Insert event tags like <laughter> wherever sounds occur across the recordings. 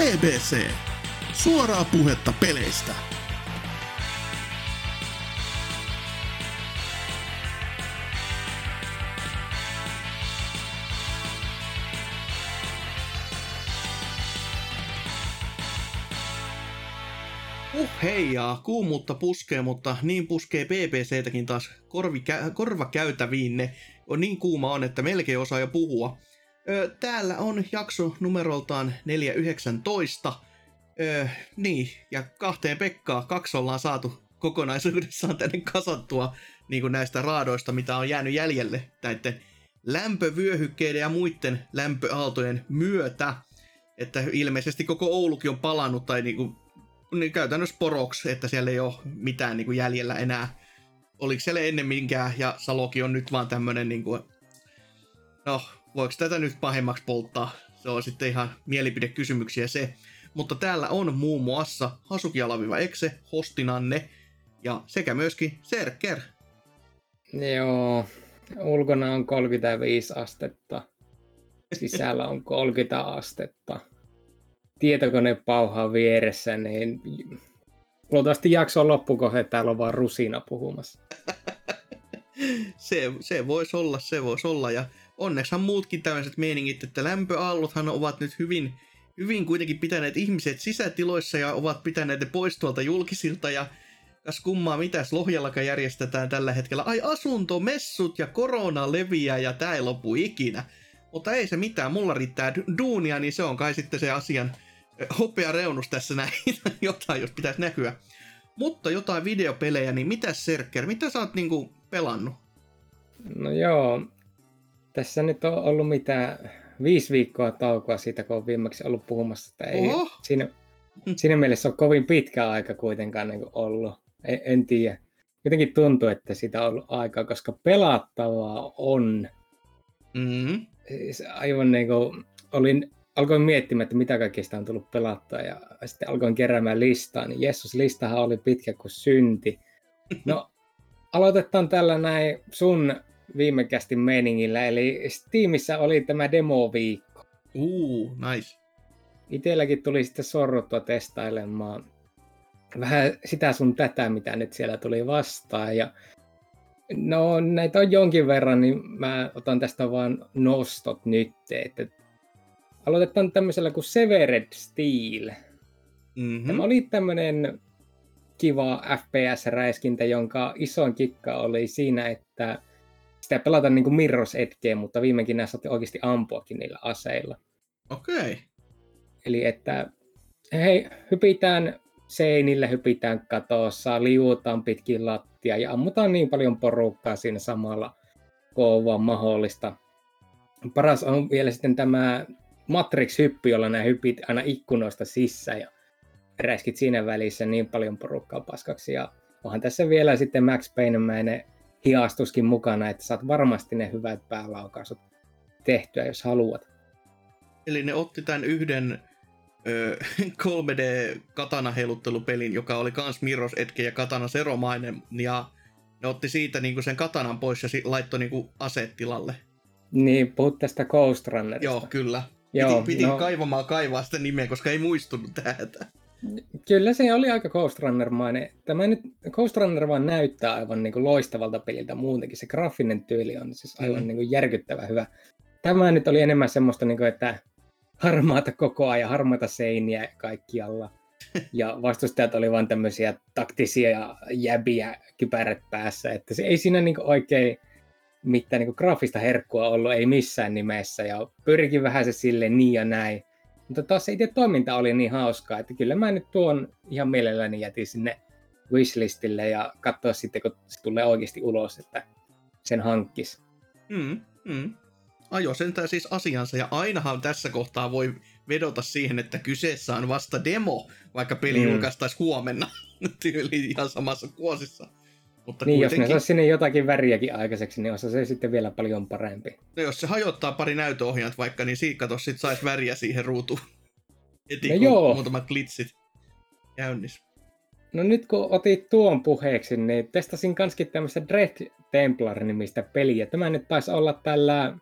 BBC. Suoraa puhetta peleistä. Uh heijaa, kuumuutta puskee, mutta niin puskee BBCtäkin taas korvi, korvakäytäviinne. On niin kuuma on, että melkein osaa jo puhua. Ö, täällä on jakso numeroltaan 419. Ö, niin, ja kahteen Pekkaa, kaksi ollaan saatu kokonaisuudessaan tänne kasattua niin kuin näistä raadoista, mitä on jäänyt jäljelle näiden lämpövyöhykkeiden ja muiden lämpöaaltojen myötä. Että ilmeisesti koko Oulukin on palannut tai niin kuin niin käytännössä poroksi, että siellä ei ole mitään niin kuin jäljellä enää. Oliko siellä ennen minkään, ja Saloki on nyt vaan tämmönen niin kuin, no, voiko tätä nyt pahemmaksi polttaa? Se on sitten ihan mielipidekysymyksiä se. Mutta täällä on muun muassa Hasuki Alaviva Exe, hostinanne, ja sekä myöskin Serker. Joo, ulkona on 35 astetta, sisällä on 30 astetta tietokone pauhaa vieressä, niin luultavasti jakso on loppukohde, täällä on vaan rusina puhumassa. <laughs> se, se voisi olla, se voisi olla. Ja onneksihan muutkin tämmöiset meiningit, että lämpöaallothan ovat nyt hyvin, hyvin kuitenkin pitäneet ihmiset sisätiloissa ja ovat pitäneet ne pois tuolta julkisilta ja kas kummaa mitäs Lohjallakaan järjestetään tällä hetkellä. Ai asunto, messut ja korona leviää ja tää ei lopu ikinä. Mutta ei se mitään, mulla riittää duunia, niin se on kai sitten se asian, hopea reunus tässä näin, <laughs> jotain, jos pitäisi näkyä. Mutta jotain videopelejä, niin mitä Serker, mitä sä oot niinku pelannut? No joo, tässä nyt on ollut mitä viisi viikkoa taukoa siitä, kun on viimeksi ollut puhumassa, että ei Oho. siinä, siinä mielessä on kovin pitkä aika kuitenkaan niin ollut. En, en tiedä. Jotenkin tuntuu, että sitä on ollut aikaa, koska pelattavaa on. Mm-hmm. Siis aivan niin kuin, olin alkoin miettimään, että mitä kaikista on tullut pelattua ja sitten alkoin keräämään listaa, niin Jessus, listahan oli pitkä kuin synti. No, <laughs> aloitetaan tällä näin sun viimekästi meiningillä, eli Steamissa oli tämä demo-viikko. Uh, nice. Itelläkin tuli sitten sorruttua testailemaan vähän sitä sun tätä, mitä nyt siellä tuli vastaan. Ja no näitä on jonkin verran, niin mä otan tästä vaan nostot nyt, että aloitetaan tämmöisellä kuin Severed Steel. Mm-hmm. Tämä oli tämmöinen kiva FPS-räiskintä, jonka isoin kikka oli siinä, että sitä pelataan niin kuin Mirror's Edgeen, mutta viimeinkin nämä saatte oikeasti ampuakin niillä aseilla. Okei. Okay. Eli että hei, hypitään seinille, hypitään katossa, liuutaan pitkin lattia ja ammutaan niin paljon porukkaa siinä samalla, on mahdollista. Paras on vielä sitten tämä Matrix-hyppy, jolla nämä hypit aina ikkunoista sisään ja räiskit siinä välissä niin paljon porukkaa paskaksi. Ja onhan tässä vielä sitten Max Paynemäinen hiastuskin mukana, että saat varmasti ne hyvät päälaukaisut tehtyä, jos haluat. Eli ne otti tämän yhden ö, <laughs> 3D katana-heiluttelupelin, joka oli kans Mirror's Edge ja katana seromainen, ja ne otti siitä niin sen katanan pois ja laittoi niin aseet tilalle. Niin, puhut tästä Ghost Runnerista. Joo, kyllä. Joo, piti, piti no, kaivamaan kaivaa sitä nimeä, koska ei muistunut täältä. Kyllä se oli aika Ghost Runner-mainen. Tämä nyt, Ghost Runner vaan näyttää aivan niin kuin loistavalta peliltä muutenkin. Se graafinen tyyli on siis aivan mm. niin kuin järkyttävä hyvä. Tämä nyt oli enemmän semmoista, niin kuin, että harmaata koko ajan, harmaata seiniä kaikkialla. <laughs> Ja vastustajat oli vain tämmöisiä taktisia jäbiä kypärät päässä. Että se ei siinä niin oikein mitään niin graafista herkkua ollut, ei missään nimessä, ja pyrikin vähän se sille niin ja näin. Mutta taas se itse toiminta oli niin hauskaa, että kyllä mä nyt tuon ihan mielelläni jätin sinne wishlistille ja katsoa sitten, kun se tulee oikeasti ulos, että sen hankkis. Mm, mm. Ajo sentään siis asiansa, ja ainahan tässä kohtaa voi vedota siihen, että kyseessä on vasta demo, vaikka peli mm. julkaistaisi huomenna <laughs> tyyliin ihan samassa kuosissa. Mutta niin, kuitenkin... jos ne saisi sinne jotakin väriäkin aikaiseksi, niin olisi se sitten vielä paljon parempi. No jos se hajottaa pari näytöohjaat vaikka, niin siitä kato sit saisi väriä siihen ruutuun. <laughs> Heti no joo. muutamat glitsit käynnissä. No nyt kun otit tuon puheeksi, niin testasin kanskin tämmöistä Dread Templar-nimistä peliä. Tämä nyt taisi olla tällä,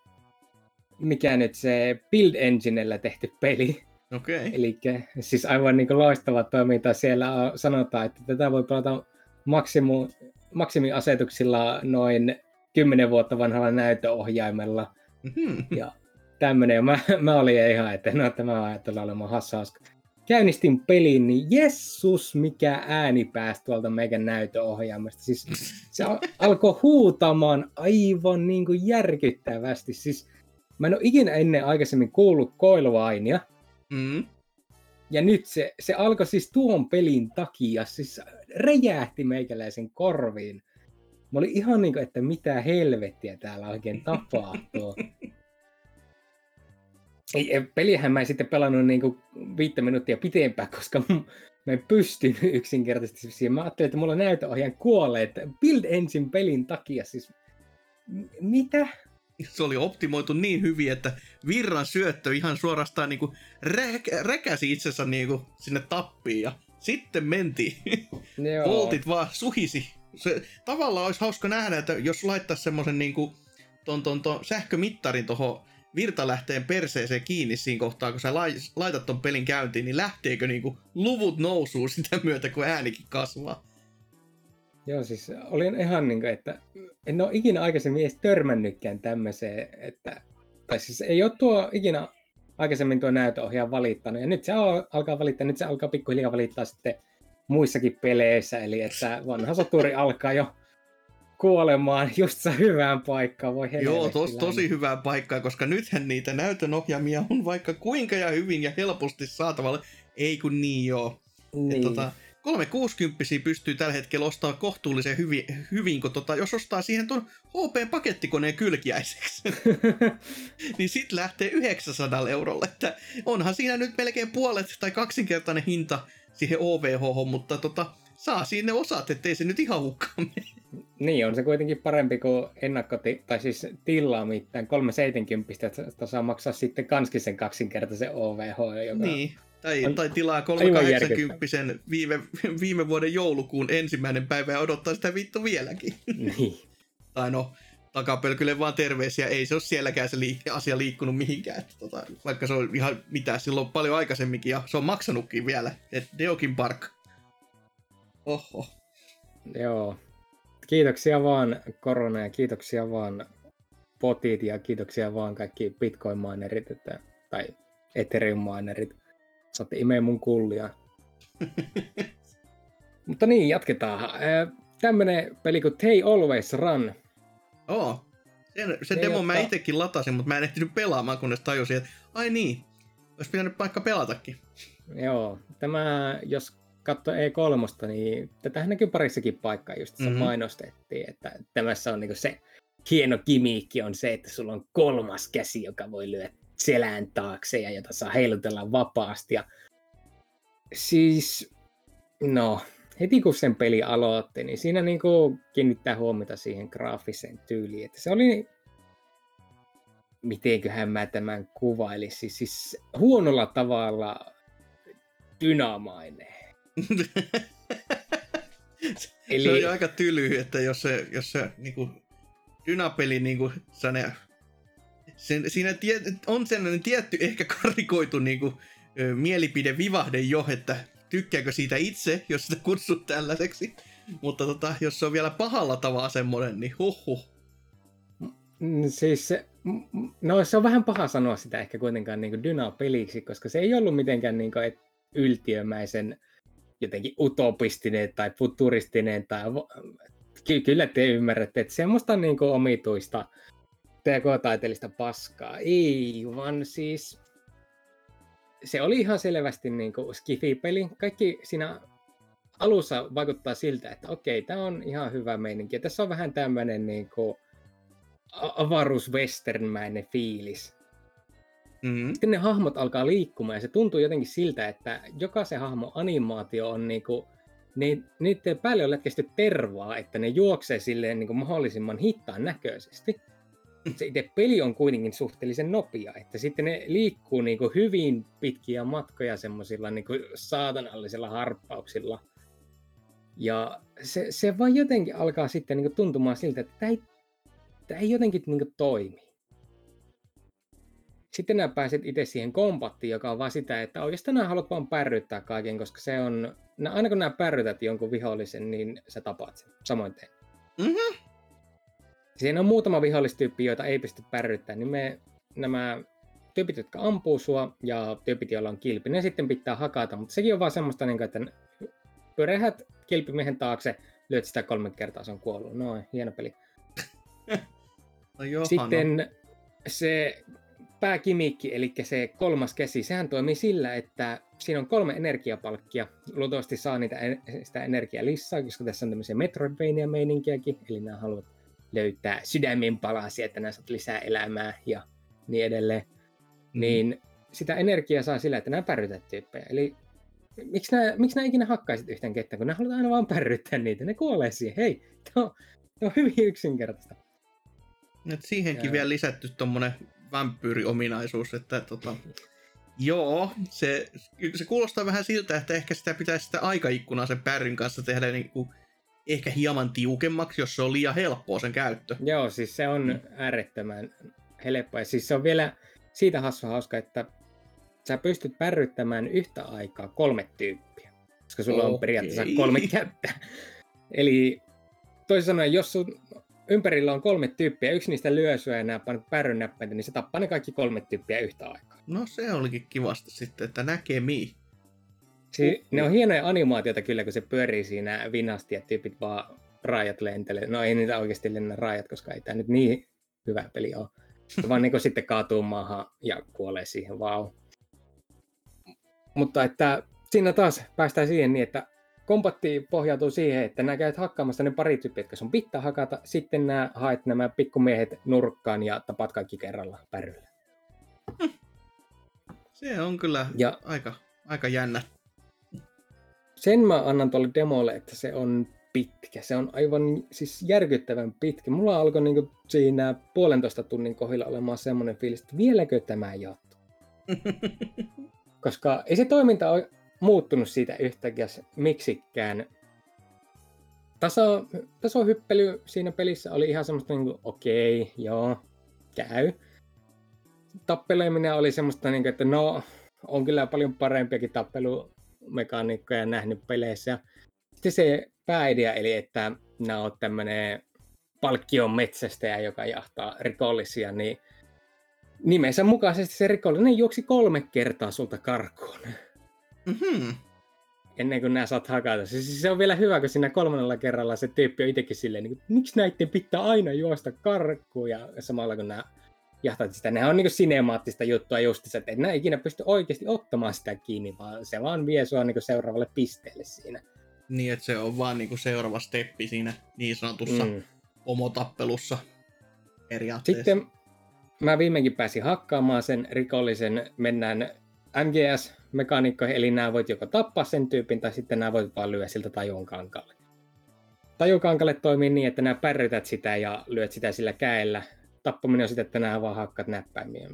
mikä nyt se Build Enginellä tehty peli. Okei. Okay. Eli siis aivan niin kuin loistava toiminta. Siellä sanotaan, että tätä voi pelata maksimu, maksimiasetuksilla noin 10 vuotta vanhalla näytöohjaimella. Mm-hmm. Ja tämmöinen. Mä, mä olin ihan, että no tämä ajattelee olemaan hauska. Käynnistin pelin, niin jessus, mikä ääni pääsi tuolta meidän näytöohjaimesta. Siis se alkoi huutamaan aivan niin kuin järkyttävästi. Siis mä en ole ikinä ennen aikaisemmin kuullut koiluainia. Mm. Ja nyt se, se alkoi siis tuon pelin takia, siis räjähti meikäläisen korviin. Mä olin ihan niin kuin, että mitä helvettiä täällä oikein tapahtuu. <laughs> Pelihän mä en sitten pelannut niin kuin viittä minuuttia pitempään, koska mä en pystynyt <laughs> yksinkertaisesti siihen. Mä ajattelin, että mulla näytöohjaan kuolleet Build Engine pelin takia. Siis, mitä? Se oli optimoitu niin hyvin, että virran syöttö ihan suorastaan niin kuin rä- räkäsi itsensä niin kuin sinne tappiin ja sitten mentiin. <laughs> Voltit vaan suhisi. Se, tavallaan olisi hauska nähdä, että jos laittaisi semmoisen niin kuin, ton, ton, ton sähkömittarin tuohon virtalähteen perseeseen kiinni siinä kohtaa, kun sä laitat ton pelin käyntiin, niin lähteekö niinku luvut nousuu sitä myötä, kun äänikin kasvaa? Joo, siis olin ihan niin kuin, että en ole ikinä aikaisemmin edes törmännytkään tämmöiseen, että, tai siis ei ole tuo ikinä aikaisemmin tuo näytöohjaaja valittanut, ja nyt se alkaa valittaa, nyt se alkaa pikkuhiljaa valittaa sitten muissakin peleissä, eli että vanha soturi alkaa jo kuolemaan just hyvään paikkaan, voi Joo, tos, tosi hyvään paikkaan, koska nythän niitä näytönohjaamia on vaikka kuinka ja hyvin ja helposti saatavalla. Ei kun niin joo. Niin. tota, 360 pystyy tällä hetkellä ostamaan kohtuullisen hyvin, hyvin kun tota, jos ostaa siihen tuon HP-pakettikoneen kylkiäiseksi, <laughs> niin sit lähtee 900 eurolle. Että onhan siinä nyt melkein puolet tai kaksinkertainen hinta siihen OVH, mutta tota, saa sinne osat, ettei se nyt ihan hukkaan Niin, on se kuitenkin parempi kuin ennakkoti, tai siis tilaa mitään 370, että saa maksaa sitten kanskin sen kaksinkertaisen OVH. Joka niin, tai, on tai tilaa 380 viime, viime vuoden joulukuun ensimmäinen päivä ja odottaa sitä vittu vieläkin. Niin. tai no, takapelkylle vaan terveisiä, ei se ole sielläkään se liik- asia liikkunut mihinkään. Että tota, vaikka se on ihan mitä silloin paljon aikaisemminkin ja se on maksanutkin vielä. Et Deokin Park. Oho. Joo, kiitoksia vaan korona ja kiitoksia vaan potit ja kiitoksia vaan kaikki bitcoin-minerit että, tai ethereum-minerit. Saatte imeä mun kullia. <laughs> Mutta niin, jatketaan. Tämmönen peli kuin They Always Run. Oo. Sen, sen demo mä itsekin latasin, mutta mä en ehtinyt pelaamaan, kunnes tajusin, että ai niin, olisi pitänyt paikka pelatakin. Joo, tämä, jos katsoi E3, niin tätähän näkyy parissakin paikkaa, just mm-hmm. mainostettiin, että tämässä on niinku se hieno kimiikki on se, että sulla on kolmas käsi, joka voi lyödä selään taakse ja jota saa heilutella vapaasti. Ja siis, no, heti kun sen peli aloitti, niin siinä niinku kiinnittää huomiota siihen graafiseen tyyliin, että se oli mitenköhän mä tämän kuvailisin, siis huonolla tavalla dynamainen. <laughs> Eli... Se on jo aika tyly, että jos se, jos se niinku, dynapeli niinku, sane, sen, siinä tie, on sellainen tietty ehkä karikoitu niinku, mielipide vivahde jo, että tykkääkö siitä itse, jos sitä kutsut tällaiseksi. Mutta tota, jos se on vielä pahalla tavalla semmoinen, niin huhhuh. Mm, siis se, no se on vähän paha sanoa sitä ehkä kuitenkaan niin dynapeliksi, koska se ei ollut mitenkään niin kuin, yltiömäisen jotenkin utopistinen tai futuristinen tai ky- kyllä te ymmärrätte, että semmoista niin kuin omituista tekotaiteellista paskaa. Ei, vaan siis se oli ihan selvästi niin kuin skifi-peli. Kaikki siinä alussa vaikuttaa siltä, että okei, tämä on ihan hyvä meininki. Ja tässä on vähän tämmöinen niin kuin avaruuswesternmäinen fiilis. Mm-hmm. Sitten ne hahmot alkaa liikkumaan ja se tuntuu jotenkin siltä, että jokaisen hahmon animaatio on niinku, ne, niiden päälle on lätkästy tervaa, että ne juoksee silleen niinku mahdollisimman hittaan näköisesti. Se itse peli on kuitenkin suhteellisen nopea, että sitten ne liikkuu niinku hyvin pitkiä matkoja semmoisilla niinku saatanallisilla harppauksilla. Ja se, se vaan jotenkin alkaa sitten niinku tuntumaan siltä, että tämä ei, tämä ei jotenkin niinku toimi sitten nämä pääset itse siihen kompattiin, joka on vaan sitä, että oikeastaan nämä haluat vaan pärryttää kaiken, koska se on, aina kun nämä pärrytät jonkun vihollisen, niin sä tapaat sen. Samoin teen. Mhm. Siinä on muutama vihollistyyppi, joita ei pysty pärryttämään, niin me nämä tyypit, jotka ampuu sua ja tyypit, joilla on kilpi, ne sitten pitää hakata, mutta sekin on vaan semmoista, niin kuin, että pörehät kilpimiehen taakse, lyöt sitä kolme kertaa, se on kuollut. Noin, hieno peli. <laughs> No Sitten se pääkimikki, eli se kolmas käsi, sehän toimii sillä, että siinä on kolme energiapalkkia. Luultavasti saa niitä, sitä energiaa lisää, koska tässä on tämmöisiä Metroidvania-meininkiäkin, eli nämä haluat löytää sydämen palasia, että nämä saat lisää elämää ja niin edelleen. Mm. Niin sitä energiaa saa sillä, että nämä pärrytät tyyppejä. Eli miksi nämä, miksi nämä ikinä hakkaisit yhtään kettä, kun ne halutaan aina vaan pärryttää niitä, ne kuolee siihen. Hei, tämä on, on hyvin yksinkertaista. Et siihenkin ja... vielä lisätty tommonen vampyyriominaisuus, että tota, joo, se, se kuulostaa vähän siltä, että ehkä sitä pitäisi sitä aikaikkunaa sen pärrin kanssa tehdä niin kuin, ehkä hieman tiukemmaksi, jos se on liian helppoa sen käyttö. Joo, siis se on mm. äärettömän helppoa. Ja siis se on vielä siitä hassu hauska, että sä pystyt pärryttämään yhtä aikaa kolme tyyppiä, koska sulla okay. on periaatteessa kolme kättä. Eli toisin sanoen, jos sun ympärillä on kolme tyyppiä, yksi niistä lyö sua ja nämä panet pärryn näppäintä, niin se tappaa ne kaikki kolme tyyppiä yhtä aikaa. No se olikin kivasti sitten, että näkee mi. Si- ne on hienoja animaatioita kyllä, kun se pyörii siinä vinasti ja tyypit vaan raajat lentelee. No ei niitä oikeasti lennä raajat, koska ei tämä nyt niin hyvä peli ole. vaan niin <laughs> sitten kaatuu maahan ja kuolee siihen, vau. Wow. Mutta että siinä taas päästään siihen niin, että kompatti pohjautuu siihen, että nämä käyt hakkaamassa ne pari tyyppiä, jotka sun pitää hakata, sitten nämä haet nämä pikkumiehet nurkkaan ja tapat kaikki kerralla pärryllä. Se on kyllä ja aika, aika jännä. Sen mä annan tuolle demolle, että se on pitkä. Se on aivan siis järkyttävän pitkä. Mulla alkoi niin siinä puolentoista tunnin kohdilla olemaan semmoinen fiilis, että vieläkö tämä jatkuu. <laughs> Koska ei se toiminta ole muuttunut siitä yhtäkkiä miksikään. Taso, tasohyppely siinä pelissä oli ihan semmoista niin kuin, okei, okay, joo, käy. Tappeleminen oli semmoista, niin kuin, että no, on kyllä paljon parempiakin tappelumekaniikkoja nähnyt peleissä. Sitten se pääidea, eli että nämä on tämmöinen palkkion metsästäjä, joka jahtaa rikollisia, niin nimensä mukaisesti se rikollinen juoksi kolme kertaa sulta karkuun. Mm-hmm. Ennen kuin nämä saat hakata. Siis se on vielä hyvä, kun siinä kolmannella kerralla se tyyppi on itsekin silleen, niin kuin, miksi näiden pitää aina juosta karkkuun ja samalla kun nämä jahtavat sitä. Nehän on niin sinemaattista juttua just, että et nää ikinä pysty oikeasti ottamaan sitä kiinni, vaan se vaan vie sua niin seuraavalle pisteelle siinä. Niin, että se on vaan niin seuraava steppi siinä niin sanotussa mm. omotappelussa periaatteessa. Sitten mä viimeinkin pääsin hakkaamaan sen rikollisen, mennään MGS-mekaniikkoihin, eli nämä voit joko tappaa sen tyypin, tai sitten nämä voit vaan lyödä siltä tajukankalle. Tajukankalle toimii niin, että nämä pärrytät sitä ja lyöt sitä sillä käellä. Tappaminen on sitä, että nämä vaan hakkat näppäimiä.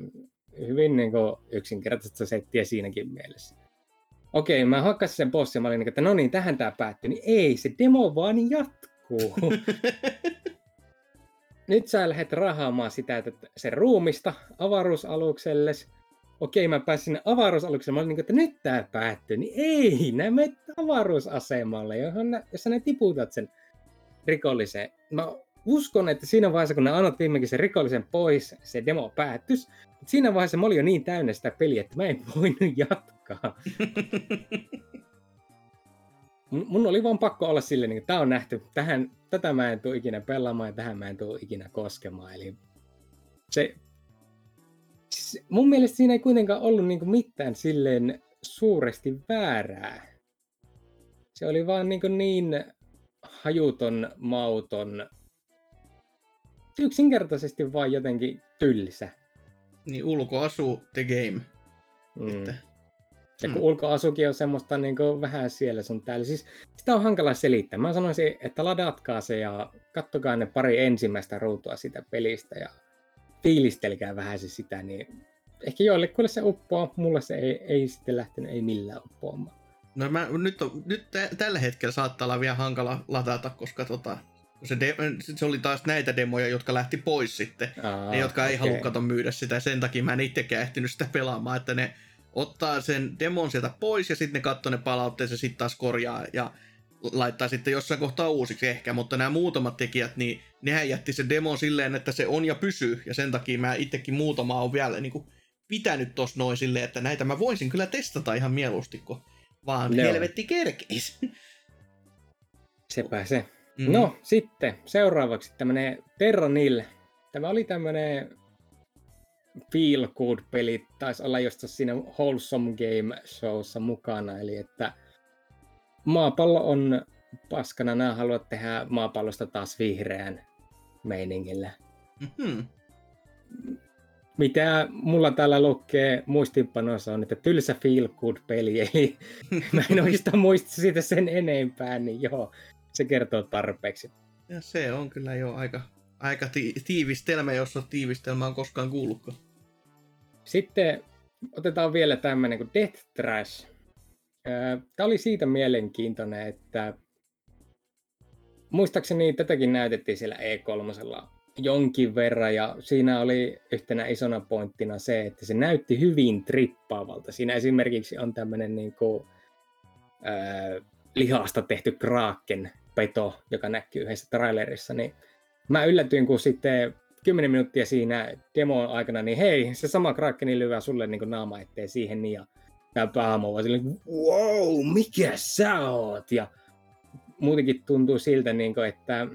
Hyvin niin kuin, yksinkertaista settiä siinäkin mielessä. Okei, mä hakkasin sen bossin ja mä olin niin, että no niin, tähän tää päättyy. Niin ei, se demo vaan jatkuu. <laughs> Nyt sä lähdet rahaamaan sitä, että se ruumista avaruusalukselles okei, mä pääsin sinne avaruusalukselle, mä olin niin että nyt tää päättyy, niin ei, nää menet avaruusasemalle, johon nä, jossa ne tiputat sen rikollisen. Mä uskon, että siinä vaiheessa, kun ne annat viimeinkin sen rikollisen pois, se demo päättys, siinä vaiheessa mä olin jo niin täynnä sitä peliä, että mä en voinut jatkaa. <laughs> mun oli vaan pakko olla silleen, niin tämä on nähty, tähän, tätä mä en tule ikinä pelaamaan ja tähän mä en tule ikinä koskemaan. Eli se mun mielestä siinä ei kuitenkaan ollut niinku mitään silleen suuresti väärää. Se oli vaan niinku niin hajuton, mauton, yksinkertaisesti vaan jotenkin tylsä. Niin ulkoasu the game. Mm. Että... Ja kun mm. ulkoasukin on semmoista niin vähän siellä sun täällä. Siis sitä on hankala selittää. Mä sanoisin, että ladatkaa se ja kattokaa ne pari ensimmäistä ruutua sitä pelistä ja fiilistelkää vähän se sitä, niin ehkä joillekuille se uppoaa, mulle se ei, ei sitten lähtenyt ei millään uppoamaan. No mä, nyt, on, nyt t- tällä hetkellä saattaa olla vielä hankala ladata, koska tota, Se, de, se oli taas näitä demoja, jotka lähti pois sitten. Aa, ne, jotka ei okei. halua kato myydä sitä. Sen takia mä en itsekään ehtinyt sitä pelaamaan, että ne ottaa sen demon sieltä pois ja sitten ne katsoo ne palautteet ja sitten taas korjaa ja laittaa sitten jossain kohtaa uusiksi ehkä, mutta nämä muutamat tekijät, niin nehän jätti se demo silleen, että se on ja pysyy, ja sen takia mä itsekin muutama on vielä niin kuin pitänyt tos noin silleen, että näitä mä voisin kyllä testata ihan mieluusti, kun vaan Joo. helvetti kerkeis. Sepä se. Mm. No, sitten seuraavaksi tämmönen Terranil. Tämä oli tämmönen feel good peli, taisi olla just siinä Wholesome Game Showssa mukana, eli että maapallo on paskana, nämä haluat tehdä maapallosta taas vihreän meiningillä. Mm-hmm. Mitä mulla täällä lukee muistiinpanossa on, että tylsä feel good peli, <laughs> eli mä en <laughs> oikeastaan muista siitä sen enempää, niin joo, se kertoo tarpeeksi. Ja se on kyllä jo aika, aika ti- tiivistelmä, jos on tiivistelmä on koskaan kuullutkaan. Sitten otetaan vielä tämmöinen kuin Death Trash. Tämä oli siitä mielenkiintoinen, että muistaakseni tätäkin näytettiin siellä E3 jonkin verran, ja siinä oli yhtenä isona pointtina se, että se näytti hyvin trippaavalta. Siinä esimerkiksi on tämmöinen niin kuin, ää, lihasta tehty Kraken peto, joka näkyy yhdessä trailerissa, niin mä yllätyin, kun sitten 10 minuuttia siinä demon aikana, niin hei, se sama Krakeni lyvää sulle niin naama eteen siihen, niin ja tämä päähamo vaan silleen, wow, mikä sä oot? Ja muutenkin tuntuu siltä, niin kuin, että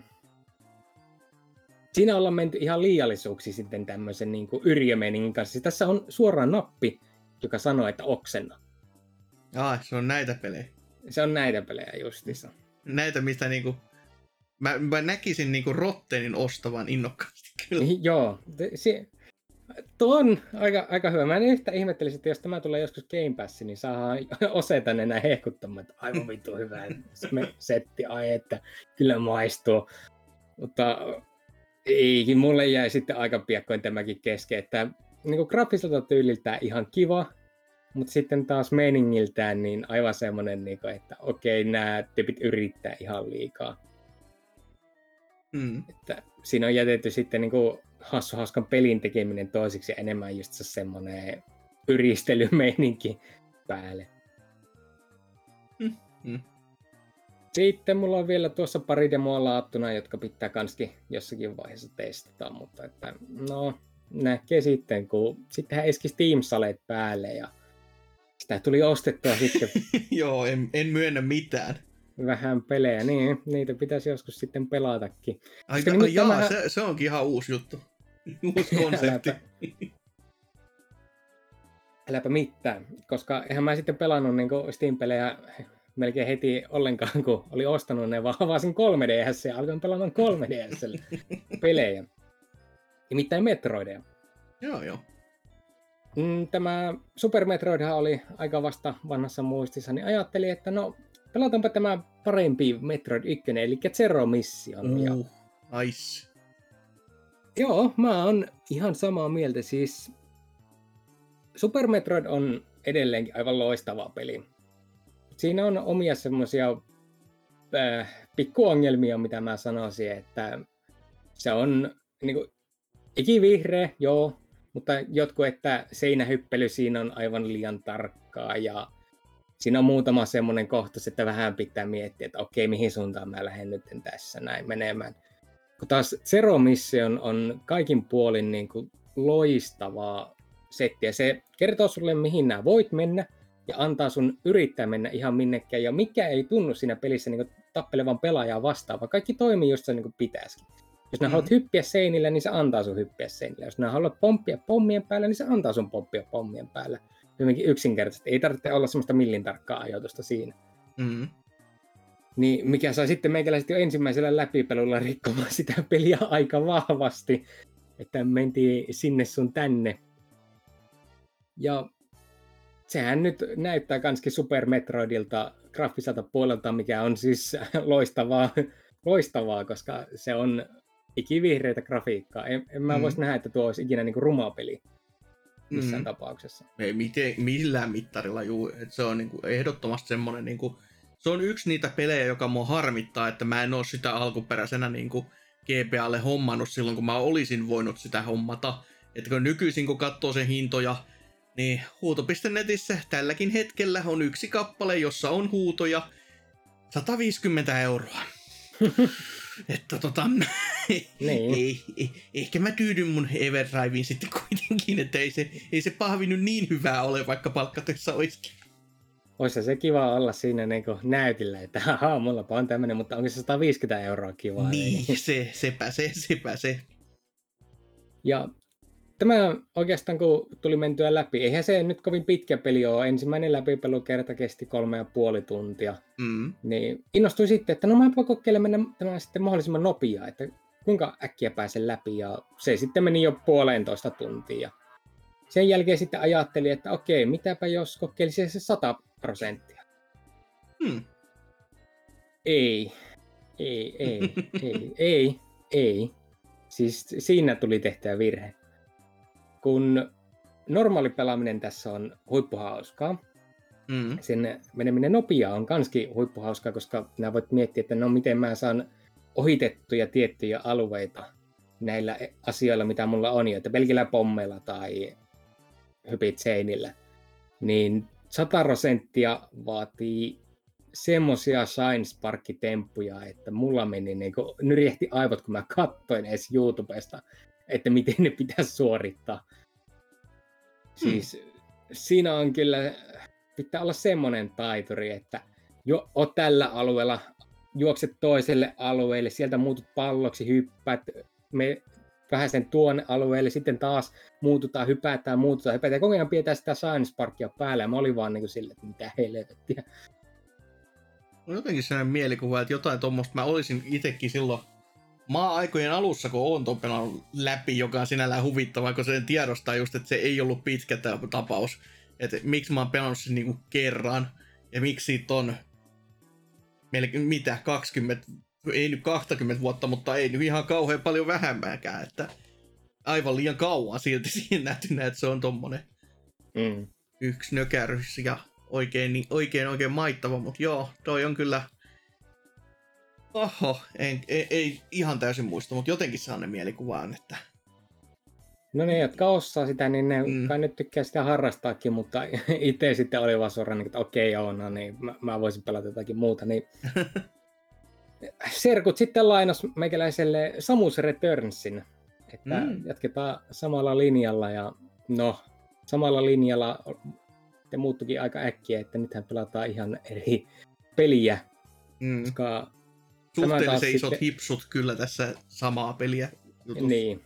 siinä ollaan menty ihan liiallisuuksiin sitten tämmöisen niin yrjömeningin kanssa. Siis Tässä on suoraan nappi, joka sanoo, että oksenna. Ah, se on näitä pelejä. Se on näitä pelejä justissa. Näitä, mistä niinku... Mä, mä näkisin niinku Rottenin ostavan innokkaasti kyllä. Joo, se, tuo on aika, aika hyvä. Mä en yhtä ihmettelisi, että jos tämä tulee joskus Game Pass, niin saa <laughs> Ose tänne näin hehkuttamaan, että aivan vittu hyvä me- setti, ai että kyllä maistuu. Mutta ei, mulle jäi sitten aika piakkoin tämäkin kesken, että niin kuin graafiselta tyyliltään ihan kiva, mutta sitten taas meningiltään niin aivan semmoinen, niin kuin, että okei, nämä tepit yrittää ihan liikaa. Mm. Että siinä on jätetty sitten niin kuin hassu hauskan pelin tekeminen toisiksi ja enemmän just se semmoinen yristelymeininki päälle. Mm, mm. Sitten mulla on vielä tuossa pari demoa laattuna, jotka pitää kanskin jossakin vaiheessa testata, mutta että no näkee sitten, kun sittenhän eski Steam-saleet päälle ja sitä tuli ostettua sitten <laughs> Joo, en, en myönnä mitään. vähän pelejä, niin niitä pitäisi joskus sitten pelatakin. Ai, Koska ai nyt jaa, tämähän- se, se onkin ihan uusi juttu. <laughs> Uusi konsepti. Äläpä. Mitään, koska eihän mä sitten pelannut niin Steam-pelejä melkein heti ollenkaan, kun oli ostanut ne, vaan avasin 3DS ja alkoin pelaamaan 3DS <laughs> pelejä. Nimittäin Metroideja. joo, joo. Mm, Tämä Super Metroidhan oli aika vasta vanhassa muistissa, niin ajattelin, että no pelataanpa tämä parempi Metroid 1, eli Zero Mission. Ja Uh, nice. Joo, mä oon ihan samaa mieltä. Siis Super Metroid on edelleenkin aivan loistava peli. Siinä on omia semmoisia äh, pikkuongelmia, mitä mä sanoisin, että se on niin kuin, ikivihreä, joo, mutta jotkut, että seinähyppely siinä on aivan liian tarkkaa ja siinä on muutama semmoinen kohtaus, että vähän pitää miettiä, että okei, mihin suuntaan mä lähden nyt tässä näin menemään. Kun taas Zero Mission on kaikin puolin niin kuin loistavaa settiä. Se kertoo sulle, mihin nämä voit mennä, ja antaa sun yrittää mennä ihan minnekään, ja mikä ei tunnu siinä pelissä niin tappelevan pelaajaa vastaan, vaan kaikki toimii just se niin pitäisikin. Jos nää Mhm. haluat hyppiä seinillä, niin se antaa sun hyppiä seinillä. Jos nää haluat pomppia pommien päällä, niin se antaa sun pomppia pommien päällä. Hyvinkin yksinkertaisesti. Ei tarvitse olla semmoista millin tarkkaa ajoitusta siinä. Mm. Niin mikä sai sitten meikäläiset jo ensimmäisellä läpipelulla rikkomaan sitä peliä aika vahvasti, että mentiin sinne sun tänne. Ja sehän nyt näyttää kanskin Super Metroidilta graafiselta puolelta, mikä on siis loistavaa, loistavaa koska se on ikivihreitä grafiikkaa. En, en mä Mm. voisi nähdä, että tuo olisi ikinä niin ruma peli missään Mm. tapauksessa. Ei miten, millään mittarilla, juu. Et se on niinku ehdottomasti semmonen niinku se on yksi niitä pelejä, joka mua harmittaa, että mä en oo sitä alkuperäisenä niin kuin GPAlle hommannut silloin, kun mä olisin voinut sitä hommata. Että kun nykyisin, kun katsoo sen hintoja, niin huuto.netissä tälläkin hetkellä on yksi kappale, jossa on huutoja 150 euroa. Että tota, <laughs> niin. ei, ei, ehkä mä tyydyn mun Everdriveen sitten kuitenkin, että ei se, ei se pahvi nyt niin hyvää ole, vaikka palkkatöissä olisikin. Olisi se kiva olla siinä niin näytillä, että haha, mulla on tämmöinen, mutta onko se 150 euroa kiva? Niin, se, sepä se, sepä se. Ja tämä oikeastaan kun tuli mentyä läpi, eihän se nyt kovin pitkä peli ole. Ensimmäinen läpipelu kerta kesti kolme ja puoli tuntia. Mm. Niin innostuin sitten, että no mä kokeilen mennä tämä sitten mahdollisimman nopeaa, että kuinka äkkiä pääsen läpi. Ja se sitten meni jo puolentoista tuntia. Sen jälkeen sitten ajattelin, että okei, mitäpä jos kokeilisin se 100 prosenttia. Hmm. Ei, ei, ei, ei, ei, ei. Siis siinä tuli tehtyä virhe kun normaali pelaaminen tässä on huippuhauskaa, mm. sen meneminen nopeaa on kanskin huippuhauskaa, koska nämä voit miettiä, että no miten mä saan ohitettuja tiettyjä alueita näillä asioilla, mitä mulla on, että pelkillä pommeilla tai hypit seinillä, niin 100 prosenttia vaatii semmosia Science Park-temppuja, että mulla meni niin kuin, nyrjehti aivot, kun mä katsoin edes YouTubesta, että miten ne pitäisi suorittaa. Siis hmm. siinä on kyllä, pitää olla semmoinen taituri, että jo oot tällä alueella, juokset toiselle alueelle, sieltä muutut palloksi, hyppäät, me vähän sen tuonne alueelle, sitten taas muututaan, hypätään, muututaan, hypätään. Ja koko ajan pidetään sitä Science Parkia päällä, ja mä olin vaan niin kuin sille, että mitä helvettiä. On jotenkin sellainen mielikuva, että jotain tuommoista mä olisin itsekin silloin maa-aikojen alussa, kun on ton pelannut läpi, joka on sinällään huvittavaa, kun sen tiedostaa just, että se ei ollut pitkä tapaus. Että miksi mä oon pelannut sen niinku kerran, ja miksi siitä on melkein mitä, 20, ei nyt 20 vuotta, mutta ei nyt ihan kauhean paljon vähemmääkään, että aivan liian kauan silti <laughs> siihen näytynä, että se on tommonen mm. yksi nökärys ja oikein, oikein, oikein maittava, mutta joo, toi on kyllä Oho, ei, ei, ei ihan täysin muista, mutta jotenkin sellainen mielikuva on, että... No ne, jotka osaa sitä, niin ne mm. kai nyt tykkää sitä harrastaakin, mutta <laughs> itse sitten oli vaan suoraan, että okei, okay, joo, no niin, mä, mä voisin pelata jotakin muuta, niin... <laughs> Serkut sitten lainas meikäläiselle Samus Returnsin, että mm. jatketaan samalla linjalla ja no, samalla linjalla te muuttukin aika äkkiä, että nythän pelataan ihan eri peliä, mm. koska suhteellisen isot sitten... hipsut kyllä tässä samaa peliä. Jutussa. Niin.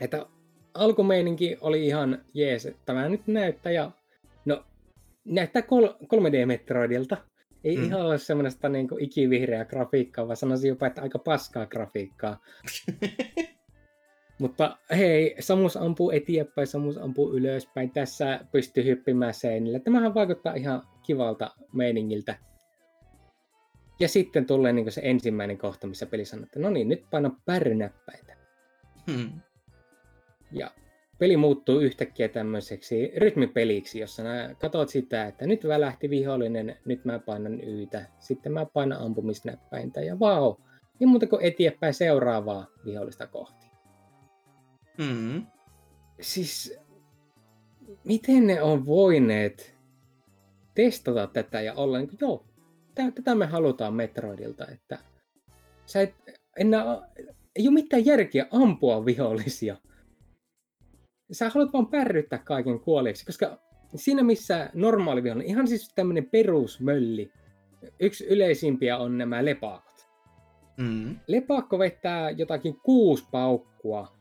Että alkumeininki oli ihan jees, että tämä nyt näyttää ja no näyttää 3D-Metroidilta. Ei mm. ihan ole semmoista niin ikivihreää grafiikkaa, vaan sanoisin jopa, että aika paskaa grafiikkaa. <laughs> Mutta hei, Samus ampuu eteenpäin, Samus ampuu ylöspäin. Tässä pystyy hyppimään seinille. Tämähän vaikuttaa ihan kivalta meiningiltä. Ja sitten tulee niin se ensimmäinen kohta, missä peli sanoo, että no niin, nyt paina pärrynäppäitä. Hmm. Ja peli muuttuu yhtäkkiä tämmöiseksi rytmipeliksi, jossa nää katot sitä, että nyt välähti vihollinen, nyt mä painan yytä, sitten mä painan ampumisnäppäintä ja vau, ja muuta kuin eteenpäin seuraavaa vihollista kohti. Hmm. Siis, miten ne on voineet testata tätä ja olla niin kuin, joo, tätä me halutaan Metroidilta, että sä et enää, ei ole mitään järkeä ampua vihollisia. Sä haluat vaan pärryttää kaiken kuolleeksi, koska siinä missä normaali vihollinen, ihan siis tämmöinen perusmölli, yksi yleisimpiä on nämä lepakot. Mm. Lepakko vettää jotakin kuusi paukkua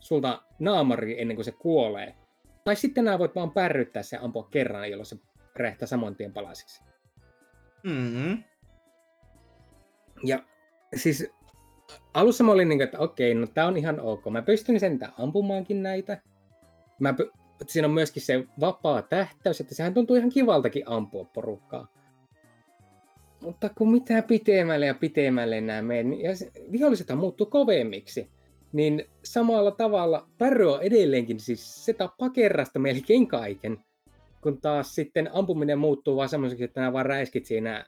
sulta naamari ennen kuin se kuolee. Tai sitten nämä voit vaan pärryttää se ampua kerran, jolloin se räjähtää saman tien palasiksi. Mm-hmm. Ja siis alussa mä olin niin kuin, että okei, no tää on ihan ok. Mä pystyn sen ampumaankin näitä. Mä py- siinä on myöskin se vapaa tähtäys, että sehän tuntuu ihan kivaltakin ampua porukkaa. Mutta kun mitä pitemmälle ja pitemmälle nämä menee, ja vihollisethan muuttuu kovemmiksi, niin samalla tavalla Pärry on edelleenkin, siis se tappaa kerrasta melkein kaiken kun taas sitten ampuminen muuttuu vaan semmoiseksi, että nämä vaan räiskit siinä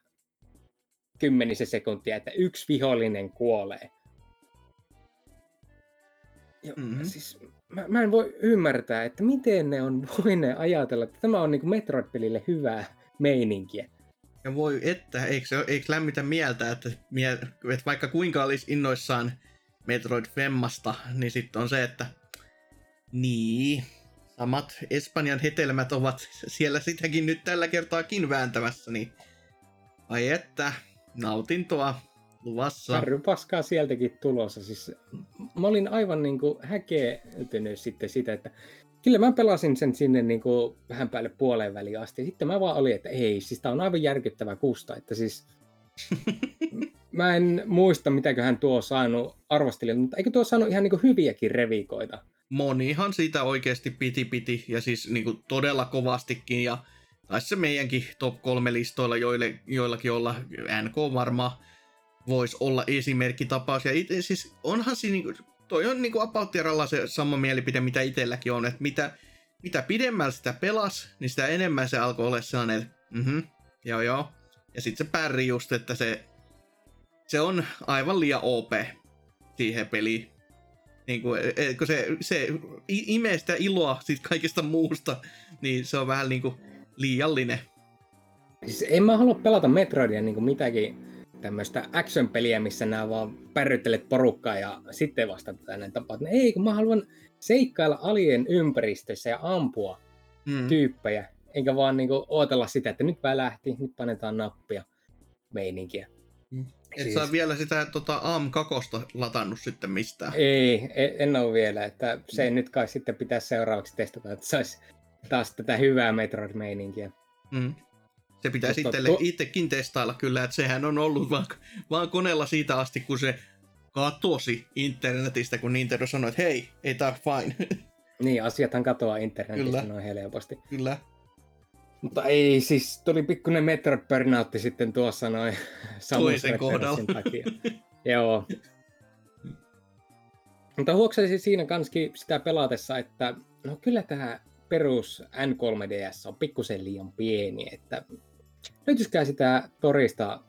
kymmenisen sekuntia, että yksi vihollinen kuolee. Ja, mm-hmm. siis, mä, mä en voi ymmärtää, että miten ne on voineet ajatella, että tämä on niin Metroid-pelille hyvää meininkiä. Ja voi että, eikö, se, eikö lämmitä mieltä, että, että vaikka kuinka olisi innoissaan Metroid Femmasta, niin sitten on se, että niin, samat Espanjan hetelmät ovat siellä sitäkin nyt tällä kertaakin vääntämässä, niin ai että, nautintoa luvassa. paskaa sieltäkin tulossa. Siis, mä olin aivan niin kuin häkeytynyt sitten sitä, että kyllä mä pelasin sen sinne niin kuin vähän päälle puoleen väliin asti. Sitten mä vaan olin, että ei, siis tää on aivan järkyttävä kusta. Että siis, <laughs> mä en muista, mitäköhän tuo saanut arvostelijoilta, mutta eikö tuo saanut ihan niin kuin hyviäkin revikoita? Monihan siitä oikeasti piti piti, ja siis niin kuin todella kovastikin, ja taisi se meidänkin top kolme listoilla, joille, joillakin olla NK varmaan voisi olla esimerkkitapaus. Ja it, siis onhan siinä, niinku, toi on niinku Apauttiralla se sama mielipide, mitä itselläkin on, että mitä, mitä pidemmällä sitä pelas, niin sitä enemmän se alkoi olla sellainen, että mhm, joo joo. Ja sitten se pärri just, että se, se on aivan liian OP siihen peliin. Niin kuin, e, e, kun se, se imee sitä iloa siitä kaikesta muusta, niin se on vähän niin kuin liiallinen. Siis en mä halua pelata Metroidia niin kuin mitäkin tämmöistä action-peliä, missä nämä vaan pärryttelet porukkaa ja sitten vasta tällainen tapaat. Ei, kun mä haluan seikkailla alien ympäristössä ja ampua mm. tyyppejä, eikä vaan niinku ootella sitä, että nyt lähti, nyt panetaan nappia meininkiä. Et siis... saa vielä sitä tota, AM2 latannut sitten mistään. Ei, e, en ole vielä. Että se mm. nyt kai sitten pitäisi seuraavaksi testata, että saisi taas tätä hyvää Metroid-meininkiä. Mm. Se pitäisi itselle, to... itsekin testailla kyllä, että sehän on ollut vaan, vaan koneella siitä asti, kun se katosi internetistä, kun Nintendo sanoi, että hei, ei tää fine. <laughs> Niin, asiathan katoaa internetistä noin helposti. Kyllä. Mutta ei, siis tuli pikkuinen Metroid Burnoutti sitten tuossa noin Toisen kohdalla. takia. Joo. Mutta huoksasin siinä kanski sitä pelatessa, että no kyllä tämä perus N3DS on pikkusen liian pieni, että löytyisikään sitä torista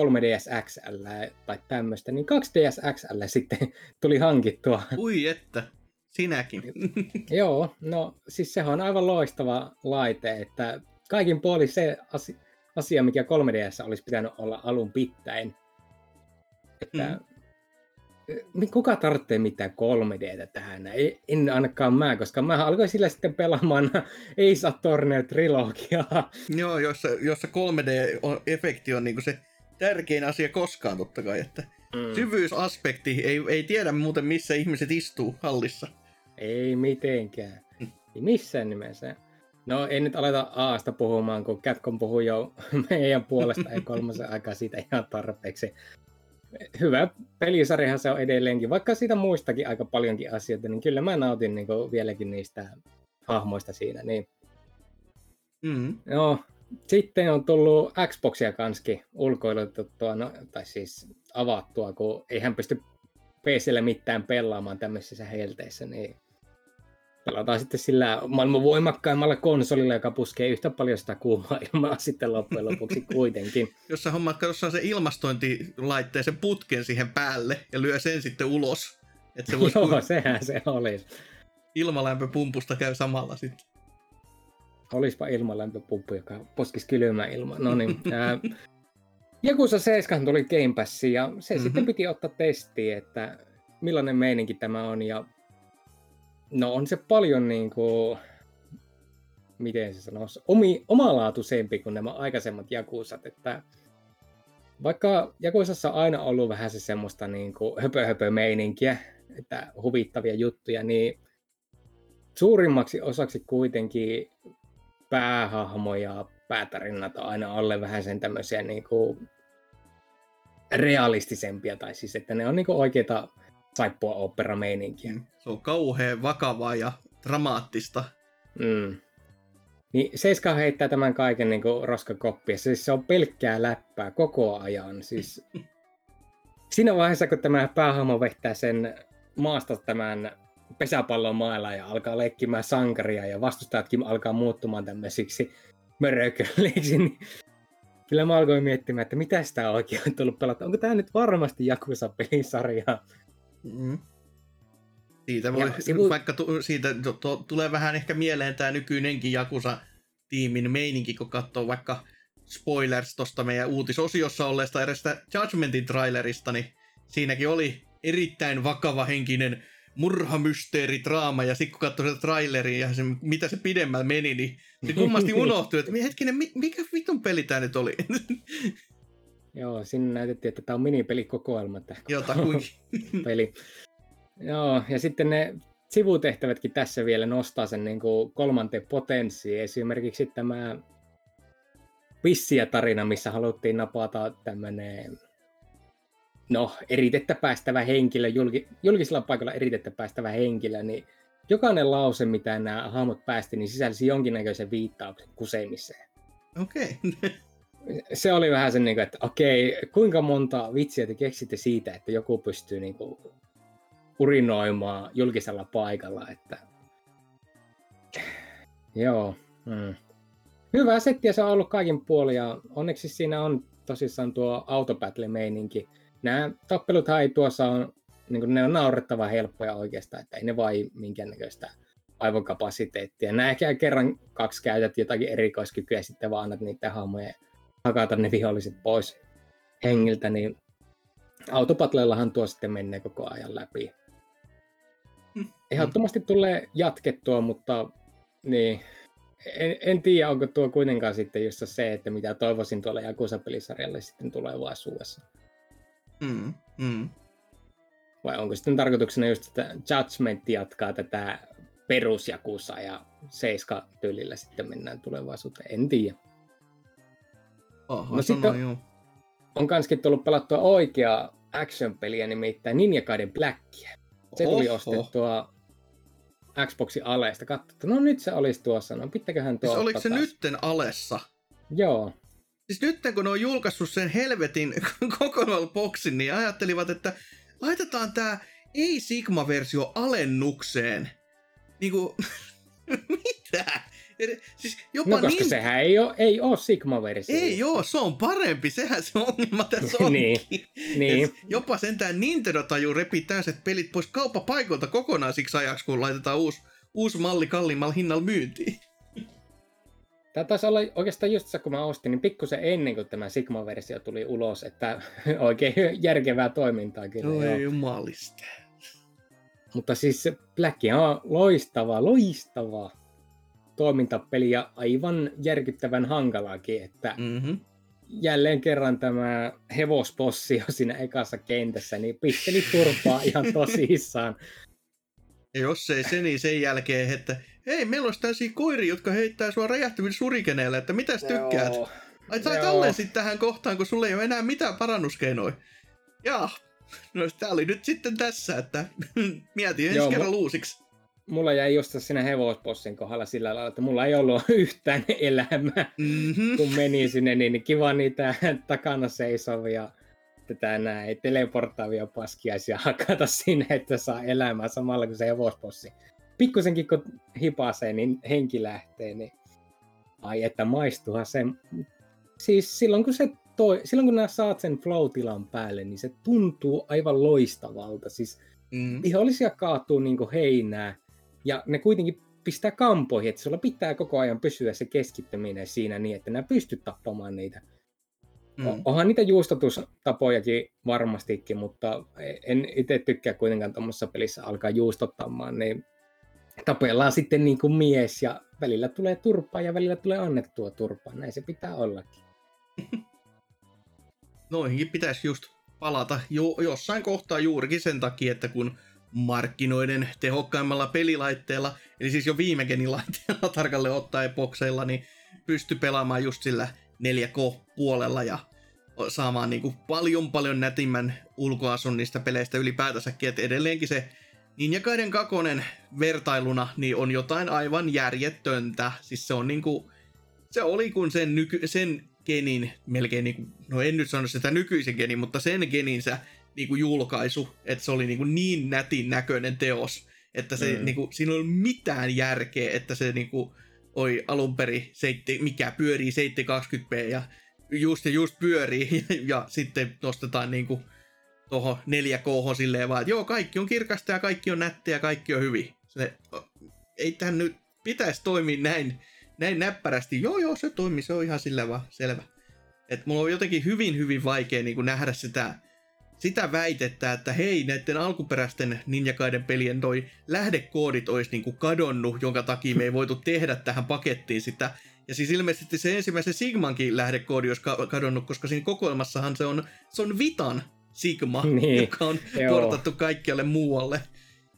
3DS XL tai tämmöistä, niin 2DS XL sitten tuli hankittua. Ui että, sinäkin. <laughs> Joo, no siis sehän on aivan loistava laite, että kaikin puoli se asia, mikä 3DS olisi pitänyt olla alun pitäen. Että mm kuka tarvitsee mitään 3Dtä tähän? Ei, en ainakaan mä, koska mä alkoin sillä sitten pelaamaan <laughs> Ace Attorney trilogiaa. Joo, jossa, jossa 3D-efekti on niinku se tärkein asia koskaan totta kai, että mm. syvyysaspekti ei, ei tiedä muuten missä ihmiset istuu hallissa. Ei mitenkään. Ei missään nimessä. No ei nyt aleta Aasta puhumaan, kun Capcom puhuu jo <laughs> meidän puolesta ja kolmasen aikaa siitä ihan tarpeeksi hyvä pelisarjahan se on edelleenkin, vaikka siitä muistakin aika paljonkin asioita, niin kyllä mä nautin niin vieläkin niistä hahmoista siinä. Niin. Mm. No, sitten on tullut Xboxia kanski ulkoilutettua, no, tai siis avattua, kun eihän pysty PClle mitään pelaamaan tämmöisissä helteissä, niin pelataan sitten sillä maailman voimakkaimmalla konsolilla, joka puskee yhtä paljon sitä kuumaa <laughs> ilmaa sitten loppujen lopuksi kuitenkin. <laughs> Jos sä hommaat jossain se ilmastointilaitteisen putken siihen päälle ja lyö sen sitten ulos. Että se <laughs> Joo, ku... sehän se olisi. Ilmalämpöpumpusta käy samalla sitten. Olispa ilmalämpöpumppu, joka poskisi kylmää ilmaa. No niin. Ää, Jakusa 7 tuli Game Passiin ja se mm-hmm. sitten piti ottaa testiin, että millainen meininki tämä on ja No on se paljon niin kuin, miten se sanoisi, omi, omalaatuisempi kuin nämä aikaisemmat Jakusat, että vaikka Jakusassa on aina ollut vähän se semmoista niin kuin höpö, höpö meininkiä, että huvittavia juttuja, niin suurimmaksi osaksi kuitenkin päähahmo ja päätarinat on aina alle vähän sen tämmöisiä niin kuin realistisempia, tai siis että ne on niin kuin oikeita saippua opera meininkiä. Mm. Se on kauhean vakavaa ja dramaattista. Mm. Niin Seiska heittää tämän kaiken niin roskakoppia. Siis se on pelkkää läppää koko ajan. Siis <laughs> siinä vaiheessa, kun tämä päähahmo vehtää sen maasta tämän pesäpallon mailla ja alkaa leikkimään sankaria ja vastustajatkin alkaa muuttumaan tämmöisiksi mörökölliksi, <laughs> niin kyllä mä alkoin miettimään, että mitä sitä oikein on tullut pelata. Onko tämä nyt varmasti Jakusa-pelisarja? Mm. Siitä voi, sivu... <laughs> vaikka tu, siitä to, to, tulee vähän ehkä mieleen tämä nykyinenkin Jakusa-tiimin meininki, kun katsoo vaikka spoilers tuosta meidän uutisosiossa olleesta edestä Judgmentin trailerista, niin siinäkin oli erittäin vakava henkinen murhamysteeridraama, ja sitten kun katsoi sitä traileria ja se, mitä se pidemmällä meni, niin se kummasti <laughs> unohtui, että hetkinen, mikä vitun peli tämä nyt oli? <laughs> Joo, sinne näytettiin, että tämä on minipelikokoelma. Jotakuinkin. <laughs> peli. Joo, ja sitten ne sivutehtävätkin tässä vielä nostaa sen niin kuin kolmanteen potenssiin. Esimerkiksi tämä vissiä tarina, missä haluttiin napata tämmöinen no, eritettä päästävä henkilö, julki, julkisella paikalla eritettä päästävä henkilö, niin jokainen lause, mitä nämä hahmot päästi, niin sisälsi jonkinnäköisen viittauksen kuseimiseen. Okei. Okay. <laughs> Se oli vähän sen, niin että okei, kuinka monta vitsiä te keksitte siitä, että joku pystyy niin kuin, urinoimaan julkisella paikalla, että <sighs> joo. Mm. Hyvä setti ja se on ollut kaikin puolin ja onneksi siinä on tosissaan tuo autobattle-meininki. Nämä tappelut ei tuossa on, niin kuin ne on naurettava helppoja oikeastaan, että ei ne vai minkäännäköistä aivokapasiteettia. Nämä ehkä kerran kaksi käytät jotakin erikoiskykyä ja sitten vaan annat niitä hahmoja hakata ne viholliset pois hengiltä, niin autopatleillahan tuo sitten menee koko ajan läpi. Mm. Ehdottomasti tulee jatkettua, mutta niin, en, en tiedä, onko tuo kuitenkaan sitten just se, että mitä toivoisin tuolle Jakusa-pelisarjalle sitten tulevaisuudessa. Mm, mm. Vai onko sitten tarkoituksena just, että Judgment jatkaa tätä perusjakusa ja seiska tyylillä sitten mennään tulevaisuuteen? En tiedä. Oho, no sitten on, on kanskin tullut pelattua oikeaa action-peliä, nimittäin Ninja Gaiden Blackia. Se tuli Oho. ostettua Xboxin aleesta. Katsottu, no nyt se olisi tuossa, no pitäköhän tuo siis oliko se taas. nytten alessa? Joo. Siis nyt kun ne on julkaissut sen helvetin <laughs> kokonaan boksin, niin ajattelivat, että laitetaan tämä ei-Sigma-versio alennukseen. Niinku, <laughs> mitä? Siis jopa no koska niin... sehän ei ole, ei ole Sigma-versio. Ei ole, se on parempi, sehän se ongelma tässä <laughs> onkin. niin, niin. jopa sentään Nintendo tajuu repi täyset pelit pois kauppapaikoilta kokonaan siksi ajaksi, kun laitetaan uusi, uusi malli kalliimmalla hinnalla myyntiin. Tämä taisi olla oikeastaan just se, kun mä ostin, niin pikkusen ennen kuin tämä Sigma-versio tuli ulos, että <laughs> oikein järkevää toimintaa kyllä. No ei jumalista. Mutta siis Black on loistava, loistava toimintapeli ja aivan järkyttävän hankalaakin, että mm-hmm. jälleen kerran tämä hevospossi jo siinä ekassa kentässä, niin pisteli turpaa ihan tosissaan. Jos ei se, niin sen jälkeen, että hei, meillä olisi tällaisia koiria, jotka heittää sua räjähtyvillä surikeneille, että mitäs tykkäät? Joo. Ai sä tallen sitten tähän kohtaan, kun sulle ei ole enää mitään parannuskeinoja. Jaa, no tää oli nyt sitten tässä, että <laughs> mietin ensi Joo, kerran luusiksi mulla jäi just siinä hevospossin kohdalla sillä lailla, että mulla ei ollut <laughs> yhtään elämää, mm-hmm. kun meni sinne, niin kiva niitä takana seisovia tätä näin teleportaavia paskiaisia hakata sinne, että saa elämää samalla kuin se hevospossi. Pikkusenkin kun hipasee, niin henki lähtee, niin ai että maistuha se. Siis silloin kun, se toi, silloin kun saat sen flow-tilan päälle, niin se tuntuu aivan loistavalta. Siis mm. vihollisia kaatuu niin heinää, ja ne kuitenkin pistää kampoihin, että sulla pitää koko ajan pysyä se keskittyminen siinä niin, että nämä pystyt tappamaan niitä. Mm. Onhan niitä juustotustapojakin varmastikin, mutta en itse tykkää kuitenkaan tuommoisessa pelissä alkaa juustottamaan, niin tapellaan sitten niin kuin mies ja välillä tulee turpaa ja välillä tulee annettua turpaa. Näin se pitää ollakin. <laughs> Noihinkin pitäisi just palata jo, jossain kohtaa juurikin sen takia, että kun markkinoiden tehokkaimmalla pelilaitteella, eli siis jo viime <laughs> laitteella tarkalleen ottaen bokseilla, niin pysty pelaamaan just sillä 4K-puolella ja saamaan niin kuin paljon paljon nätimmän ulkoasun niistä peleistä ylipäätänsäkin, että edelleenkin se Ninja Gaiden kakonen vertailuna niin on jotain aivan järjettöntä. Siis se on niin kuin, se oli kun sen, nyky, sen genin, melkein niin kuin, no en nyt sano sitä nykyisen genin, mutta sen geninsä niinku julkaisu, että se oli niinku niin nätin näköinen teos, että se, mm. niinku, siinä ei ollut mitään järkeä, että se niinku, oli alun perin, seitti, mikä pyörii 720p ja just ja just pyörii ja, <laughs> ja sitten nostetaan niinku tuohon 4K silleen vaan, että joo, kaikki on kirkasta ja kaikki on nättiä ja kaikki on hyvin. Se, ei tähän nyt pitäisi toimia näin, näin näppärästi. Joo, joo, se toimii, se on ihan sillä vaan, selvä. Et mulla on jotenkin hyvin, hyvin vaikea niin nähdä sitä, sitä väitettä, että hei, näiden alkuperäisten Ninjakaiden pelien toi lähdekoodit olisi niin kadonnut, jonka takia me ei voitu tehdä tähän pakettiin sitä. Ja siis ilmeisesti se ensimmäisen Sigmankin lähdekoodi olisi kadonnut, koska siinä kokoelmassahan se on, se on Vitan Sigma, <laughs> niin, joka on joo. portattu kaikkialle muualle.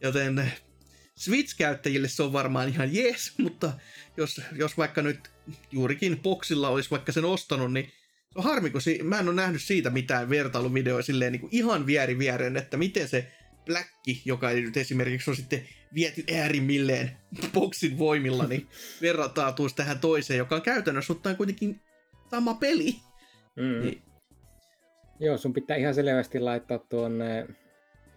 Joten Switch-käyttäjille se on varmaan ihan jees, <laughs> mutta jos, jos vaikka nyt juurikin boksilla olisi vaikka sen ostanut, niin se on harmi, kun si- mä en ole nähnyt siitä mitään vertailuvideoa silleen niin kuin ihan vieri viereen, että miten se Blackki, joka nyt esimerkiksi on sitten viety äärimmilleen <laughs> boksin voimilla, niin verratautuisi tähän toiseen, joka on käytännössä ottaen kuitenkin sama peli. Mm. Niin. Joo, sun pitää ihan selvästi laittaa tuonne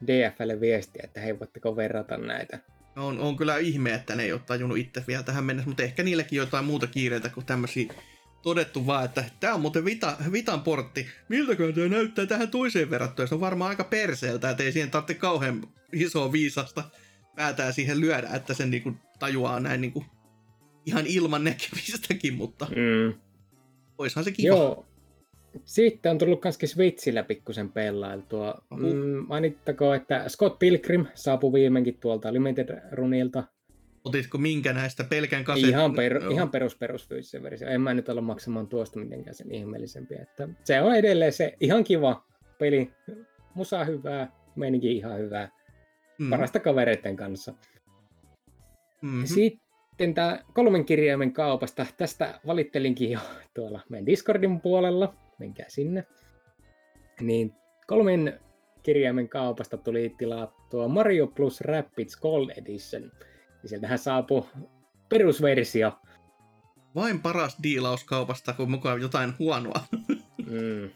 DFlle viestiä, että hei, voitteko verrata näitä. On, on kyllä ihme, että ne ei ole tajunnut itse vielä tähän mennessä, mutta ehkä niilläkin jotain muuta kiireitä kuin tämmöisiä todettu vaan, että tämä on muuten Vita, Vitan portti. Miltäkö tämä näyttää tähän toiseen verrattuna? Se on varmaan aika perseeltä, että ei siihen tarvitse kauhean isoa viisasta päätää siihen lyödä, että sen niinku tajuaa näin niinku ihan ilman näkemistäkin, mutta mm. oishan se kiva. Joo. Sitten on tullut myöskin Switchillä pikkusen pelailtua. Mm, mainittako, että Scott Pilgrim saapui viimeinkin tuolta Limited Runilta Otitko minkä näistä pelkän kasetin? Ihan, per, ihan perus perus versio. En mä nyt olla maksamaan tuosta mitenkään sen ihmeellisempiä. Että se on edelleen se ihan kiva peli. Musa hyvää, meininki ihan hyvää. Mm. Parasta kavereiden kanssa. Mm-hmm. Sitten tämä kolmen kirjaimen kaupasta. Tästä valittelinkin jo tuolla meidän Discordin puolella. Menkää sinne. Niin kolmen kirjaimen kaupasta tuli tilattua Mario Plus Rapids Gold Edition – niin sieltähän saapuu perusversio. Vain paras diilaus kaupasta, kun mukaan jotain huonoa. <laughs> mm.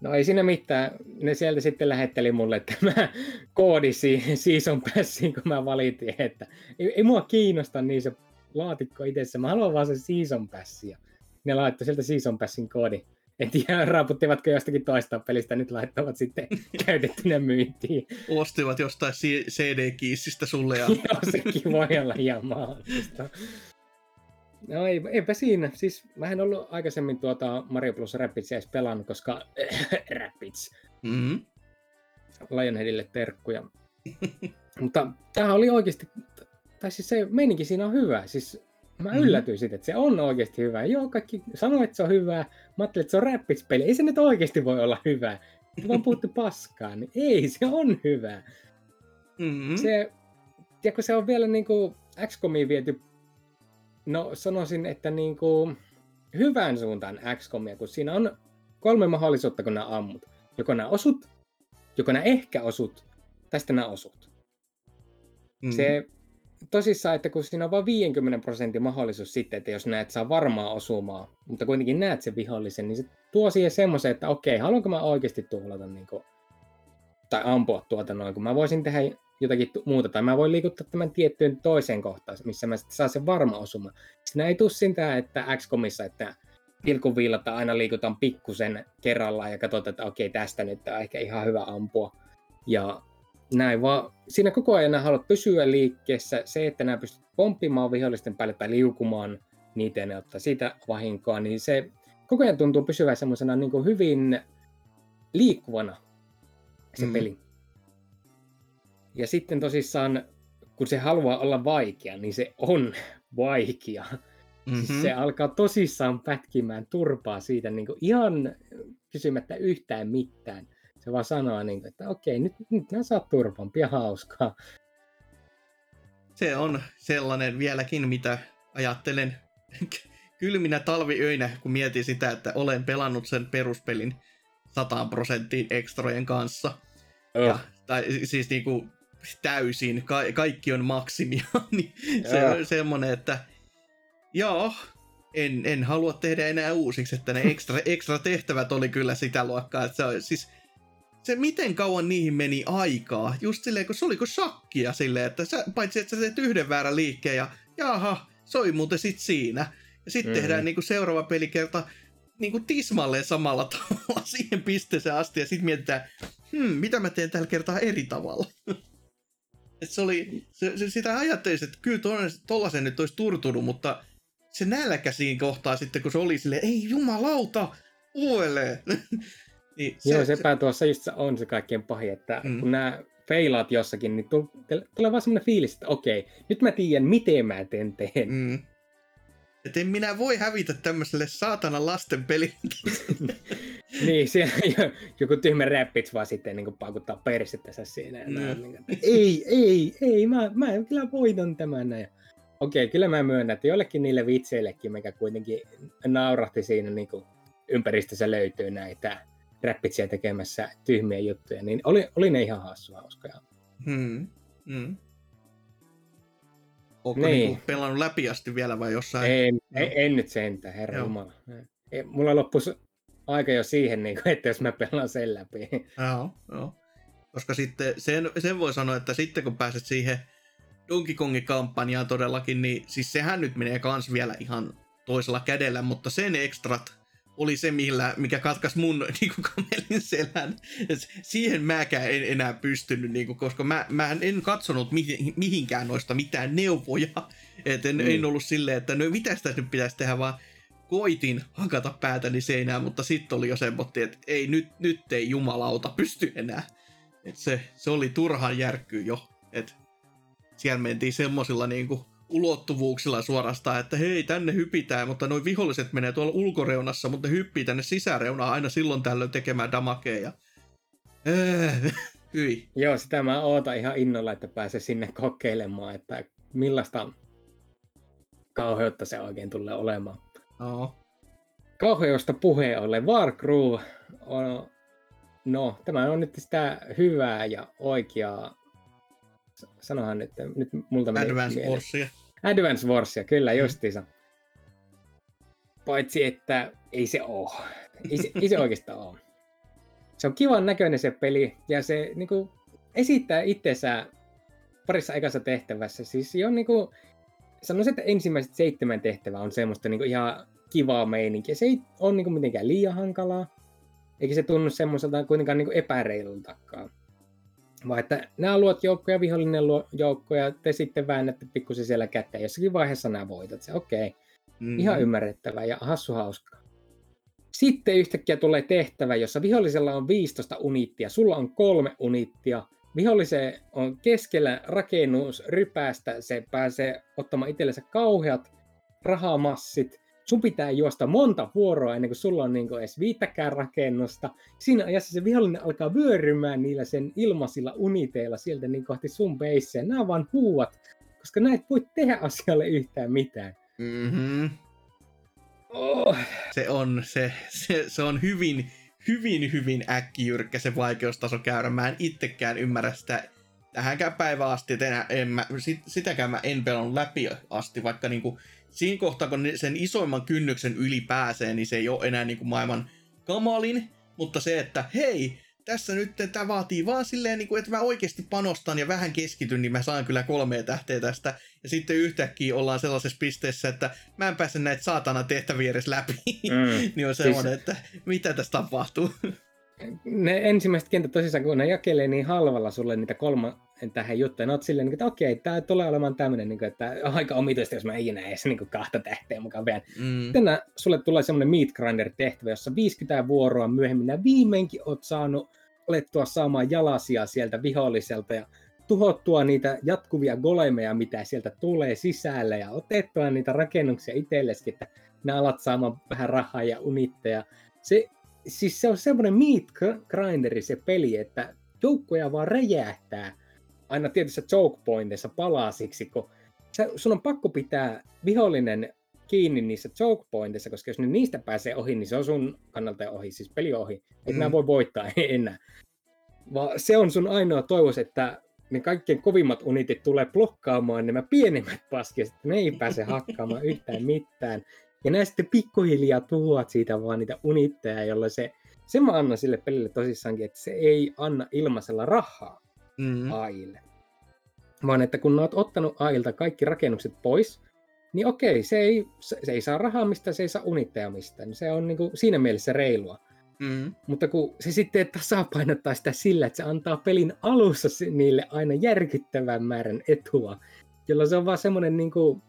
No ei siinä mitään. Ne sieltä sitten lähetteli mulle tämä koodi Season Passiin, kun mä valitin, että ei, ei mua kiinnosta niin se laatikko itse, mä haluan vaan se Season Passia. Ne laittoi sieltä Season Passin koodi. En tiedä, <laughs> raaputtivatko jostakin toista pelistä, nyt laittavat sitten <laughs> käytettynä myyntiin. Ostivat jostain CD-kiissistä sulle. Ja... <laughs> Joo, sekin voi olla ihan mahdollista. No ei, eipä siinä. Siis mä en ollut aikaisemmin tuota Mario Plus Rabbids edes pelannut, koska Rabbids. Mm-hmm. Lionheadille terkkuja. Mutta tämä oli oikeasti, tai siis se meininki siinä on hyvä. Siis Mä mm. yllätyin siitä, että se on oikeasti hyvä. Joo, kaikki sanoo, että se on hyvä. Mä ajattelin, että se on räppitspeli. Ei se nyt oikeasti voi olla hyvä. Vaan puhuttu paskaa, niin ei, se on hyvä. Mm-hmm. Se, ja kun se on vielä niin kuin XCOMiin viety, no sanoisin, että niin kuin hyvään suuntaan XCOMia, kun siinä on kolme mahdollisuutta, kun nämä ammut. Joko nämä osut, joko nämä ehkä osut, tai sitten nämä osut. Mm. Se tosissaan, että kun siinä on vain 50 prosentin mahdollisuus sitten, että jos näet saa varmaa osumaa, mutta kuitenkin näet sen vihollisen, niin se tuo siihen semmoisen, että okei, haluanko mä oikeasti tuhlata niin kuin, tai ampua tuota noin, kun mä voisin tehdä jotakin muuta, tai mä voin liikuttaa tämän tiettyyn toiseen kohtaan, missä mä sitten saan sen varma osuma. Siinä ei tule sitä, että XCOMissa, että pilkuviilata aina liikutaan pikkusen kerrallaan ja katsotaan, että okei, tästä nyt on ehkä ihan hyvä ampua. Ja näin, vaan siinä koko ajan haluat pysyä liikkeessä. Se, että nämä pystyt pomppimaan vihollisten päälle tai liukumaan niitä ne ottaa siitä vahinkoa, niin se koko ajan tuntuu pysyvän semmoisena niin hyvin liikkuvana se mm. peli. Ja sitten tosissaan, kun se haluaa olla vaikea, niin se on <laughs> vaikea. Mm-hmm. Siis se alkaa tosissaan pätkimään turpaa siitä niin ihan kysymättä yhtään mitään. Se vaan sanoo, niin kuin, että okei, nyt, nyt nämä saa turvampi ja hauskaa. Se on sellainen vieläkin, mitä ajattelen <laughs> kylminä talviöinä, kun mietin sitä, että olen pelannut sen peruspelin 100 prosenttiin ekstrojen kanssa. Oh. Ja, tai siis niinku täysin, ka- kaikki on maksimia, <laughs> niin se on semmonen, että joo, en, en halua tehdä enää uusiksi, että ne ekstra, ekstra tehtävät oli kyllä sitä luokkaa, että se on, siis se miten kauan niihin meni aikaa, just silleen, kun se oli kuin shakkia silleen, että sä, paitsi että sä teet yhden väärän liikkeen ja jaha, se oli muuten sit siinä. Ja sitten mm. tehdään niinku seuraava pelikerta niin kuin tismalleen samalla <laughs> tavalla siihen pisteeseen asti ja sitten mietitään, hmm, mitä mä teen tällä kertaa eri tavalla. <laughs> Et se oli, se, se, sitä ajattelin, että kyllä tollasen nyt olisi turtunut, mutta se nälkä siinä kohtaa sitten, kun se oli silleen, ei jumalauta, uudelleen. <laughs> niin se, Joo, sepä se... tuossa just on se kaikkein pahin, että mm. kun nämä feilaat jossakin, niin tulee vaan semmoinen fiilis, että okei, nyt mä tiedän, miten mä teen teen. Mm. Et en minä voi hävitä tämmöiselle saatana lasten pelin. <laughs> <laughs> niin, siellä joku tyhmä räppits vaan sitten niin paukuttaa persettä siinä. Ja mm. niin, ei, ei, ei, mä, mä kyllä voitan tämän. Ja, okei, kyllä mä myönnän, että jollekin niille vitseillekin, mikä kuitenkin naurahti siinä niin kuin ympäristössä löytyy näitä räppitsiä tekemässä tyhmiä juttuja, niin oli, oli ne ihan hassua hauskoja. Hmm. Hmm. Onko niin. niinku pelannut läpi asti vielä vai jossain? En, no. en, en nyt sentään, herra Joo. Jumala. Mulla loppus aika jo siihen, niin kuin, <laughs> että jos mä pelaan sen läpi. Joo, joo. Koska sitten sen, sen voi sanoa, että sitten kun pääset siihen Donkey Kongin kampanjaan todellakin, niin siis sehän nyt menee kans vielä ihan toisella kädellä, mutta sen ekstrat oli se, millä, mikä katkaisi mun <laughs> niin kuin kamelin selän. Siihen mäkään en enää pystynyt, niin kuin, koska mä, mä en katsonut mihin, mihinkään noista mitään neuvoja. Et en, mm. en ollut silleen, että no mitä sitä nyt pitäisi tehdä, vaan koitin hakata päätäni seinään, mutta sitten oli jo semmoinen, että ei nyt, nyt ei jumalauta pysty enää. Et se, se oli turhan järkkyy jo. Et siellä mentiin semmoisilla niinku ulottuvuuksilla suorastaan, että hei, tänne hypitään, mutta noin viholliset menee tuolla ulkoreunassa, mutta ne hyppii tänne sisäreunaan aina silloin tällöin tekemään damakeja. Äh, <laughs> hyi. Joo, sitä mä ootan ihan innolla, että pääsee sinne kokeilemaan, että millaista kauheutta se oikein tulee olemaan. No. Kauheusta puheen ollen Warcrew on, no, tämä on nyt sitä hyvää ja oikeaa sanohan nyt, nyt multa meni Advance Warsia. Advance Warsia, kyllä justiinsa. Paitsi, että ei se oo. Ei se, ei se oikeastaan oo. Se on kivan näköinen se peli, ja se niinku, esittää itsensä parissa ekassa tehtävässä. Siis jo niinku, sanoisin, että ensimmäiset seitsemän tehtävää on semmoista niinku ihan kivaa meininkiä. Se ei ole niinku mitenkään liian hankalaa, eikä se tunnu semmoiselta kuitenkaan niinku epäreilultakaan vaan että nämä luot joukkoja, vihollinen luo joukkoja, te sitten väännätte pikkusen siellä kättä, jossakin vaiheessa nämä voitat se, okei. Okay. Mm-hmm. Ihan ymmärrettävää ja hassu hauskaa. Sitten yhtäkkiä tulee tehtävä, jossa vihollisella on 15 unittia, sulla on kolme unittia, vihollisen on keskellä rakennusrypäästä, se pääsee ottamaan itsellensä kauheat rahamassit, sun pitää juosta monta vuoroa ennen kuin sulla on niin kuin edes viittäkään rakennusta. Siinä ajassa se vihollinen alkaa vyörymään niillä sen ilmaisilla uniteilla sieltä niin kohti sun beisseä. Nämä vaan huuat, koska näet voi tehdä asialle yhtään mitään. Mm-hmm. Oh. Se on, se, se, se on hyvin, hyvin, hyvin äkkijyrkkä se vaikeustaso käydä. Mä en itsekään ymmärrä sitä tähänkään päivään asti, että enää, en mä, sit, sitäkään mä en pelannut läpi asti, vaikka niinku siinä kohtaa, kun sen isoimman kynnyksen yli pääsee, niin se ei ole enää niin kuin maailman kamalin, mutta se, että hei, tässä nyt tämä vaatii vaan silleen, niin kuin, että mä oikeasti panostan ja vähän keskityn, niin mä saan kyllä kolme tähteä tästä. Ja sitten yhtäkkiä ollaan sellaisessa pisteessä, että mä en pääse näitä saatana tehtäviä edes läpi. Mm. <laughs> niin on semmoinen, siis... että mitä tässä tapahtuu. Ne ensimmäiset kentät tosissaan, kun ne jakelee niin halvalla sulle niitä kolma, tähän juttuun. Oot silleen, että okei, tämä tulee olemaan tämmöinen, niin että aika omituista, jos mä ei enää edes niin kahta tähteä mukaan vielä. Mm. Sitten sulle tulee semmoinen meat grinder-tehtävä, jossa 50 vuoroa myöhemmin viimeinkin oot saanut olettua saamaan jalasia sieltä viholliselta ja tuhottua niitä jatkuvia golemeja, mitä sieltä tulee sisälle ja otettua niitä rakennuksia itsellesi, että nämä alat saamaan vähän rahaa ja unitteja. Se, siis se on semmoinen meat grinderi se peli, että joukkoja vaan räjähtää aina tietyissä choke pointissa palasiksi, kun sä, sun on pakko pitää vihollinen kiinni niissä choke pointissa, koska jos ne niistä pääsee ohi, niin se on sun kannalta ohi, siis peli ohi. Et mm. mä voi voittaa <laughs> enää. Vaan se on sun ainoa toivos, että ne kaikkein kovimmat unitit tulee blokkaamaan nämä pienemmät paskit, että ne ei pääse hakkaamaan yhtään mitään. Ja näin sitten pikkuhiljaa tuhoat siitä vaan niitä unitteja, jolla se, se mä annan sille pelille tosissaankin, että se ei anna ilmaisella rahaa mm. AIlle. Vaan että kun oot ottanut AIlta kaikki rakennukset pois, niin okei, se ei, se, se ei saa rahaa mistä, se ei saa unitteja mistään. Se on niin kuin siinä mielessä reilua. Mm. Mutta kun se sitten tasapainottaa sitä sillä, että se antaa pelin alussa niille aina järkyttävän määrän etua, jolloin se on vaan semmoinen niin kuin,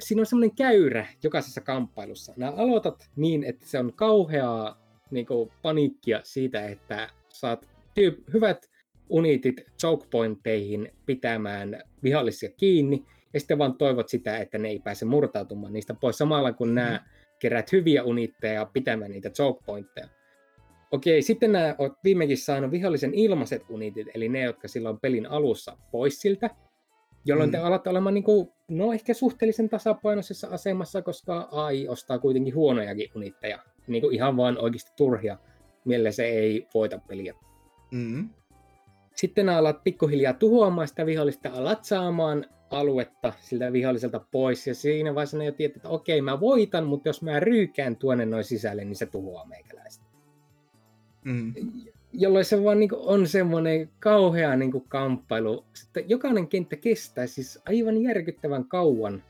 siinä on semmoinen käyrä jokaisessa kamppailussa. Nämä aloitat niin, että se on kauheaa niin kuin, paniikkia siitä, että saat tyyp- hyvät unitit chokepointteihin pitämään vihollisia kiinni, ja sitten vaan toivot sitä, että ne ei pääse murtautumaan niistä pois samalla, kun mm. nämä kerät hyviä unitteja pitämään niitä chokepointteja. Okei, sitten nämä olet viimekin saanut vihollisen ilmaiset unitit, eli ne, jotka silloin pelin alussa pois siltä, jolloin mm. te alatte olemaan niin kuin, no ehkä suhteellisen tasapainoisessa asemassa, koska AI ostaa kuitenkin huonojakin unitteja, niin kuin ihan vaan oikeasti turhia, millä se ei voita peliä. Mm. Sitten alat pikkuhiljaa tuhoamaan sitä vihollista, alat saamaan aluetta siltä viholliselta pois, ja siinä vaiheessa ne jo tiedät, että okei, mä voitan, mutta jos mä ryykään tuonne noin sisälle, niin se tuhoaa meikäläistä. Mm. Jolloin se vaan niin on semmoinen kauhea niin kamppailu. Sitten jokainen kenttä kestää siis aivan järkyttävän kauan,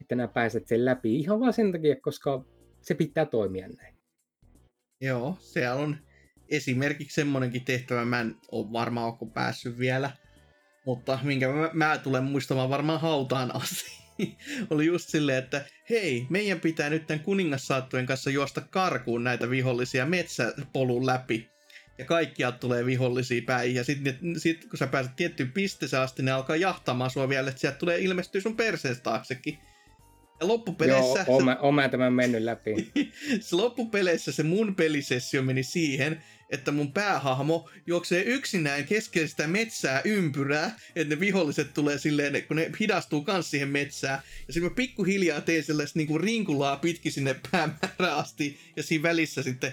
että nämä pääset sen läpi. Ihan vaan sen takia, koska se pitää toimia näin. Joo, se on esimerkiksi semmonenkin tehtävä, mä en ole varmaan onko päässyt vielä, mutta minkä mä, mä tulen muistamaan varmaan hautaan asti. <laughs> oli just silleen, että hei, meidän pitää nyt tämän kuningassaattujen kanssa juosta karkuun näitä vihollisia metsäpolun läpi. Ja kaikkia tulee vihollisia päin. Ja sitten sit, kun sä pääset tiettyyn pisteeseen asti, ne alkaa jahtamaan sua vielä, että sieltä tulee ilmestyä sun perseestä taaksekin. Ja loppupeleissä... Joo, oon mä tämän mennyt läpi. <laughs> se loppupeleissä se mun pelisessio meni siihen, että mun päähahmo juoksee yksinään keskellä sitä metsää ympyrää, että ne viholliset tulee silleen, kun ne hidastuu kans siihen metsään. Ja sitten mä pikkuhiljaa teen sellaista niinku rinkulaa pitkin sinne päämäärään asti, ja siinä välissä sitten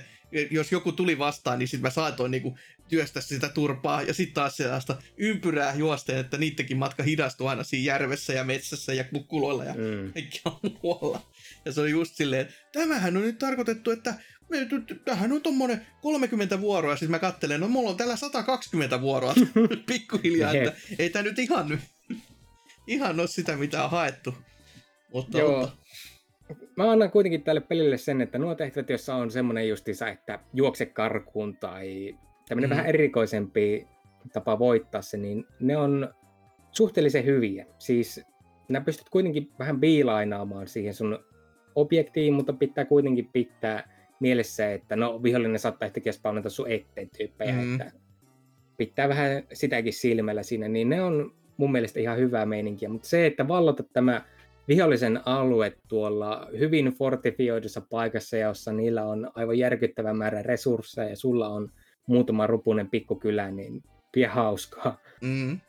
jos joku tuli vastaan, niin sitten mä saatoin niinku työstä sitä turpaa ja sitten taas sellaista ympyrää juosteen, että niidenkin matka hidastui aina siinä järvessä ja metsässä ja kukkuloilla ja mm. kaikkialla muualla. Ja se oli just silleen, että tämähän on nyt tarkoitettu, että tähän on tommonen 30 vuoroa, siis mä kattelen, no mulla on täällä 120 vuoroa <laughs> pikkuhiljaa, että ei tää nyt ihan nyt, ihan ole sitä, mitä on haettu. Mutta, Joo. Mutta... Mä annan kuitenkin tälle pelille sen, että nuo tehtävät, joissa on semmoinen justiinsa, että juokse karkuun tai tämmöinen mm. vähän erikoisempi tapa voittaa se, niin ne on suhteellisen hyviä. Siis nää pystyt kuitenkin vähän biilainaamaan siihen sun objektiin, mutta pitää kuitenkin pitää mielessä, että no vihollinen saattaa yhtäkkiä spawnata sun eteen tyyppejä, mm. että pitää vähän sitäkin silmällä siinä, niin ne on mun mielestä ihan hyvää meininkiä, mutta se, että vallata tämä vihollisen alue tuolla hyvin fortifioidussa paikassa, jossa niillä on aivan järkyttävä määrä resursseja ja sulla on muutama rupunen pikkukylä, niin vie hauskaa. Mm.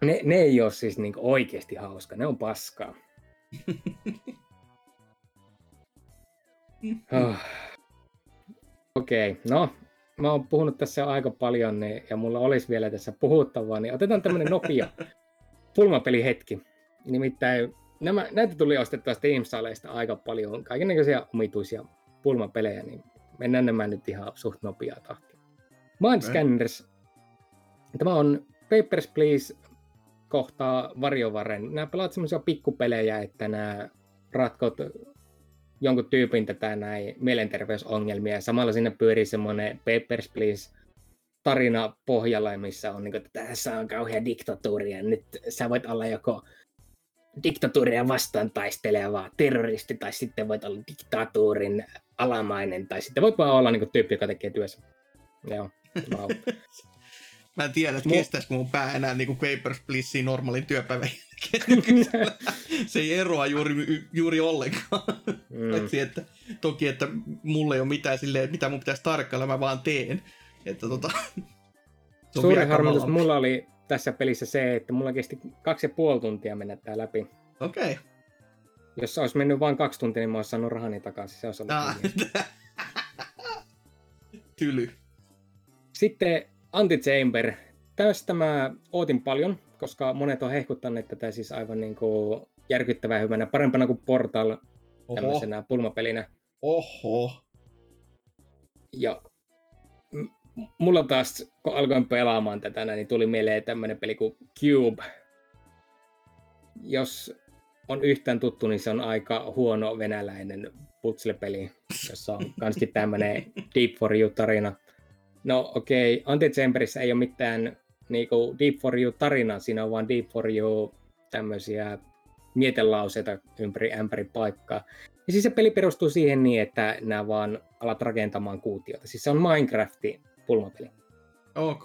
Ne, ne ei ole siis niin oikeasti hauska, ne on paskaa. <laughs> oh. Okei, okay, no mä oon puhunut tässä aika paljon niin, ja mulla olisi vielä tässä puhuttavaa, niin otetaan tämmönen nopea <laughs> pulmapelihetki. Nimittäin nämä, näitä tuli ostettua Steam-saleista aika paljon, kaikenlaisia omituisia pulmapelejä, niin mennään nämä nyt ihan suht nopeaa tahtia. Mind Scanners. Tämä on Papers, Please kohtaa varjovarren. Nämä pelaat semmoisia pikkupelejä, että nämä ratkot jonkun tyypin tätä näin mielenterveysongelmia. Ja samalla sinne pyörii semmoinen Papers, Please tarina pohjalla, missä on, niin kuin, että tässä on kauhea diktatuuri ja nyt sä voit olla joko diktatuuria vastaan taisteleva terroristi tai sitten voit olla diktatuurin alamainen tai sitten voit vaan olla niin tyyppi, joka tekee työssä. Joo, <laughs> wow. Mä en tiedä, että Mu- kestäisikö mun pää enää niin kuin Papers, Please normaalin työpäivän <laughs> se ei eroa juuri, juuri ollenkaan. Mm. Paitsi, että toki, että mulle ei ole mitään silleen, mitä mun pitäisi tarkkailla, mä vaan teen. Että tota, Suuri harmitus mulla oli tässä pelissä se, että mulla kesti kaksi ja puoli tuntia mennä tää läpi. Okei. Okay. Jos olisi mennyt vain kaksi tuntia, niin mä olisin saanut rahani takaisin. Se olisi ollut ah. <laughs> Tyly. Sitten Anti-Chamber. Tästä mä ootin paljon, koska monet on hehkuttaneet tätä siis aivan niin kuin järkyttävää hyvänä, parempana kuin Portal Oho. tämmöisenä pulmapelinä. Oho. Ja mulla taas, kun alkoin pelaamaan tätä, niin tuli mieleen tämmöinen peli kuin Cube. Jos on yhtään tuttu, niin se on aika huono venäläinen putslepeli, jossa on myöskin tämmöinen Deep for You-tarina. No okei, okay, Antichamberissä ei ole mitään niinku Deep for You-tarinaa, siinä on vaan Deep for You tämmöisiä mietelauseita ympäri ämpäri paikkaa. Ja siis se peli perustuu siihen niin, että nämä vaan alat rakentamaan kuutioita. Siis se on Minecraftin pulmapeli. Ok.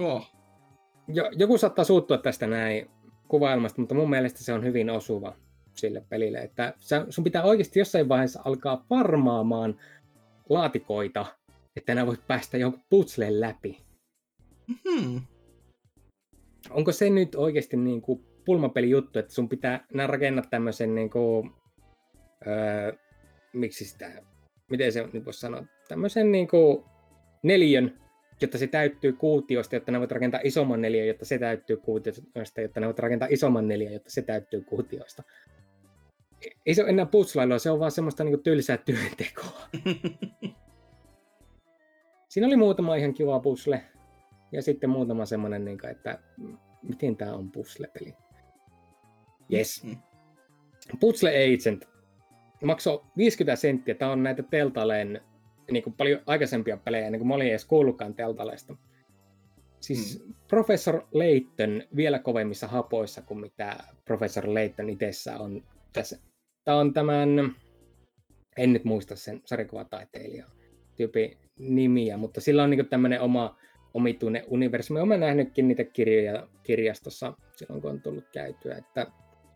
Jo, joku saattaa suuttua tästä näin kuvailmasta, mutta mun mielestä se on hyvin osuva sille pelille. Että sun pitää oikeasti jossain vaiheessa alkaa farmaamaan laatikoita, että nämä voit päästä jonkun putsleen läpi. Hmm. Onko se nyt oikeasti niin kuin pulmapeli juttu, että sun pitää nämä rakennat tämmöisen niin kuin, öö, miksi sitä, miten se nyt voisi sanoa, tämmöisen niin kuin neljön, jotta se täyttyy kuutiosta, jotta ne voit rakentaa isomman neljän, jotta se täyttyy kuutiosta, jotta ne voit rakentaa isomman neljän, jotta se täyttyy kuutiosta. Ei se ole enää puzzlailua, se on vaan semmoista niin tylsää työntekoa. <laughs> Siinä oli muutama ihan kiva puzzle, ja sitten muutama semmoinen, niin kuin, että miten tämä on puzzle-peli. Yes. <laughs> Puzzle Agent maksoi 50 senttiä. Tämä on näitä Teltaleen niin kuin paljon aikaisempia pelejä, niin kuin mä olin edes kuullutkaan Teltaleesta. Siis mm. Professor Layton vielä kovemmissa hapoissa kuin mitä Professor Layton itsessä on tässä. Tämä on tämän, en nyt muista sen sarjakuvataiteilijan tyypin nimiä, mutta sillä on niin tämmöinen oma omituinen universumi. Olen nähnytkin niitä kirjoja kirjastossa silloin, kun on tullut käytyä, että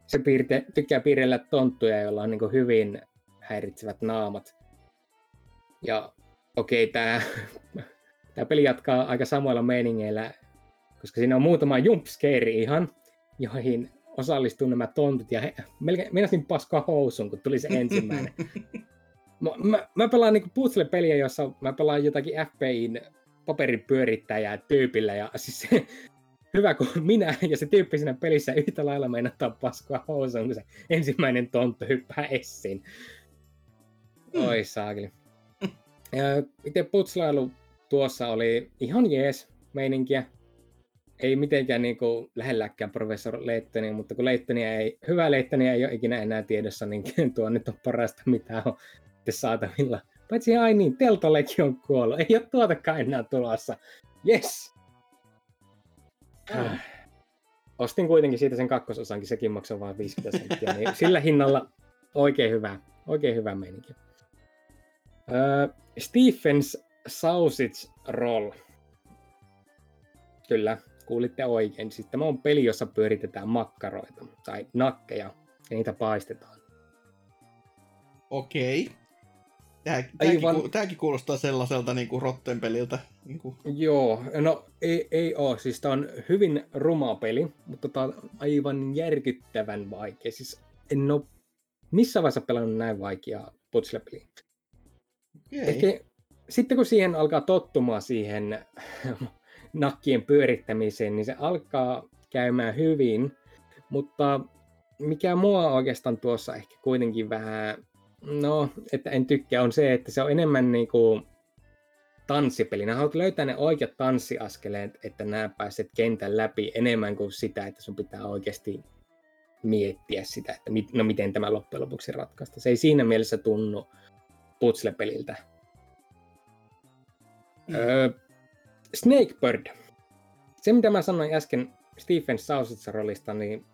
se piirte, tykkää piirrellä tonttuja, joilla on niin hyvin häiritsevät naamat. Ja okei, okay, tämä <laughs> tää peli jatkaa aika samoilla meiningeillä, koska siinä on muutama jumpscare ihan, joihin osallistuu nämä tontut, ja he, melkein meinasin paskaa housun, kun tuli se <laughs> ensimmäinen. mä, mä, mä pelaan niinku puzzle-peliä, jossa mä pelaan jotakin FBIn paperin pyörittäjää tyypillä, ja siis se, <laughs> hyvä kuin minä ja se tyyppi siinä pelissä yhtä lailla meinattaa paskoa housuun, kun se ensimmäinen tonttu hyppää essiin. Mm. Oi saakeli. Itse putslailu tuossa oli ihan jees meininkiä. Ei mitenkään niin kuin lähelläkään professor Leittonia, mutta kun Leittonia ei, hyvä Leittonia ei ole ikinä enää tiedossa, niin <laughs> tuo nyt on parasta, mitä on saatavilla. Paitsi ai niin, Teltolekin on kuollut. Ei ole tuotakaan enää tulossa. Yes! Äh. Ostin kuitenkin siitä sen kakkososankin, sekin maksaa vain 50 senttiä, niin sillä hinnalla oikein hyvä, oikein hyvä meininki. Uh, Stephens Sausage Roll. Kyllä, kuulitte oikein. Siis tämä on peli, jossa pyöritetään makkaroita tai nakkeja ja niitä paistetaan. Okei. Okay. Tämäkin, Aivan... tämäkin kuulostaa sellaiselta niin kuin Rotten peliltä. Niin kuin. Joo, no ei, ei ole. Siis tämä on hyvin ruma peli, mutta tämä on aivan järkyttävän vaikea. Siis en ole missä vaiheessa pelannut näin vaikeaa putslepeliä. Ehkä sitten kun siihen alkaa tottumaan siihen <laughs> nakkien pyörittämiseen, niin se alkaa käymään hyvin, mutta mikä mua oikeastaan tuossa ehkä kuitenkin vähän No, että en tykkää on se, että se on enemmän niin kuin tanssipeli. Nämä haluat löytää ne oikeat tanssiaskeleet, että nämä pääset kentän läpi enemmän kuin sitä, että sun pitää oikeasti miettiä sitä, että mit, no miten tämä loppujen lopuksi ratkaista. Se ei siinä mielessä tunnu putslepeliltä. Mm. Öö, Snakebird. Se, mitä mä sanoin äsken Stephen Sausitsa roolista, niin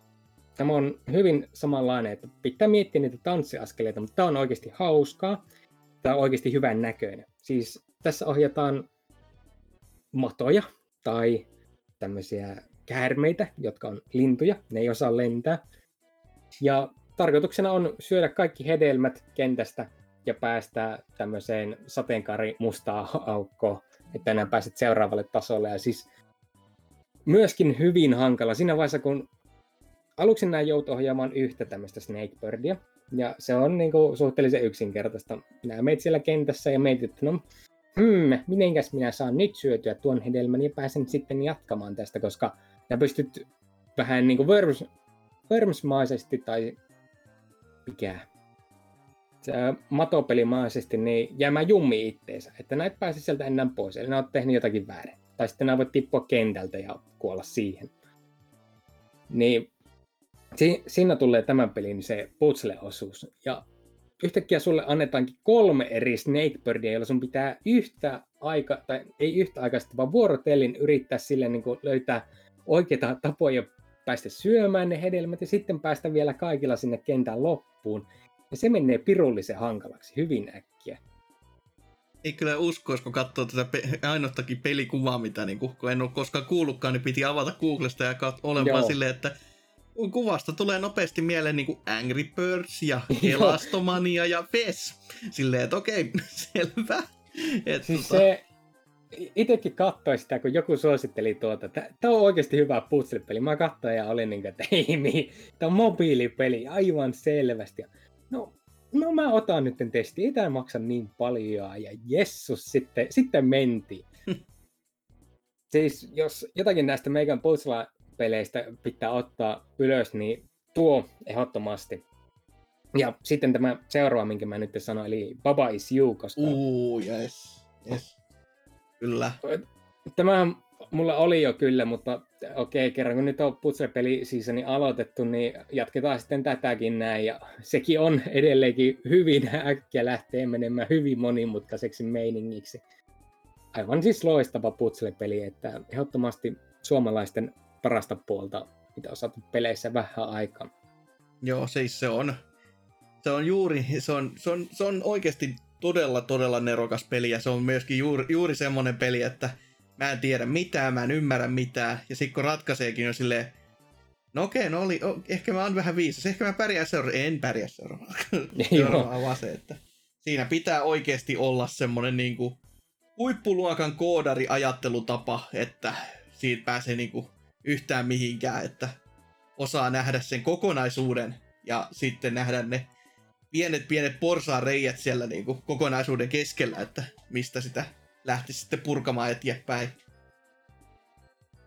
Tämä on hyvin samanlainen, että pitää miettiä niitä tanssiaskeleita, mutta tämä on oikeasti hauskaa. Tämä on oikeasti hyvän näköinen. Siis tässä ohjataan matoja tai tämmöisiä käärmeitä, jotka on lintuja, ne ei osaa lentää. Ja tarkoituksena on syödä kaikki hedelmät kentästä ja päästä tämmöiseen sateenkaari mustaa aukkoon, että enää pääset seuraavalle tasolle. Ja siis myöskin hyvin hankala. Siinä vaiheessa, kun aluksi nämä joutui ohjaamaan yhtä tämmöistä Snakebirdia, ja se on niin kuin, suhteellisen yksinkertaista. Nämä meitä siellä kentässä ja mietit, että no, hmm, mitenkäs minä saan nyt syötyä tuon hedelmän ja pääsen sitten jatkamaan tästä, koska sä pystyt vähän niin kuin worms, tai mikä matopelimaisesti niin jäämään jummi itteensä, että näet pääse sieltä enää pois, eli nämä oot tehnyt jotakin väärin. Tai sitten nämä voit tippua kentältä ja kuolla siihen. Niin si- siinä tulee tämän pelin se puzzle-osuus. Ja yhtäkkiä sulle annetaankin kolme eri Snakebirdia, joilla sun pitää yhtä aika, tai ei yhtä aikaisesti, vaan vuorotellin yrittää sille niin löytää oikeita tapoja päästä syömään ne hedelmät ja sitten päästä vielä kaikilla sinne kentän loppuun. Ja se menee pirullisen hankalaksi hyvin äkkiä. Ei kyllä uskoisi, kun katsoo tätä pe- ainoastakin pelikuvaa, mitä niin kun en ole koskaan kuullutkaan, niin piti avata Googlesta ja kat- olen vaan silleen, että kuvasta tulee nopeasti mieleen niin kuin Angry Birds ja Elastomania ja Fes. Silleen, että okei, <laughs> selvä. Et, siis tota... se, itekin katsoin sitä, kun joku suositteli tuota, että tämä on oikeasti hyvä puzzle-peli. Mä katsoin ja olin niin kuin, että <laughs> ei niin, tämä on mobiilipeli aivan selvästi. No, no mä otan nyt testi, ei tämä maksa niin paljon ja jessus, sitten, sitten mentiin. <laughs> siis jos jotakin näistä meidän puzzle peleistä pitää ottaa ylös, niin tuo ehdottomasti. Ja sitten tämä seuraava, minkä mä nyt sanoin, eli Baba is You, koska... Uu, yes, yes. Kyllä. Tämä mulla oli jo kyllä, mutta okei, kerran kun nyt on puzzle-peli seasoni aloitettu, niin jatketaan sitten tätäkin näin. Ja sekin on edelleenkin hyvin äkkiä lähtee menemään hyvin monimutkaiseksi meiningiksi. Aivan siis loistava puzzle-peli, että ehdottomasti suomalaisten parasta puolta, mitä on saatu peleissä vähän aikaa. Joo, siis se on, se on juuri, se on, se on, se on oikeasti todella, todella nerokas peli ja se on myöskin juuri, juuri semmoinen peli, että mä en tiedä mitään, mä en ymmärrä mitään. Ja sitten kun ratkaiseekin on silleen, no okei, no oli, oh, ehkä mä oon vähän viisas, ehkä mä pärjään seuraavaan, en pärjää seuraavaan, seuraavaan vaan se, että siinä pitää oikeasti olla semmoinen niinku huippuluokan koodari ajattelutapa, että siitä pääsee niinku yhtään mihinkään, että osaa nähdä sen kokonaisuuden ja sitten nähdä ne pienet pienet porsaan reijät siellä niin kuin kokonaisuuden keskellä, että mistä sitä lähti sitten purkamaan eteenpäin.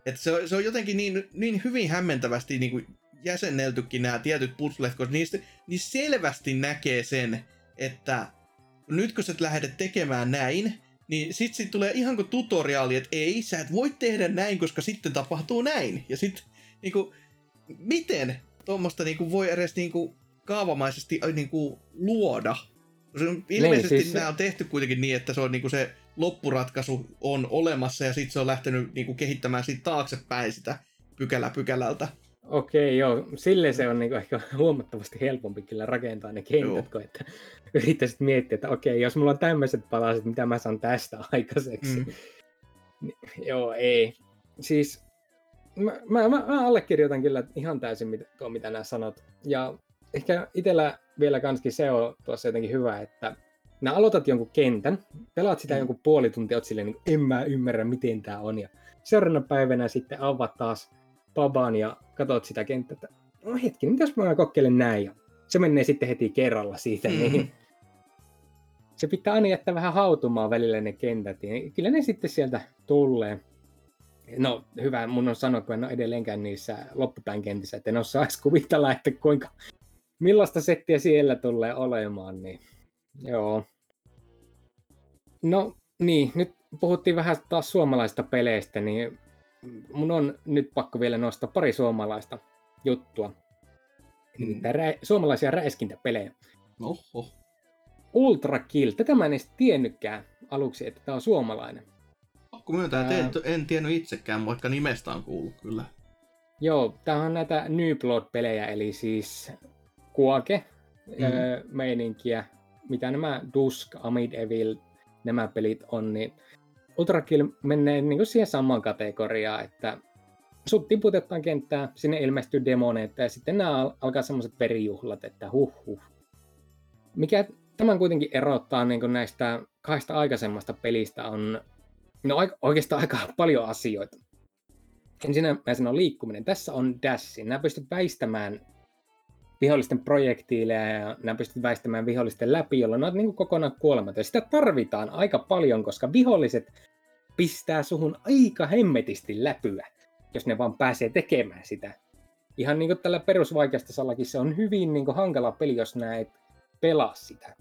Että se, se on jotenkin niin, niin hyvin hämmentävästi niin kuin jäsenneltykin nämä tietyt puzzlet, koska niistä, niin selvästi näkee sen, että nyt kun sä lähdet tekemään näin, niin sit, sit tulee ihan kuin tutoriaali, että ei, sä et voi tehdä näin, koska sitten tapahtuu näin. Ja sit niinku, miten tuommoista niinku voi edes niinku kaavamaisesti niinku luoda? Ilmeisesti niin, siis... nämä on tehty kuitenkin niin, että se on niinku se loppuratkaisu on olemassa ja sitten se on lähtenyt niinku kehittämään siitä taaksepäin sitä pykälä pykälältä. Okei, joo. Sille se on niinku ehkä huomattavasti helpompi kyllä rakentaa ne kentät, kun että yrittäisit miettiä, että okei, jos mulla on tämmöiset palaset, mitä mä saan tästä <laughs> aikaiseksi. Mm. Niin, joo, ei. Siis mä, mä, mä, mä allekirjoitan kyllä ihan täysin mitä, tuo, mitä nämä sanot. Ja ehkä itsellä vielä kanskin se on tuossa jotenkin hyvä, että nää aloitat jonkun kentän, pelaat sitä mm. jonkun puoli tuntia, oot silleen, niin en mä ymmärrä, miten tämä on. Ja seuraavana päivänä sitten avaat taas paban ja katsot sitä kenttää, että no hetki, mitäs mä kokeilen näin. Ja se menee sitten heti kerralla siitä. Mm. Niin se pitää aina jättää vähän hautumaan välillä ne kentät. Niin kyllä ne sitten sieltä tulee. No hyvä, mun on sanoa, kun en ole edelleenkään niissä loppupään kentissä, että en osaa edes kuvitella, että kuinka, millaista settiä siellä tulee olemaan. Niin, joo. No niin, nyt puhuttiin vähän taas suomalaista peleistä, niin mun on nyt pakko vielä nostaa pari suomalaista juttua. Mm. Rä- suomalaisia räiskintäpelejä. Oho. Ultra Kill. Tätä mä en edes tiennytkään aluksi, että tämä on suomalainen. Pakko myöntää, että en, en tiennyt itsekään, vaikka nimestä on kuullut kyllä. Joo, tämä on näitä New Blood-pelejä, eli siis Kuake mm. öö, meininkiä, mitä nämä Dusk, Amid Evil, nämä pelit on, niin Ultra Kill menee niin kuin siihen samaan kategoriaan, että sut tiputetaan kenttää, sinne ilmestyy demoneita ja sitten nämä alkaa semmoiset perijuhlat, että huh huh. Mikä tämän kuitenkin erottaa niin näistä kahdesta aikaisemmasta pelistä on no, oikeastaan aika paljon asioita. Ensimmäisenä on liikkuminen. Tässä on dashi. Nämä pystyt väistämään vihollisten projektiileja ja nämä pystyt väistämään vihollisten läpi, jolloin olet niin kokonaan kuolematon. Sitä tarvitaan aika paljon, koska viholliset pistää suhun aika hemmetisti läpyä, jos ne vaan pääsee tekemään sitä. Ihan niin kuin tällä perusvaikeasta se on hyvin niin kuin hankala peli, jos näet pelaa sitä.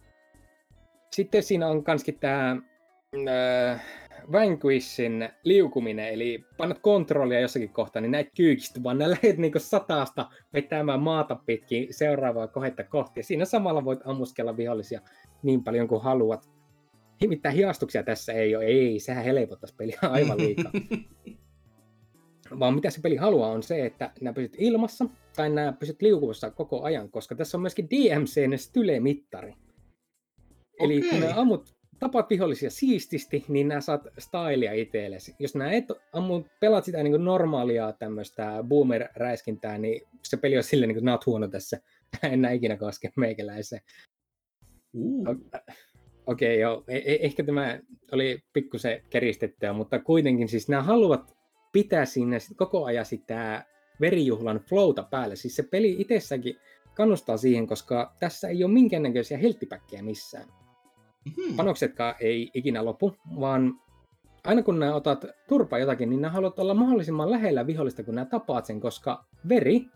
Sitten siinä on myöskin tämä äh, Vanquishin liukuminen, eli painat kontrollia jossakin kohtaa, niin näet kyykistä, vaan nää lähdet niinku satasta vetämään maata pitkin seuraavaa kohetta kohti. Ja siinä samalla voit ammuskella vihollisia niin paljon kuin haluat. Mitään hiastuksia tässä ei ole. Ei, sehän helpottaisi peliä <laughs> aivan liikaa. <laughs> Vaan mitä se peli haluaa on se, että nämä pysyt ilmassa tai nämä pysyt liukuvassa koko ajan, koska tässä on myöskin DMCn style-mittari. Eli kun nämä ammut, tapat vihollisia siististi, niin nämä saat stylia itsellesi. Jos nämä et ammu, pelaat sitä niin normaalia tämmöistä boomer-räiskintää, niin se peli on silleen, niin kuin, että huono tässä. <laughs> en näe ikinä koske meikäläiseen. Uh. Okei, okay, joo. E- e- ehkä tämä oli pikkusen keristettyä, mutta kuitenkin siis nämä haluavat pitää sinne koko ajan sitä verijuhlan flowta päällä. Siis se peli itsessäkin kannustaa siihen, koska tässä ei ole minkäännäköisiä helttipäkkiä missään. Mm-hmm. Panoksetkaan ei ikinä lopu, vaan aina kun nämä otat turpa jotakin, niin nämä haluat olla mahdollisimman lähellä vihollista, kun nämä tapaat sen, koska veri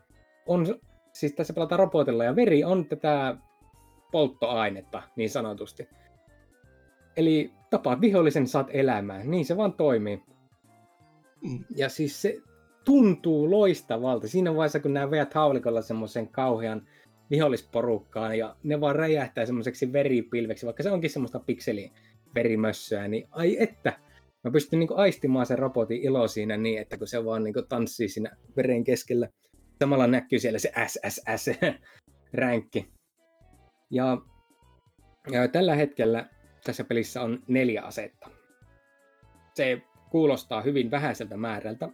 on, siis tässä pelataan robotilla, ja veri on tätä polttoainetta, niin sanotusti. Eli tapaat vihollisen, saat elämään. Niin se vaan toimii. Mm. Ja siis se tuntuu loistavalta. Siinä vaiheessa, kun nämä veät haulikolla semmoisen kauhean vihollisporukkaan ja ne vaan räjähtää semmoiseksi veripilveksi, vaikka se onkin semmoista pikseli verimössöä, niin ai että, mä pystyn niinku aistimaan sen robotin ilo siinä niin, että kun se vaan niinku tanssii siinä veren keskellä. Samalla näkyy siellä se SSS-ränkki. <laughs> Ja, ja tällä hetkellä tässä pelissä on neljä asetta. Se kuulostaa hyvin vähäiseltä määrältä.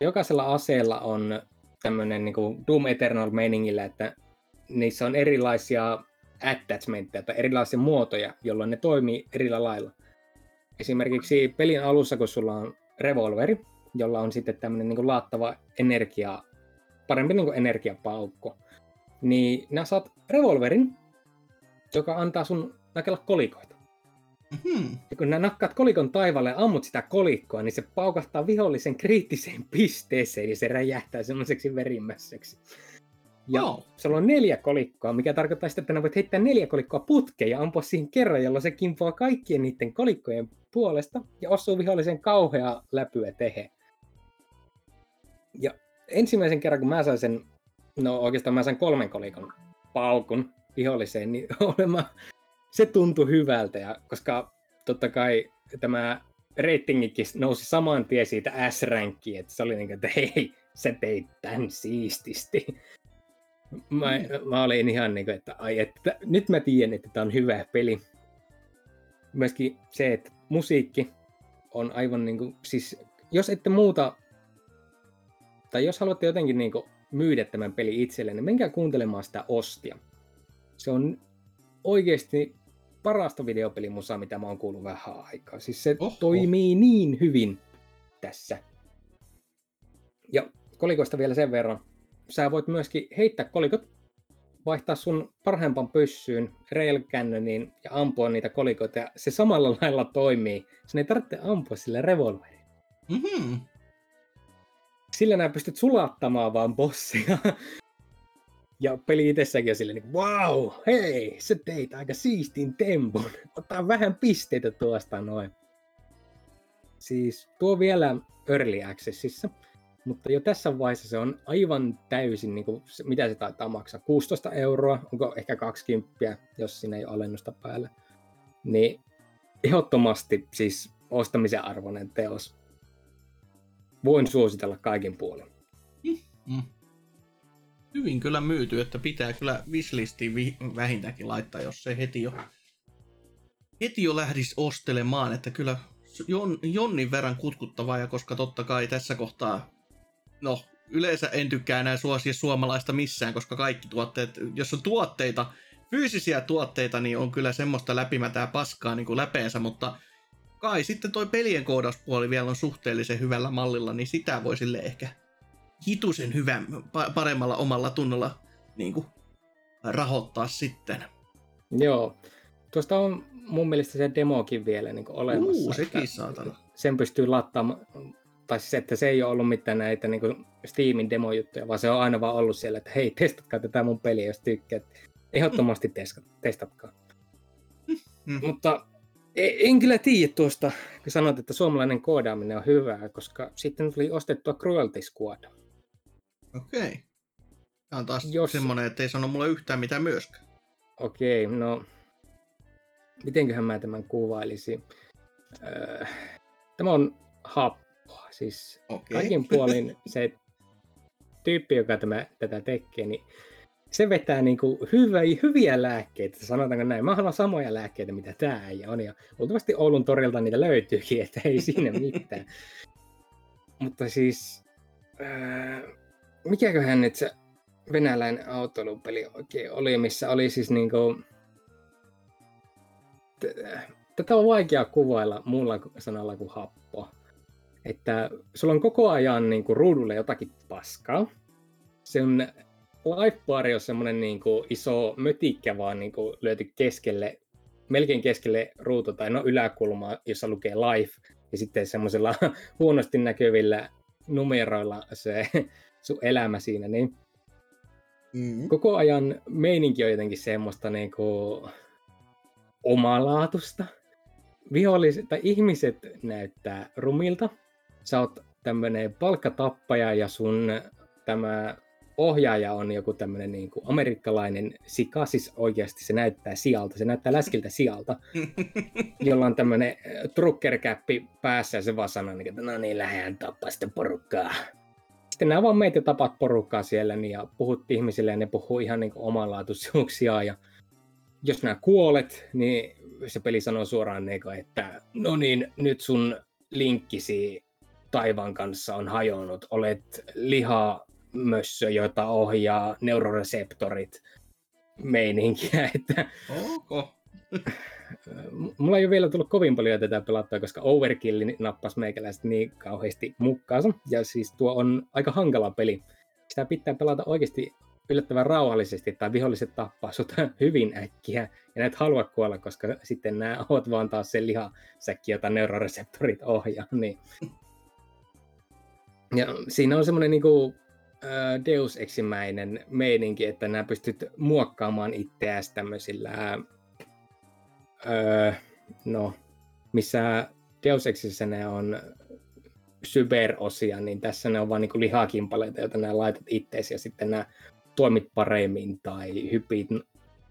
Jokaisella aseella on tämmöinen niin Doom Eternal meiningillä, että niissä on erilaisia attachmentteja tai erilaisia muotoja, jolloin ne toimii eri lailla. Esimerkiksi pelin alussa, kun sulla on revolveri, jolla on sitten tämmöinen niin laattava energia, parempi niin energiapaukko, niin nää saat revolverin, joka antaa sun nakella kolikoita. Mm-hmm. Ja kun nää nakkaat kolikon taivaalle ja ammut sitä kolikkoa, niin se paukahtaa vihollisen kriittiseen pisteeseen ja se räjähtää semmoiseksi verimässeksi. Ja oh. sulla on neljä kolikkoa, mikä tarkoittaa sitä, että ne voit heittää neljä kolikkoa putkeen ja ampua siihen kerran, jolloin se kimpoaa kaikkien niiden kolikkojen puolesta ja osuu vihollisen kauhea läpyä tehe. Ja ensimmäisen kerran, kun mä sain sen, no oikeastaan mä sain kolmen kolikon paukun viholliseen, niin <laughs> olema, se tuntui hyvältä, ja koska totta kai tämä reitingikin nousi saman tien siitä S-ränkkiin, että se oli niin kuin, että hei, se teit tämän siististi. Mä, mm. mä olin ihan niin kuin, että, ai, että nyt mä tiedän, että tämä on hyvä peli. Myöskin se, että musiikki on aivan niin kuin, siis jos ette muuta, tai jos haluatte jotenkin niin kuin myydä tämän peli itselle, niin menkää kuuntelemaan sitä ostia. Se on oikeasti parasta videopelimusaa, mitä mä oon kuullut vähän aikaa. Siis se Oho. toimii niin hyvin tässä. Ja kolikoista vielä sen verran, sä voit myöskin heittää kolikot, vaihtaa sun parhaimpaan pyssyyn rail cannoniin ja ampua niitä kolikoita, ja se samalla lailla toimii. Sinne ei tarvitse ampua sillä revolverilla. Mm-hmm. Sillä nää pystyt sulattamaan vaan bossia. ja peli itsessäkin on silleen, niin, wow, hei, se teit aika siistin tempun. Ottaa vähän pisteitä tuosta noin. Siis tuo vielä Early Accessissa mutta jo tässä vaiheessa se on aivan täysin, niin kuin, mitä se taitaa maksaa, 16 euroa, onko ehkä 20, jos siinä ei ole alennusta päällä. Niin ehdottomasti siis ostamisen arvoinen teos. Voin suositella kaikin puolin. Mm. Hyvin kyllä myyty, että pitää kyllä wishlistiin vi- vähintäänkin laittaa, jos se heti jo, heti jo lähdisi ostelemaan, että kyllä Jon, Jonnin verran kutkuttavaa, ja koska totta kai tässä kohtaa no, yleensä en tykkää enää suosia suomalaista missään, koska kaikki tuotteet, jos on tuotteita, fyysisiä tuotteita, niin on kyllä semmoista läpimätää paskaa niin kuin läpeensä, mutta kai sitten toi pelien koodauspuoli vielä on suhteellisen hyvällä mallilla, niin sitä voi sille ehkä hitusen hyvän, paremmalla omalla tunnolla niin kuin, rahoittaa sitten. Joo. Tuosta on mun mielestä se demokin vielä niin olemassa. Uu, sekin saatana. Sen pystyy laittamaan tai siis että se ei ole ollut mitään näitä niin kuin Steamin demojuttuja, vaan se on aina vaan ollut siellä, että hei, testatkaa tätä mun peliä, jos tykkäät. Ehdottomasti testatkaa. Mm. Mutta e, en kyllä tiedä tuosta, ja sanot, että suomalainen koodaaminen on hyvää, koska sitten tuli ostettua Cruelty Squad. Okei. Okay. Tämä on taas Jos- semmoinen, että ei sano mulle yhtään mitään myöskään. Okei, no mitenköhän mä tämän kuvailisin? Öö, tämä on happoa, siis Okei. kaikin puolin se tyyppi, joka tämä, tätä tekee, niin se vetää niinku hyvä, hyviä lääkkeitä, sanotaanko näin. Mä haluan samoja lääkkeitä, mitä tämä äijä on, ja luultavasti Oulun torilta niitä löytyykin, että ei siinä mitään. <laughs> Mutta siis, öö, mikäköhän nyt se venäläinen autoilupeli oikein oli, missä oli siis niinku... T- Tätä on vaikea kuvailla muulla sanalla kuin happo. Että sulla on koko ajan niinku ruudulle jotakin paskaa. Se on life on semmoinen niinku iso mötikkä vaan niinku lyöty keskelle, melkein keskelle ruutu tai no yläkulmaa, jossa lukee life. Ja sitten semmoisella <laughs> huonosti näkyvillä numeroilla se <laughs> sun elämä siinä, niin Mm. koko ajan meininki on jotenkin semmoista niinku omalaatusta. Viholliset tai ihmiset näyttää rumilta. Sä oot tämmönen palkkatappaja ja sun tämä ohjaaja on joku tämmönen niinku amerikkalainen sika, siis oikeasti se näyttää sialta, se näyttää läskiltä sialta, <laughs> jolla on tämmönen äh, trukkerkäppi päässä ja se vaan sanoo, niin, että no niin, lähden tappaa sitä porukkaa. Sitten nämä vaan meitä tapat porukkaa siellä niin, ja puhut ihmisille ja ne puhuu ihan niin omanlaatuisuuksia ja jos nämä kuolet, niin se peli sanoo suoraan, niin kuin, että no niin, nyt sun linkkisi taivaan kanssa on hajonnut, olet lihamössö, jota ohjaa neuroreseptorit meininkiä, <laughs> että Ok. M- Mulla ei ole vielä tullut kovin paljon tätä pelattua, koska Overkill nappasi meikäläiset niin kauheasti mukaansa. Ja siis tuo on aika hankala peli. Sitä pitää pelata oikeasti yllättävän rauhallisesti, tai viholliset tappaa sut <laughs> hyvin äkkiä, ja et halua kuolla, koska sitten nämä oot vaan taas se lihasäkki, jota neuroreseptorit ohjaa. Niin. Ja siinä on semmoinen niinku, äh, Deus Eximäinen meininki, että nämä pystyt muokkaamaan itseäsi tämmöisillä öö, no, missä Deus Exissä ne on cyberosia, niin tässä ne on vaan niin lihakimpaleita, joita nämä laitat itteesi ja sitten nämä toimit paremmin tai hypit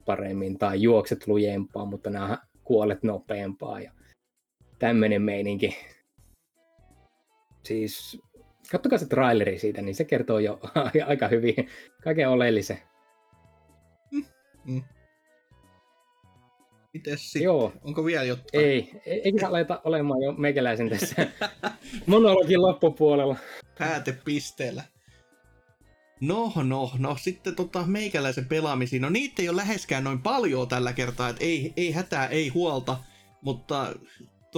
paremmin tai juokset lujempaa, mutta nämä kuolet nopeampaa ja tämmöinen meininki. Siis kattokaa se traileri siitä, niin se kertoo jo <laughs> aika hyvin kaiken oleellisen. Mm. Mites sitten? Joo, Onko vielä jotain? Ei, e- eikä aleta olemaan jo meikäläisen tässä <laughs> monologin loppupuolella. päätepisteellä. No, no, no, sitten tota meikäläisen pelaamisiin. No niitä ei ole läheskään noin paljon tällä kertaa, että ei, ei hätää, ei huolta, mutta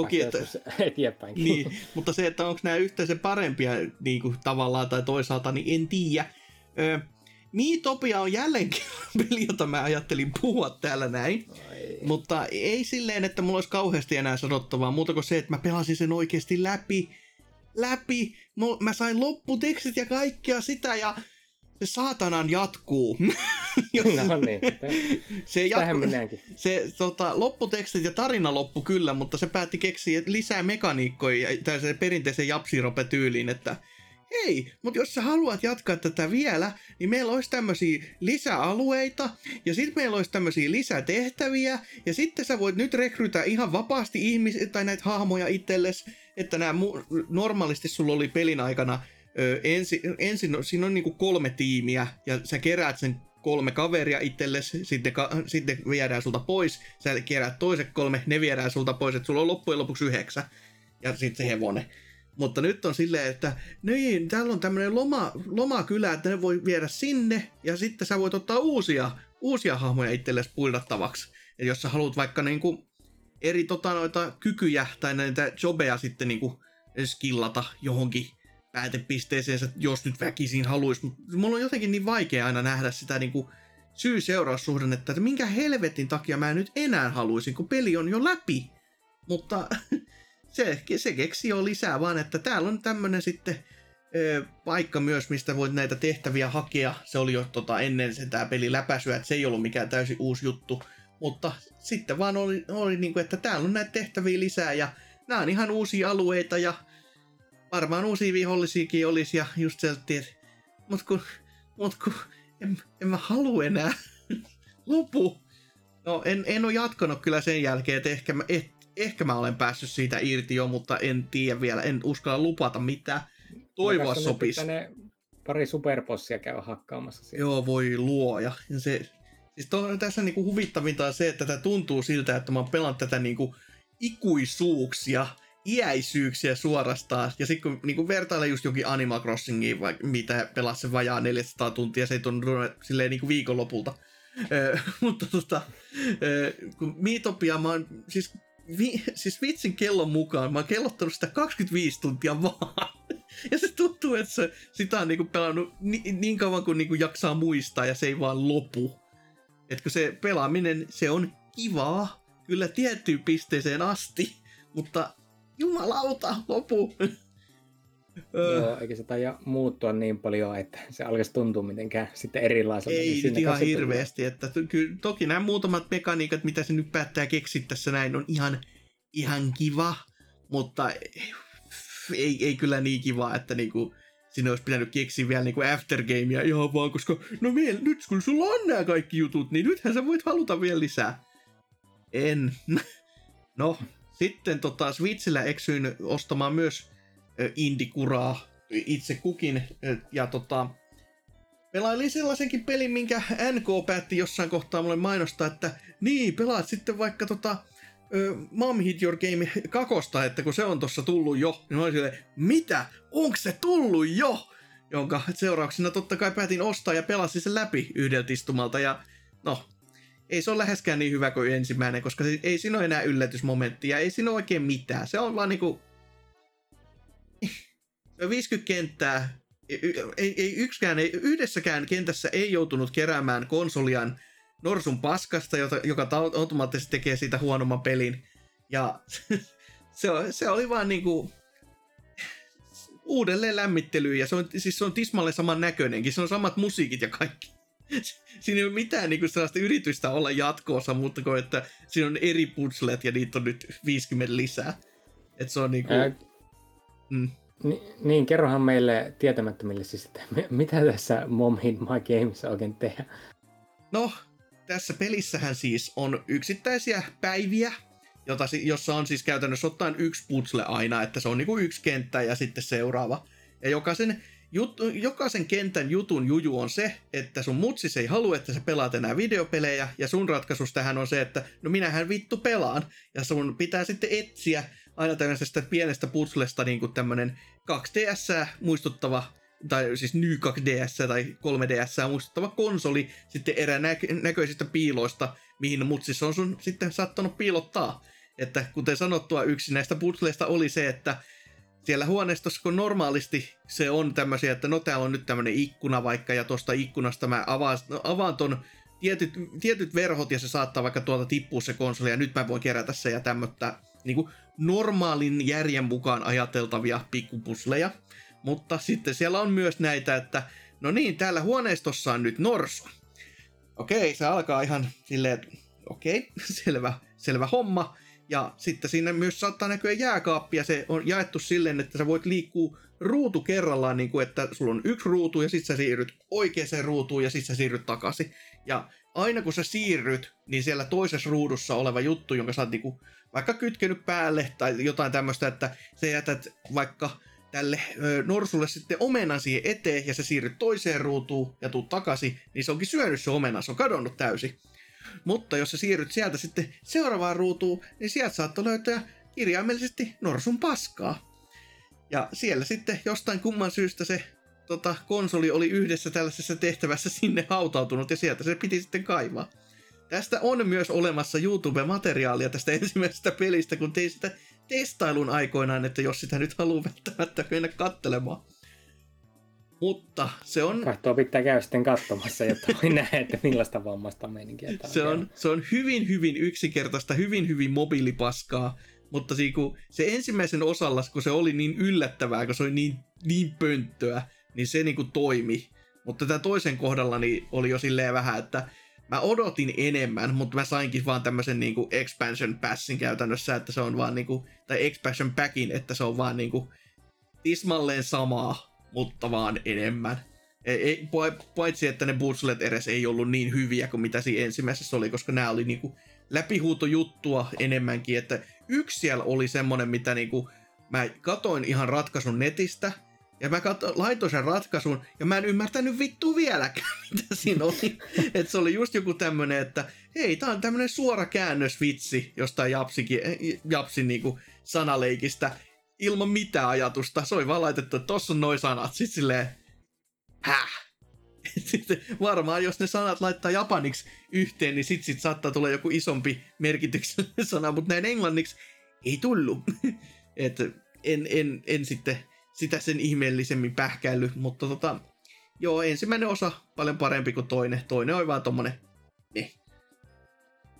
toki, että, <laughs> eteenpäinkin. niin, mutta se, että onko nämä yhteisen parempia niin kuin, tavallaan tai toisaalta, niin en tiedä. Ö, Miitopia on jälleen <laughs> peli, jota mä ajattelin puhua täällä näin. Ai. Mutta ei silleen, että mulla olisi kauheasti enää sanottavaa, muuta kuin se, että mä pelasin sen oikeasti läpi. Läpi. Mä, mä sain lopputekstit ja kaikkea sitä ja se saatanan jatkuu. Jos- <laughs> No niin, se, jatku, se tota, lopputekstit ja tarina loppu kyllä, mutta se päätti keksiä lisää mekaniikkoja tai se perinteisen japsirope-tyyliin, että hei, mutta jos sä haluat jatkaa tätä vielä, niin meillä olisi tämmöisiä lisäalueita, ja sitten meillä olisi tämmöisiä lisätehtäviä, ja sitten sä voit nyt rekrytä ihan vapaasti ihmisiä tai näitä hahmoja itsellesi, että nämä mu- normaalisti sulla oli pelin aikana ensi, ensin, siinä on niinku kolme tiimiä, ja sä keräät sen kolme kaveria itsellesi, sitten, ka- sitten viedään sulta pois, sä keräät toiset kolme, ne viedään sulta pois, että sulla on loppujen lopuksi yhdeksän, ja sitten se hevonen. Mutta nyt on silleen, että niin, täällä on tämmöinen loma, lomakylä, että ne voi viedä sinne, ja sitten sä voit ottaa uusia, uusia hahmoja itsellesi puidattavaksi. Ja jos sä haluat vaikka niinku eri tota, noita kykyjä tai näitä jobeja sitten niinku skillata johonkin päätepisteeseen, jos nyt väkisin haluaisi. Mutta mulla on jotenkin niin vaikea aina nähdä sitä niinku syy-seuraussuhdannetta, että minkä helvetin takia mä nyt enää haluaisin, kun peli on jo läpi. Mutta <laughs> se, se keksi jo lisää vaan, että täällä on tämmönen sitten ö, paikka myös, mistä voit näitä tehtäviä hakea. Se oli jo tota, ennen sen tää peli läpäisyä, että se ei ollut mikään täysin uusi juttu. Mutta sitten vaan oli, oli niin kuin, että täällä on näitä tehtäviä lisää ja nämä on ihan uusia alueita ja varmaan uusia vihollisiakin olisi ja just sieltä, mut kun, mut kun en, en mä halua enää <laughs> lopu. No en, en ole jatkanut kyllä sen jälkeen, että ehkä mä, et, ehkä mä olen päässyt siitä irti jo, mutta en tiedä vielä, en uskalla lupata mitään. Toivoa sopisi. Pari superpossia käy hakkaamassa siellä. Joo, voi luoja. Ja se, siis to, tässä niinku huvittavinta on se, että tämä tuntuu siltä, että mä oon pelannut tätä niinku ikuisuuksia, iäisyyksiä suorastaan. Ja sitten kun niinku vertailee just jokin Animal Crossingiin, vai mitä pelasi se vajaa 400 tuntia, se ei tunnu silleen niinku viikonlopulta. <laughs> mutta tota, kun Miitopia mä oon, siis, vi, siis vitsin kellon mukaan, mä oon kellottanut sitä 25 tuntia vaan. <laughs> Ja se tuntuu, että se, sitä on niinku pelannut niin, niin kauan kuin niinku jaksaa muistaa ja se ei vaan lopu. Että se pelaaminen, se on kivaa, kyllä tiettyyn pisteeseen asti, mutta jumalauta, lopu. Joo, eikä se taida muuttua niin paljon, että se alkaisi tuntua mitenkään sitten erilaiselta. Ei niin ihan hirveästi, että kyllä, toki nämä muutamat mekaniikat, mitä se nyt päättää keksiä tässä näin, on ihan, ihan kiva, mutta ei, ei kyllä niin kiva, että niinku, sinne olisi pitänyt keksiä vielä niinku aftergamea ihan vaan, koska no vielä, nyt kun sulla on nämä kaikki jutut, niin nythän sä voit haluta vielä lisää. En. <laughs> no, sitten tota, Switchillä eksyin ostamaan myös indikuraa itse kukin. Ja tota, pelailin sellaisenkin pelin, minkä NK päätti jossain kohtaa mulle mainostaa, että niin, pelaat sitten vaikka tota, Mom Hit Your Game kakosta, että kun se on tossa tullut jo, niin mä olin silleen, mitä? Onko se tullut jo? Jonka seurauksena totta kai päätin ostaa ja pelasin sen läpi yhdeltä istumalta ja no, ei se ole läheskään niin hyvä kuin ensimmäinen, koska ei siinä ole enää yllätysmomenttia, ei siinä ole oikein mitään. Se on vaan niinku 50 kenttää, ei, ei yksikään, ei, yhdessäkään kentässä ei joutunut keräämään konsolian norsun paskasta, jota, joka automaattisesti tekee siitä huonomman pelin. Ja <laughs> se, se oli vaan niinku uudelleen lämmittely ja se on, siis se on tismalle saman näköinenkin, se on samat musiikit ja kaikki. <laughs> Siinä ei ole mitään niinku sellaista yritystä olla jatkoossa, mutta kuin että siinä on eri puzzlet ja niitä on nyt 50 lisää. Et se on niinku... Ää, mm. Ni, niin, kerrohan meille tietämättömille siis, että mitä tässä Mom in My Games oikein tehdään. No, tässä pelissähän siis on yksittäisiä päiviä, jota, jossa on siis käytännössä ottaen yksi putsle aina, että se on niinku yksi kenttä ja sitten seuraava. Ja jokaisen, jut, jokaisen kentän jutun juju on se, että sun mutsis ei halua, että sä pelaat enää videopelejä, ja sun ratkaisus tähän on se, että no minähän vittu pelaan, ja sun pitää sitten etsiä aina tämmöisestä pienestä puzzlesta niin kuin tämmönen 2DS muistuttava tai siis Ny 2DS tai 3DS muistuttava konsoli sitten erään näköisistä piiloista, mihin mutsis on sun sitten saattanut piilottaa. Että kuten sanottua, yksi näistä puzzleista oli se, että siellä huoneistossa, kun normaalisti se on tämmöisiä, että no täällä on nyt tämmöinen ikkuna vaikka, ja tuosta ikkunasta mä avaan, no, avaan ton tietyt, tietyt verhot, ja se saattaa vaikka tuolta tippua se konsoli, ja nyt mä voin kerätä se ja tämmöistä niin kuin normaalin järjen mukaan ajateltavia pikkupusleja. Mutta sitten siellä on myös näitä, että no niin, täällä huoneistossa on nyt norsu. Okei, se alkaa ihan silleen, okei, <laughs> selvä, selvä homma. Ja sitten siinä myös saattaa näkyä jääkaappi ja se on jaettu silleen, että sä voit liikkua ruutu kerrallaan, niin kuin että sulla on yksi ruutu ja sitten sä siirryt oikeaan ruutuun ja sitten sä siirryt takaisin. Ja aina kun sä siirryt, niin siellä toisessa ruudussa oleva juttu, jonka sä oot niinku vaikka kytkenyt päälle tai jotain tämmöistä, että sä jätät vaikka tälle ö, norsulle sitten omenan siihen eteen ja sä siirryt toiseen ruutuun ja tuut takaisin, niin se onkin syönyt se omena, se on kadonnut täysin. Mutta jos sä siirryt sieltä sitten seuraavaan ruutuun, niin sieltä saattoi löytää kirjaimellisesti norsun paskaa. Ja siellä sitten jostain kumman syystä se tota, konsoli oli yhdessä tällaisessa tehtävässä sinne hautautunut ja sieltä se piti sitten kaivaa. Tästä on myös olemassa YouTube-materiaalia tästä <laughs> ensimmäisestä pelistä, kun tein sitä testailun aikoinaan, että jos sitä nyt haluaa välttämättä mennä kattelemaan. Mutta se on... Kahtoa pitää käydä sitten katsomassa, jotta voi nähdä, että millaista vammasta meininkiä se on, se on hyvin, hyvin yksinkertaista, hyvin, hyvin mobiilipaskaa, mutta niinku, se ensimmäisen osalla, kun se oli niin yllättävää, kun se oli niin, niin pönttöä, niin se niinku toimi. Mutta tätä toisen kohdalla niin oli jo silleen vähän, että mä odotin enemmän, mutta mä sainkin vaan tämmöisen niinku expansion passin käytännössä, että se on vaan niinku, tai expansion packin, että se on vaan niinku tismalleen samaa, mutta vaan enemmän. Ei, ei, paitsi, että ne Butslet edes ei ollut niin hyviä kuin mitä siinä ensimmäisessä oli, koska nämä oli niinku läpihuutojuttua enemmänkin, että yksi siellä oli semmonen, mitä niinku, mä katoin ihan ratkaisun netistä, ja mä katso, laitoin sen ratkaisun, ja mä en ymmärtänyt vittu vieläkään, <laughs> mitä siinä oli. että se oli just joku tämmönen, että hei, tää on tämmönen suora käännösvitsi jostain Japsikin, Japsin niinku sanaleikistä, ilman mitään ajatusta. Se oli vaan laitettu, että tossa on noi sanat. Sitten silleen, häh? <laughs> Sitten varmaan, jos ne sanat laittaa japaniksi yhteen, niin sit, sit saattaa tulla joku isompi merkityksellinen <laughs> sana, mutta näin englanniksi ei tullut. <laughs> Et en, en, en sitten sitä sen ihmeellisemmin pähkäily, mutta tota, joo, ensimmäinen osa paljon parempi kuin toinen. Toinen on vaan tommonen, eh.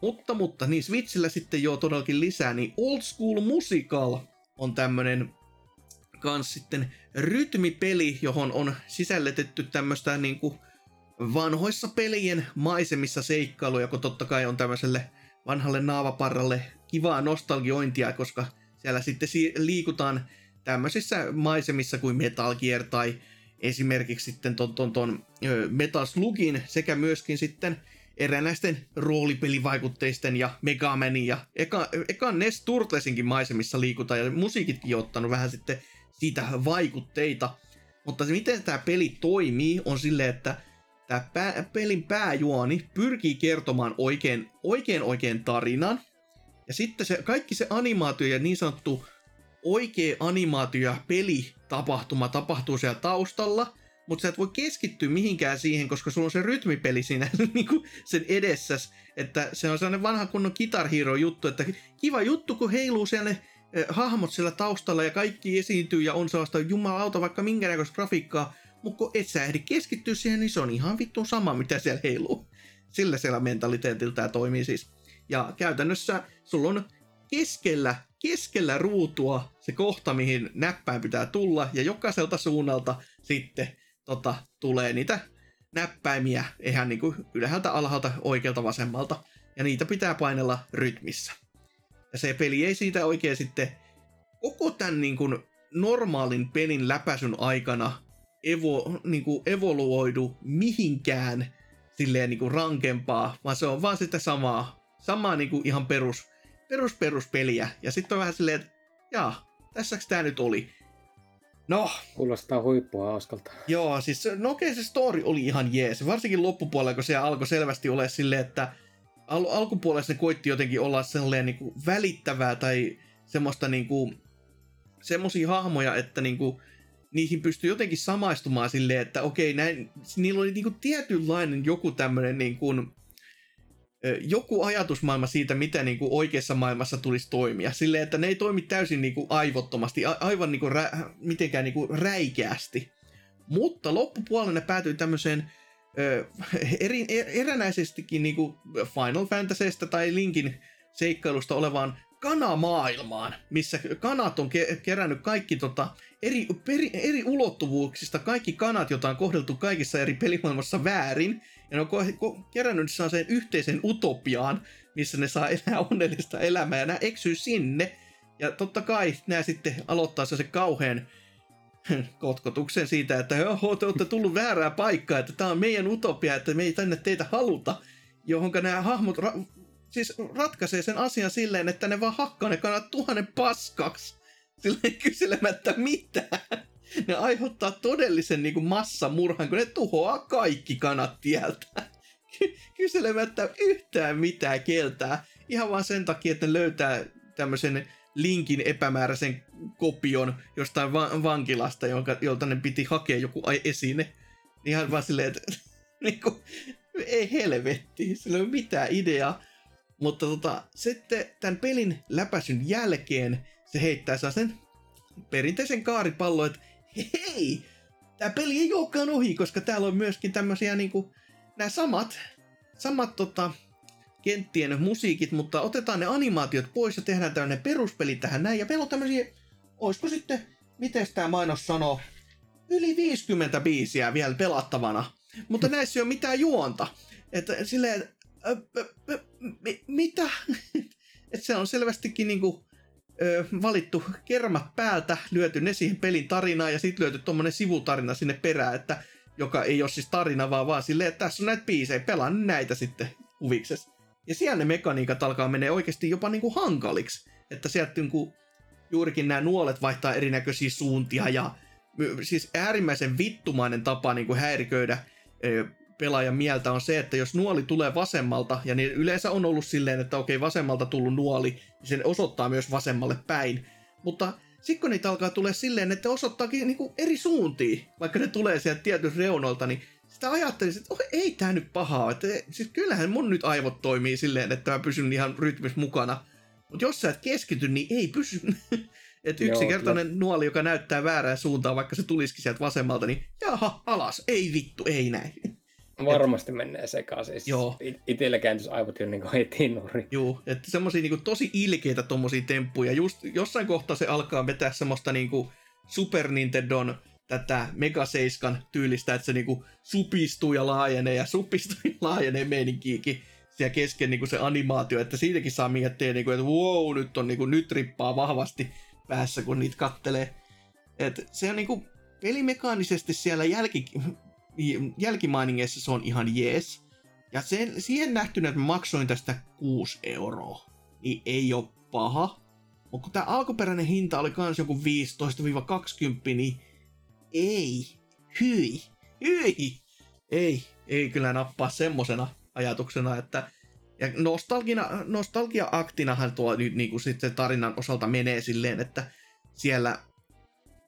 Mutta, mutta, niin Switchillä sitten joo todellakin lisää, niin Old School Musical on tämmönen kans sitten rytmipeli, johon on sisälletetty tämmöistä niinku vanhoissa pelien maisemissa seikkailuja, kun totta kai on tämmöiselle vanhalle naavaparralle kivaa nostalgiointia, koska siellä sitten liikutaan tämmöisissä maisemissa kuin Metal Gear tai esimerkiksi sitten ton, ton, ton Metal Slugin sekä myöskin sitten eräänäisten roolipelivaikutteisten ja Megamanin ja eka, eka Nest Turtlesinkin maisemissa liikutaan ja musiikitkin on ottanut vähän sitten siitä vaikutteita. Mutta se, miten tämä peli toimii, on silleen, että tämä pää, pelin pääjuoni pyrkii kertomaan oikein, oikein oikein tarinan. Ja sitten se, kaikki se animaatio ja niin sanottu oikea animaatio ja pelitapahtuma tapahtuu siellä taustalla, mutta sä et voi keskittyä mihinkään siihen, koska sulla on se rytmipeli siinä <laughs> niin kuin sen edessä, että se on sellainen vanha kunnon Guitar Hero juttu, että kiva juttu, kun heiluu siellä ne eh, hahmot siellä taustalla ja kaikki esiintyy ja on sellaista jumalauta vaikka minkä näköistä grafiikkaa, mutta kun et sä ehdi keskittyä siihen, niin se on ihan vittu sama, mitä siellä heiluu. Sillä siellä mentaliteetillä tämä toimii siis. Ja käytännössä sulla on keskellä, keskellä ruutua se kohta, mihin näppäin pitää tulla, ja jokaiselta suunnalta sitten tota, tulee niitä näppäimiä ihan niin kuin ylhäältä alhaalta oikealta vasemmalta, ja niitä pitää painella rytmissä. Ja se peli ei siitä oikein sitten koko tämän niin kuin normaalin pelin läpäisyn aikana evo, niin kuin evoluoidu mihinkään silleen niin kuin rankempaa, vaan se on vaan sitä samaa, samaa niin kuin ihan perus, perus peruspeliä. Ja sitten on vähän silleen, että jaa, tässäks tää nyt oli. No. Kuulostaa huippua askalta. Joo, siis no okei, se story oli ihan jees. Varsinkin loppupuolella, kun se alkoi selvästi olla silleen, että al- alkupuolella se koitti jotenkin olla sellainen niin kuin välittävää tai semmoista niin kuin, semmosia hahmoja, että niin kuin, niihin pystyy jotenkin samaistumaan silleen, että okei, näin, niillä oli niin kuin tietynlainen joku tämmöinen niin kuin, joku ajatusmaailma siitä, mitä niin kuin oikeassa maailmassa tulisi toimia. Silleen, että ne ei toimi täysin niin kuin aivottomasti, a- aivan niin kuin rä- mitenkään niin kuin räikeästi. Mutta loppupuolella ne päätyy tämmöiseen ö, eri, er, eränäisestikin niin kuin Final Fantasystä tai Linkin seikkailusta olevaan kanamaailmaan, missä kanat on ke- kerännyt kaikki tota, eri, peri, eri ulottuvuuksista, kaikki kanat, joita on kohdeltu kaikissa eri pelimaailmassa väärin, ja ne on kerännyt sen yhteisen utopiaan, missä ne saa elää onnellista elämää, ja nämä eksyy sinne, ja totta kai nämä sitten aloittaa se kauhean <laughs> kotkotuksen siitä, että oho, te olette tullut väärää paikkaa, että tämä on meidän utopia, että me ei tänne teitä haluta, johon nämä hahmot ra- siis ratkaisee sen asian silleen, että ne vaan hakkaa ne kanat tuhannen paskaksi, silleen kyselemättä mitään. <laughs> Ne aiheuttaa todellisen niin kuin, massamurhan, kun ne tuhoaa kaikki kanat tieltä. <laughs> Kyselemättä yhtään mitään keltää. Ihan vaan sen takia, että ne löytää tämmöisen linkin epämääräisen kopion jostain va- vankilasta, jonka, jolta ne piti hakea joku esine. Ihan vaan silleen, että <laughs> niin kuin, ei helvetti, sillä ei ole mitään ideaa. Mutta tota, sitten tämän pelin läpäisyn jälkeen se heittää sen perinteisen kaaripallon, että hei, tämä peli ei olekaan ohi, koska täällä on myöskin tämmöisiä niinku, nämä samat, samat tota, kenttien musiikit, mutta otetaan ne animaatiot pois ja tehdään tämmöinen peruspeli tähän näin. Ja meillä on tämmöisiä, olisiko sitten, miten tämä mainos sanoo, yli 50 biisiä vielä pelattavana. Mutta näissä ei ole mitään juonta. Että silleen, Ö, ö, ö, mi, mitä? <laughs> Et se on selvästikin niinku, ö, valittu kermat päältä, lyöty ne siihen pelin tarinaan ja sitten lyöty tuommoinen sivutarina sinne perään, että joka ei ole siis tarina, vaan vaan silleen, että tässä on näitä biisejä, pelaan näitä sitten huviksessa. Ja siellä ne mekaniikat alkaa menee oikeasti jopa niinku hankaliksi. Että sieltä niinku, juurikin nämä nuolet vaihtaa erinäköisiä suuntia ja siis äärimmäisen vittumainen tapa niinku häiriköidä pelaajan mieltä on se, että jos nuoli tulee vasemmalta, ja niin yleensä on ollut silleen, että okei, vasemmalta tullut nuoli, niin sen osoittaa myös vasemmalle päin. Mutta sitten kun niitä alkaa tulee silleen, että osoittaakin niinku eri suuntiin, vaikka ne tulee sieltä tietystä reunolta, niin sitä ajattelin, että oh, ei tämä nyt pahaa. Että, siis kyllähän mun nyt aivot toimii silleen, että mä pysyn ihan rytmis mukana. Mutta jos sä et keskity, niin ei pysy. <laughs> että yksinkertainen Joo, nuoli, joka näyttää väärään suuntaan, vaikka se tulisikin sieltä vasemmalta, niin jaha, alas, ei vittu, ei näin. <laughs> Varmasti et, menee sekaisin. Joo. Itellä kääntys aivot jo niin heti nuori. Joo, että semmosia niin tosi ilkeitä tommosia temppuja. Just jossain kohtaa se alkaa vetää semmoista niin kuin Super Nintendon tätä Mega 7 tyylistä, että se niinku supistuu ja laajenee ja supistuu ja laajenee meininkiikin siellä kesken niinku se animaatio, että siitäkin saa miettiä, niinku, että wow, nyt, on, niinku, nyt rippaa vahvasti päässä, kun niitä kattelee. Et se on niinku pelimekaanisesti siellä jälki, jälkimainingeissa se on ihan jees. Ja sen, siihen nähtynä, että maksoin tästä 6 euroa, niin ei ole paha. Mutta kun tämä alkuperäinen hinta oli kans joku 15-20, niin ei, hyi, hyi, ei, ei kyllä nappaa semmosena ajatuksena, että ja nostalgia-aktinahan tuo nyt niin kuin sitten tarinan osalta menee silleen, että siellä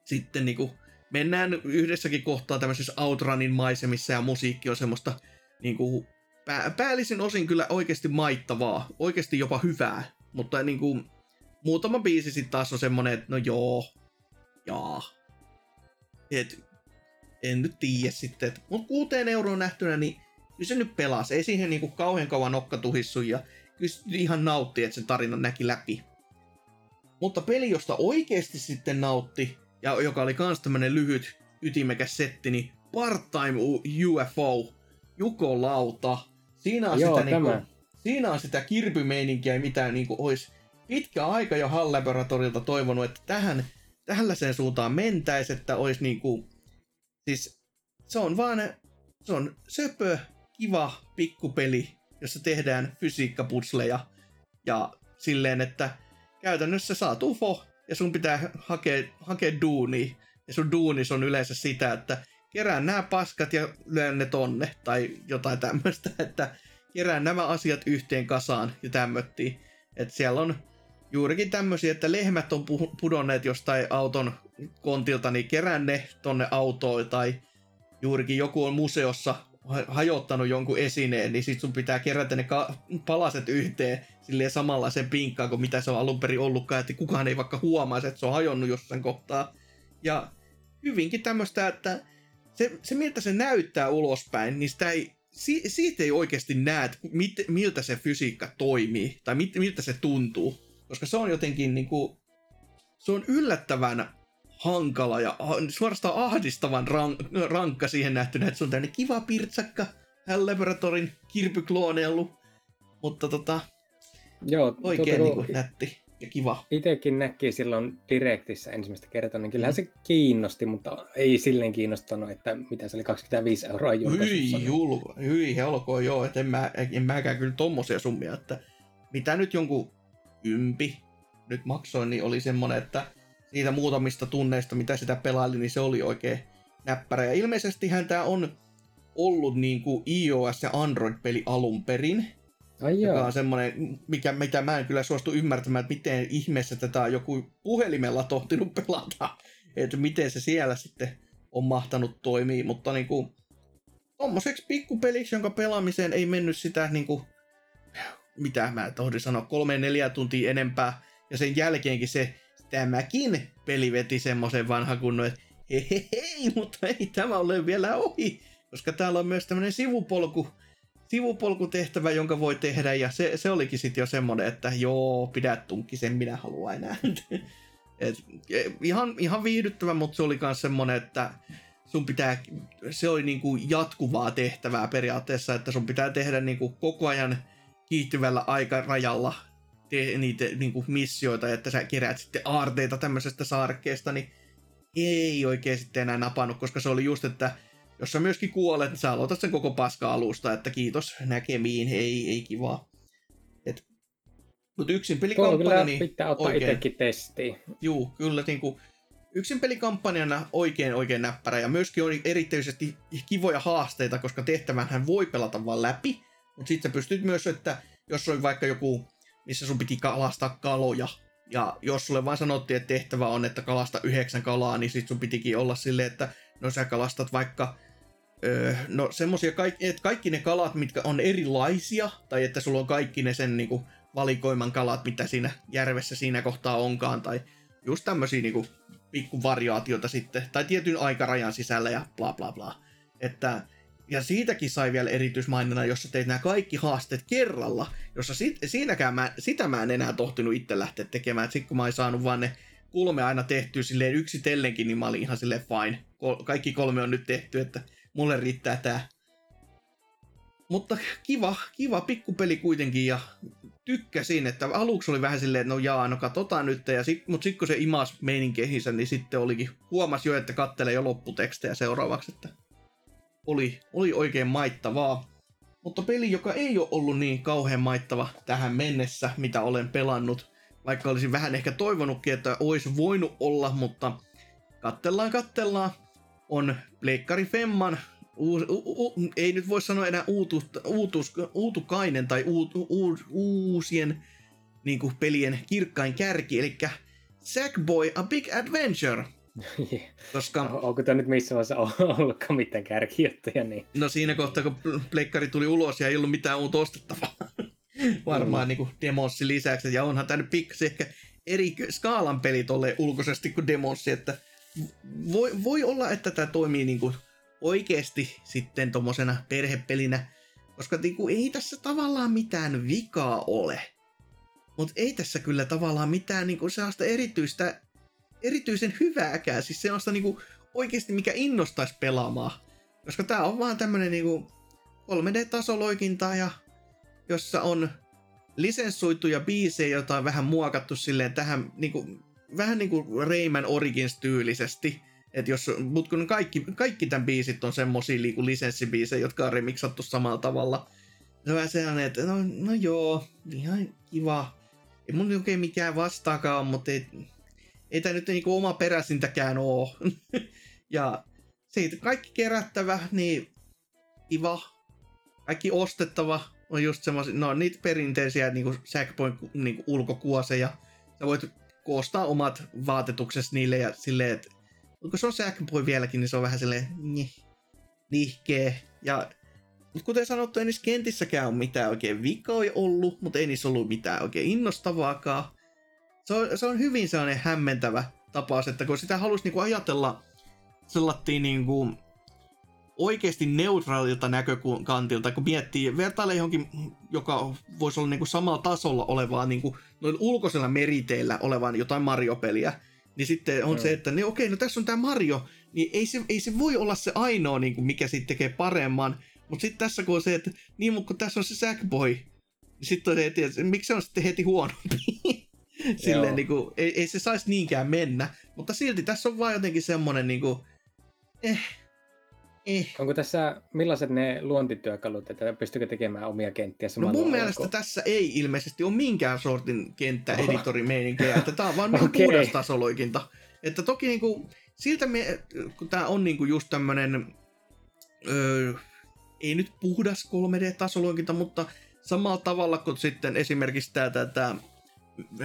sitten niin kuin mennään yhdessäkin kohtaa tämmöisessä Outranin maisemissa ja musiikki on semmoista niin kuin pää, päällisin osin kyllä oikeasti maittavaa, oikeasti jopa hyvää, mutta niin kuin, muutama biisi sitten taas on semmonen, että no joo, jaa, et, en nyt tiedä sitten, että, mutta kuuteen euroon nähtynä, niin kyllä se nyt pelasi. Ei siihen niinku kauhean kauan nokka tuhissu ja kyllä ihan nautti, että se tarina näki läpi. Mutta peli, josta oikeasti sitten nautti, ja joka oli kans tämmönen lyhyt, ytimekäs setti, niin Part-Time UFO, Juko Lauta. Siinä on, Joo, sitä, niinku, siinä on sitä kirpymeininkiä, mitä niinku olisi pitkä aika jo HAL Laboratorilta toivonut, että tähän tällaiseen suuntaan mentäisi, että olisi niinku, siis se on vaan, se on söpö, kiva pikkupeli, jossa tehdään fysiikkaputsleja ja silleen, että käytännössä saat UFO ja sun pitää hakea, hakea duuni. Ja sun duunis on yleensä sitä, että kerään nämä paskat ja lyön ne tonne tai jotain tämmöistä, <laughs> että kerään nämä asiat yhteen kasaan ja tämmöttiin. Että siellä on juurikin tämmöisiä, että lehmät on pudonneet jostain auton kontilta, niin kerään ne tonne autoon, tai juurikin joku on museossa hajottanut jonkun esineen, niin sit sun pitää kerätä ne ka- palaset yhteen silleen samanlaisen pinkkaan kuin mitä se on alun perin ollutkaan, että kukaan ei vaikka huomaisi, että se on hajonnut jossain kohtaa. Ja hyvinkin tämmöistä, että se, se miltä se näyttää ulospäin, niin sitä ei, si, siitä ei oikeasti näe, mit, miltä se fysiikka toimii, tai mit, miltä se tuntuu koska se on jotenkin niin kuin, se on yllättävän hankala ja suorastaan ahdistavan rank- rankka siihen nähtynä, että se on tämmöinen kiva pirtsakka Laboratorin kirpykloonellu, mutta tota, Joo, oikein tuota, niin kuin nätti ja kiva. Itekin näki silloin Directissä ensimmäistä kertaa, niin kyllähän mm. se kiinnosti, mutta ei silleen kiinnostanut, että mitä se oli 25 euroa julkaisussa. Hyi, julko, hyi helkoa, joo, että en, mä, en mäkään kyllä tommosia summia, että mitä nyt jonkun ympi nyt maksoin, niin oli semmonen, että siitä muutamista tunneista, mitä sitä pelaili, niin se oli oikein näppärä. Ja ilmeisesti tämä on ollut niin kuin iOS- ja Android-peli alun perin. Ai joka on semmoinen, mikä, mitä mä en kyllä suostu ymmärtämään, että miten ihmeessä tätä on joku puhelimella tohtinut pelata. Että miten se siellä sitten on mahtanut toimia, mutta niin kuin, tommoseksi pikkupeliksi, jonka pelaamiseen ei mennyt sitä niin kuin mitä mä tohdin sanoa, kolme neljä tuntia enempää. Ja sen jälkeenkin se tämäkin peli veti semmoisen vanha kunnon, että hei, hei, hei, mutta ei tämä ole vielä ohi. Koska täällä on myös tämmöinen sivupolku, sivupolkutehtävä, jonka voi tehdä, ja se, se olikin sitten jo semmoinen, että joo, pidä tunkki, sen minä haluan enää. <laughs> Et, e, ihan, ihan viihdyttävä, mutta se oli myös semmoinen, että sun pitää, se oli niin kuin jatkuvaa tehtävää periaatteessa, että sun pitää tehdä niin kuin koko ajan kiihtyvällä aikarajalla te, niitä niin kuin missioita, että sä keräät sitten aarteita tämmöisestä saarkeesta, niin ei oikein sitten enää napannut, koska se oli just, että jos sä myöskin kuolet, sä aloitat sen koko paska-alusta, että kiitos näkemiin, ei, ei kivaa. Et, mutta yksin pelikampanja, niin pitää ottaa oikein, itsekin testiin. Juu, kyllä niin kuin, yksin pelikampanjana oikein oikein näppärä ja myöskin on erityisesti kivoja haasteita, koska tehtävänhän voi pelata vaan läpi, mutta sitten sä pystyt myös, että jos on vaikka joku, missä sun piti kalastaa kaloja, ja jos sulle vain sanottiin, että tehtävä on, että kalasta yhdeksän kalaa, niin sit sun pitikin olla silleen, että no sä kalastat vaikka no semmosia, että kaikki ne kalat, mitkä on erilaisia, tai että sulla on kaikki ne sen niinku, valikoiman kalat, mitä siinä järvessä siinä kohtaa onkaan, tai just tämmöisiä niinku, pikku variaatioita sitten, tai tietyn aikarajan sisällä ja bla bla bla. Että, ja siitäkin sai vielä erityismainina, jossa teit nämä kaikki haasteet kerralla, jossa sit, siinäkään mä, sitä mä en enää tohtinut itse lähteä tekemään, että sit kun mä en saanut vaan ne kolme aina tehtyä silleen yksitellenkin, niin mä olin ihan silleen fine. Kaikki kolme on nyt tehty, että mulle riittää tää. Mutta kiva, kiva pikkupeli kuitenkin ja tykkäsin, että aluksi oli vähän silleen, että no jaa, no katsotaan nyt, ja sit, mutta sitten kun se imas meininkehinsä, niin sitten olikin, huomasi jo, että kattelee jo lopputekstejä seuraavaksi, että oli, oli oikein maittavaa. Mutta peli, joka ei ole ollut niin kauhean maittava tähän mennessä, mitä olen pelannut, vaikka olisin vähän ehkä toivonutkin, että olisi voinut olla, mutta kattellaan, kattellaan, on Pleikkari Femman uus, u, u, ei nyt voi sanoa enää uutus, uutus, uutukainen tai uut, u, uusien niin kuin pelien kirkkain kärki, eli Sackboy A Big Adventure. <laughs> Koska... Onko tämä nyt missä vaiheessa ollutkaan mitään kärkijuttuja? Niin... No siinä kohtaa, kun pleikkari tuli ulos ja ei ollut mitään uutta ostettavaa. <laughs> Varmaan mm. niin kuin demonssi lisäksi. Ja onhan tämä nyt pikkasen ehkä eri skaalan peli tolle ulkoisesti kuin demonssi, että voi, voi olla, että tämä toimii niin kuin oikeasti sitten tommosena perhepelinä, koska niinku, ei tässä tavallaan mitään vikaa ole. Mutta ei tässä kyllä tavallaan mitään niinku sellaista erityistä, erityisen hyvääkään, siis sellaista niinku oikeasti mikä innostaisi pelaamaan. Koska tää on vaan tämmönen niinku 3D-tasoloikinta ja jossa on lisenssuituja biisejä, joita on vähän muokattu silleen tähän niinku, vähän niinku Rayman Origins tyylisesti et jos, mut kun kaikki, kaikki tämän biisit on semmosia niinku lisenssibiisejä, jotka on remiksattu samalla tavalla. Se on vähän sellainen, että no, no joo, ihan kiva. Ei mun oikein mikään vastaakaan, mutta ei, ei tämä nyt niinku oma peräsintäkään oo. <laughs> ja siitä kaikki kerättävä, niin kiva. Kaikki ostettava on just semmoisia, no niitä perinteisiä niinku Sackpoint niinku ulkokuoseja. Sä voit koostaa omat vaatetuksesi niille ja silleen, että kun se on Sackboy vieläkin, niin se on vähän silleen nihkeä. Ja mutta kuten sanottu, ei niissä kentissäkään ole mitään oikein vikoja ollut, mutta ei niissä ollut mitään oikein innostavaakaan. Se on, se on hyvin sellainen hämmentävä tapaus, että kun sitä halusi niinku ajatella sellattiin niinku oikeasti neutraalilta näkökantilta, kun miettii, vertailee johonkin, joka voisi olla niinku samalla tasolla olevaa niinku noin ulkoisella meriteillä olevan jotain Mario-peliä, niin sitten on mm. se, että niin okei, no tässä on tämä Mario, niin ei se, ei se voi olla se ainoa, niin kuin mikä sitten tekee paremman. Mutta sitten tässä kun on se, että niin, mutta kun tässä on se Sackboy, niin sitten on se, että miksi se on sitten heti huonompi. <laughs> Silleen niin kuin, ei, ei se saisi niinkään mennä. Mutta silti tässä on vaan jotenkin semmoinen niin kuin, eh, Eh. Onko tässä, millaiset ne luontityökalut, että pystyykö tekemään omia kenttiä No mun tavalla, mielestä kun... tässä ei ilmeisesti ole minkään sortin kenttäeditori-meininkejä, että tää on vaan okay. Niinku puhdas tasoloikinta. Että toki niinku, siltä me, kun tää on niinku just tämmönen, öö, ei nyt puhdas 3D-tasoloikinta, mutta samalla tavalla kuin sitten esimerkiksi tää, tää, tää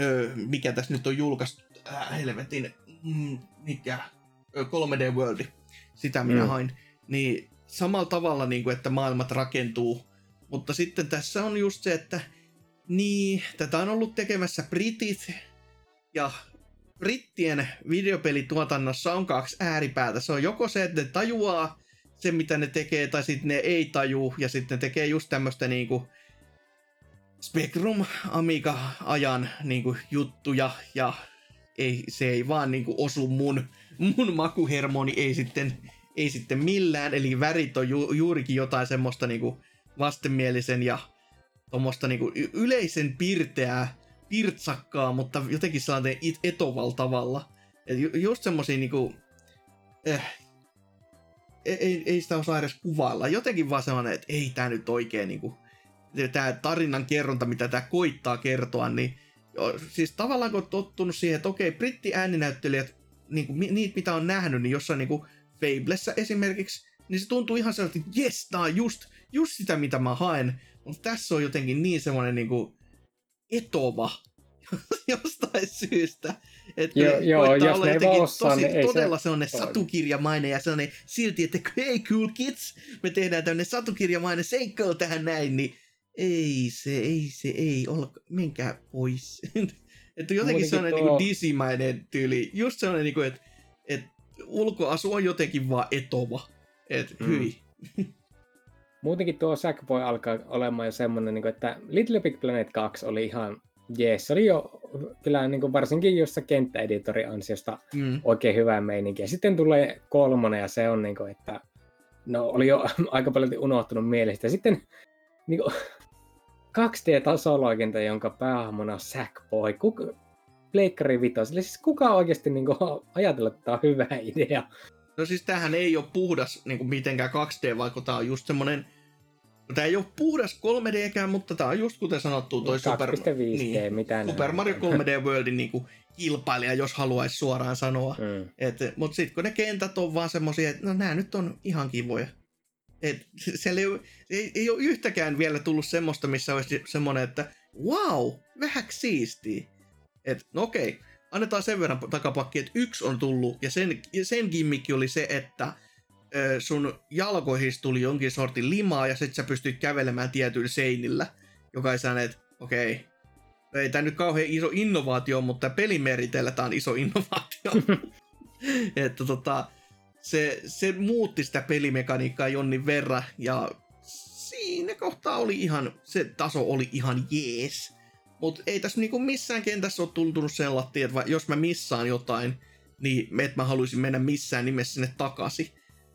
öö, mikä tässä nyt on julkaistu, äh, helvetin, mm, mikä, 3D World, sitä minä mm. hain niin samalla tavalla, niin kuin, että maailmat rakentuu. Mutta sitten tässä on just se, että niin, tätä on ollut tekemässä britit, ja brittien videopelituotannossa on kaksi ääripäätä. Se on joko se, että ne tajuaa se, mitä ne tekee, tai sitten ne ei taju, ja sitten ne tekee just tämmöistä niinku Spectrum Amiga-ajan niinku juttuja, ja ei, se ei vaan niinku osu mun, mun makuhermoni, ei sitten ei sitten millään, eli värit on ju, juurikin jotain semmoista niinku vastenmielisen ja tuommoista niinku yleisen pirteää, pirtsakkaa, mutta jotenkin sellainen etoval tavalla. Et ju, just semmosia niinku, eh, ei, ei sitä osaa edes kuvailla. Jotenkin vaan sellainen, että ei tämä nyt oikein niinku, tämä tarinan kerronta, mitä tämä koittaa kertoa, niin siis tavallaan kun on tottunut siihen, että okei, britti ääninäyttelijät, niinku, niitä mitä on nähnyt, niin jossain niinku Fablessa esimerkiksi, niin se tuntuu ihan sellaiselta, että jes, tää on just, just sitä, mitä mä haen. Mutta tässä on jotenkin niin semmoinen niinku etova <laughs> jostain syystä. Että joo, joo jos olla ne jotenkin osaa, tosi, niin todella se sellainen toimi. satukirjamainen ja sellainen silti, että hei cool kids, me tehdään tämmöinen satukirjamainen seikkailu tähän näin, niin ei se, ei se, ei, olla, menkää pois. <laughs> että jotenkin Muutenkin sellainen tuo... niin disimäinen tyyli, just sellainen, niin kuin, että, että ulkoasu on jotenkin vaan etova. Että mm. hyi. <laughs> Muutenkin tuo Sackboy alkaa olemaan jo semmoinen, niin että Little Big Planet 2 oli ihan jees, se oli jo kyllä niin kuin varsinkin jossa kenttäeditori ansiosta mm. oikein hyvää meininkiä. Sitten tulee kolmonen ja se on niin kuin, että no oli jo <laughs> aika paljon unohtunut mielestä. Sitten <laughs> niin kuin, 2D-tasoloikinta, jonka päähahmona on Sackboy. Kuka, Pleikkari Vitosille. Siis kuka oikeasti niin kuin, <laughs> ajatella, että tämä on hyvä idea? No siis tämähän ei ole puhdas niin kuin mitenkään 2D, vaikka tämä on just semmoinen Tämä ei ole puhdas 3D-kään, mutta tämä on just kuten sanottu toi Super, niin, mitään Super Mario <laughs> 3D Worldin niin kuin kilpailija, jos haluaisi suoraan sanoa. Mm. Mutta sitten kun ne kentät on vaan semmoisia, että no nämä nyt on ihan kivoja. Et <laughs> siellä ei, ei, ei ole yhtäkään vielä tullut semmoista, missä olisi semmoinen, että wow, vähän siistiä. Et no okei, annetaan sen verran takapakki, että yksi on tullut, ja sen, ja sen gimmikki oli se, että ö, sun jalkoihin tuli jonkin sortin limaa, ja sitten sä pystyt kävelemään tietyillä seinillä, joka ei että okei, ei tämä nyt kauhean iso innovaatio, mutta pelimeritellä tämä on iso innovaatio. <laughs> että tota, se, se muutti sitä pelimekaniikkaa jonnin verran, ja siinä kohtaa oli ihan, se taso oli ihan jees. Mutta ei tässä niinku missään kentässä ole tuntunut sellainen, että jos mä missaan jotain, niin että mä haluaisin mennä missään nimessä sinne takaisin.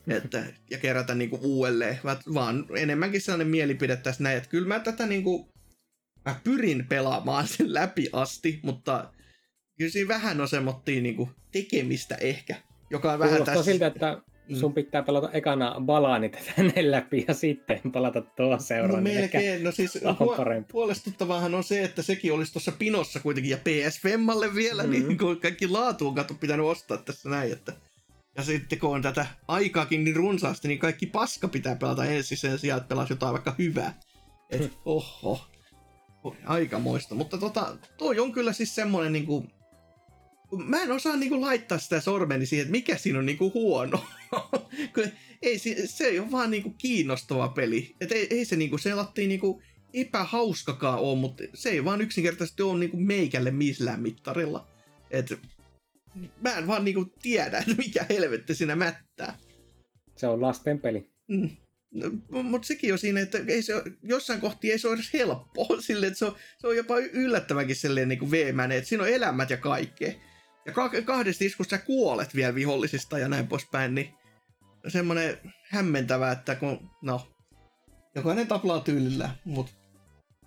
Että, ja kerätä niinku uudelleen, vaan enemmänkin sellainen mielipide tässä näin, että kyllä mä tätä niinku, mä pyrin pelaamaan sen läpi asti, mutta kyllä siinä vähän on semmoittia niinku tekemistä ehkä, joka on vähän tässä... siltä, että Mm. sun pitää pelata ekana balaanit <laughs> tänne läpi ja sitten palata tuo seuraan. No melkein, no siis hu- huolestuttavaahan on se, että sekin olisi tuossa pinossa kuitenkin ja PS Femmalle vielä, mm-hmm. niin kuin kaikki laatu on katso pitänyt ostaa tässä näin, että ja sitten kun on tätä aikaakin niin runsaasti, niin kaikki paska pitää pelata ensin sen sijaan, että pelasi jotain vaikka hyvää. Et, oho, aikamoista. Mutta tota, toi on kyllä siis semmonen niinku, mä en osaa niinku laittaa sitä sormeni siihen, että mikä siinä on niinku huono. <laughs> ei, se, se ei ole vaan niinku kiinnostava peli. Et ei, ei se niinku, se lattiin niinku epähauskakaan ole, mutta se ei vaan yksinkertaisesti ole niinku meikälle millään mittarilla. Et, mä en vaan niinku tiedä, <laughs> että mikä helvetti siinä mättää. Se on lasten peli. Mm. No, mutta sekin on siinä, että ei se, jossain kohti ei se ole edes helppoa, <laughs> sille, että se on, se on jopa yllättävänkin silleen niin kuin veemäinen, että siinä on elämät ja kaikkea. Ja kahdesti iskussa sä kuolet vielä vihollisista ja näin poispäin, niin semmoinen hämmentävä, että kun, no, jokainen taplaa tyylillä, mutta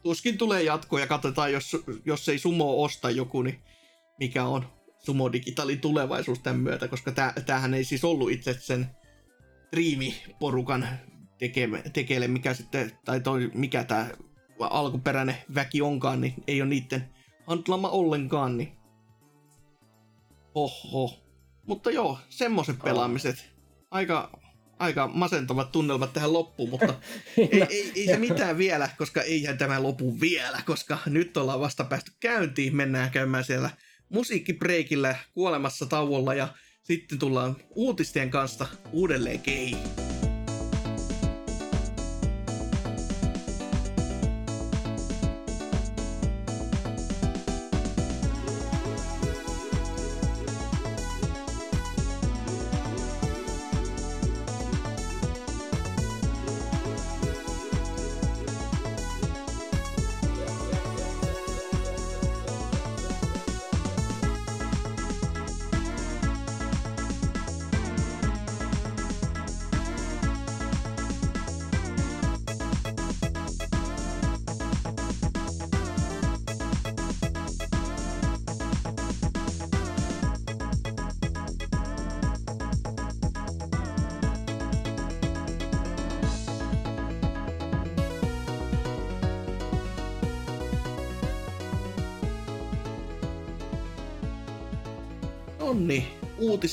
tuskin tulee jatko ja katsotaan, jos, jos ei Sumo osta joku, niin mikä on Sumo Digitalin tulevaisuus tämän myötä, koska tämähän ei siis ollut itse sen tekeme, tekele, mikä sitten, tai toi, mikä tämä alkuperäinen väki onkaan, niin ei ole niiden handlama ollenkaan, niin oho. Mutta joo, semmoiset pelaamiset aika, aika masentavat tunnelmat tähän loppuun, mutta <laughs> ei, ei, ei se mitään vielä, koska eihän tämä lopu vielä, koska nyt ollaan vasta päästy käyntiin, mennään käymään siellä musiikkibreikillä kuolemassa tauolla ja sitten tullaan uutisten kanssa uudelleen kehiin.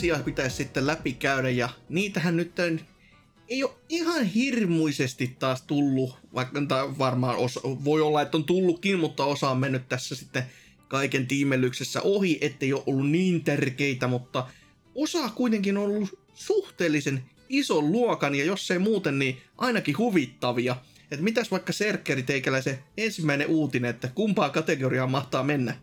Uutisia pitäisi sitten läpikäydä ja niitähän nyt ei ole ihan hirmuisesti taas tullut, vaikka varmaan osa, voi olla, että on tullutkin, mutta osa on mennyt tässä sitten kaiken tiimellyksessä ohi, ettei ole ollut niin tärkeitä, mutta osa kuitenkin on ollut suhteellisen ison luokan ja jos ei muuten, niin ainakin huvittavia. Että mitäs vaikka Serkkeri teikäläisen ensimmäinen uutinen, että kumpaa kategoriaa mahtaa mennä?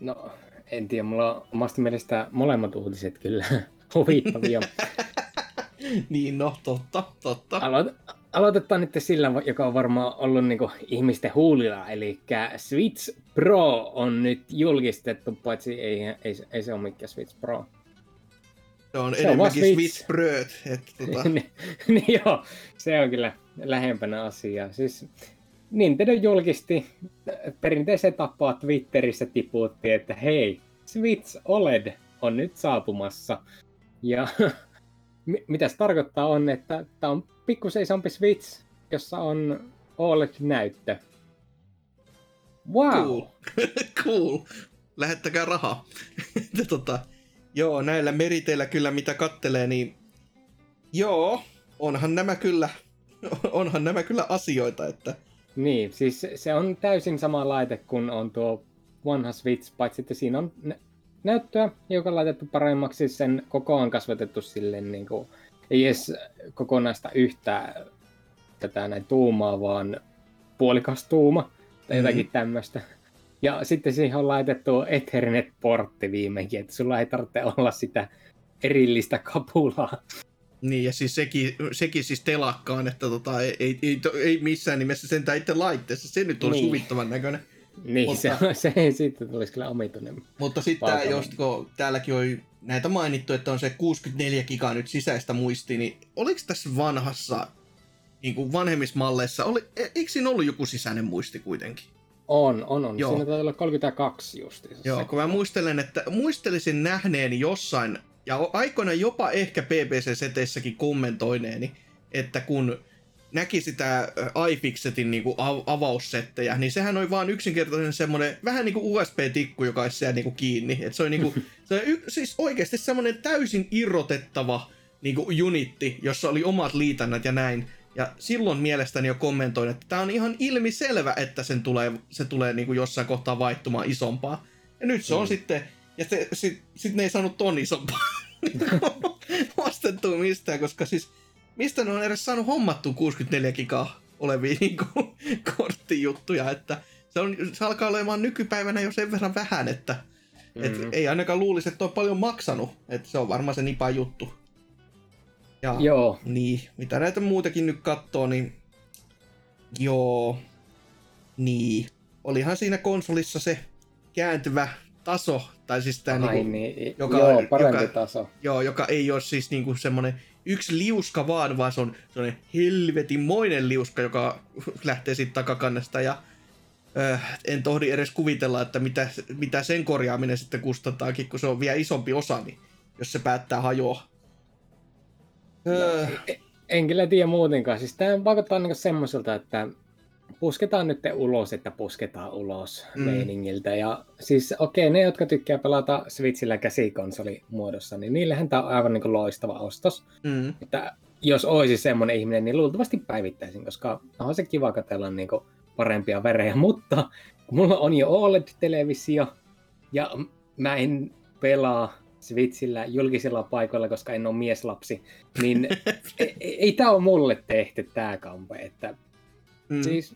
No, en tiedä, mulla on omasta mielestä molemmat uutiset kyllä <laughs> huvittavia. <laughs> niin, no, totta, totta. Aloit- aloitetaan nyt sillä, joka on varmaan ollut niin ihmisten huulilla, eli Switch Pro on nyt julkistettu, paitsi ei, ei, ei se ole mikään Switch Pro. Se on se enemmänkin on Switch Bröt. Tota... <laughs> niin, niin joo, se on kyllä lähempänä asiaa. Siis Nintendo julkisti perinteisen tapaa Twitterissä tipuutti, että hei, Switch OLED on nyt saapumassa. Ja <laughs> mitä se tarkoittaa on, että tämä on pikkusen isompi Switch, jossa on OLED-näyttö. Wow! Cool. <laughs> cool. Lähettäkää rahaa. <laughs> tota, joo, näillä meriteillä kyllä mitä kattelee, niin joo, onhan nämä kyllä, onhan nämä kyllä asioita, että niin, siis se on täysin sama laite kuin on tuo vanha Switch, paitsi että siinä on näyttöä, joka on laitettu paremmaksi, sen koko on kasvatettu silleen niin kuin, ei edes kokonaista yhtä tätä näin tuumaa, vaan puolikas tuuma tai mm-hmm. jotakin tämmöistä. Ja sitten siihen on laitettu Ethernet-portti viimeinkin, että sulla ei tarvitse olla sitä erillistä kapulaa. Niin, ja siis sekin, sekin siis telakkaan, että tota, ei, ei, ei, ei missään nimessä sentään itse laitteessa. Se nyt olisi niin. huvittavan näköinen. Niin, mutta, se, se ei sitten tulisi kyllä omituinen. Mutta sitten just kun täälläkin oli näitä mainittu, että on se 64 gigaa nyt sisäistä muistia, niin oliko tässä vanhassa, niin kuin vanhemmissa malleissa, oli, e, eikö siinä ollut joku sisäinen muisti kuitenkin? On, on, on. Joo. Siinä taitaa olla 32 just. Joo, kun mä muistelen, että muistelisin nähneeni jossain, ja aikoina jopa ehkä BBC-seteissäkin kommentoineeni, että kun näki sitä iFixetin niinku av- avaussettejä, niin sehän oli vaan yksinkertaisen semmoinen, vähän niin kuin USB-tikku, joka olisi siellä niinku kiinni. Et se oli niinku, <laughs> se oli y- siis oikeasti semmoinen täysin irrotettava niinku unitti, jossa oli omat liitännät ja näin. Ja silloin mielestäni jo kommentoin, että tämä on ihan ilmiselvä, että sen tulee, se tulee niinku jossain kohtaa vaihtumaan isompaa. Ja nyt se on mm. sitten, ja sitten sit, sit ne ei saanut ton isompaa <laughs> vastettua mistään, koska siis mistä ne on edes saanut hommattua 64 gigaa olevia niin kuin, korttijuttuja, että se, on, se alkaa olemaan nykypäivänä jo sen verran vähän, että mm-hmm. et ei ainakaan luulisi, että on paljon maksanut, että se on varmaan se nipa juttu. Ja, joo. Niin, mitä näitä muutakin nyt katsoo, niin joo, niin. Olihan siinä konsolissa se kääntyvä taso, tai siis tämä Ai, niinku, niin. joka, joo, parempi joka, taso. Joo, joka ei ole siis niinku semmoinen yksi liuska vaan, vaan se on sellainen helvetinmoinen liuska, joka <laughs> lähtee siitä takakannesta ja äh, en tohdi edes kuvitella, että mitä, mitä sen korjaaminen sitten kustantaakin, kun se on vielä isompi osa, niin jos se päättää hajoa. No, en kyllä tiedä muutenkaan. Siis tämä vaikuttaa niin semmoiselta, että pusketaan nyt ulos, että pusketaan ulos mm. meiningiltä. Ja siis okei, okay, ne, jotka tykkää pelata Switchillä käsikonsoli muodossa, niin niillähän tämä on aivan niin kuin loistava ostos. Mm. Että jos olisi semmoinen ihminen, niin luultavasti päivittäisin, koska on se kiva katsella niin kuin parempia värejä. <laughs> Mutta kun mulla on jo OLED-televisio ja mä en pelaa Switchillä julkisilla paikoilla, koska en ole mieslapsi, niin <laughs> ei, ei, ei tämä ole mulle tehty tämä kampe. Että Mm. Siis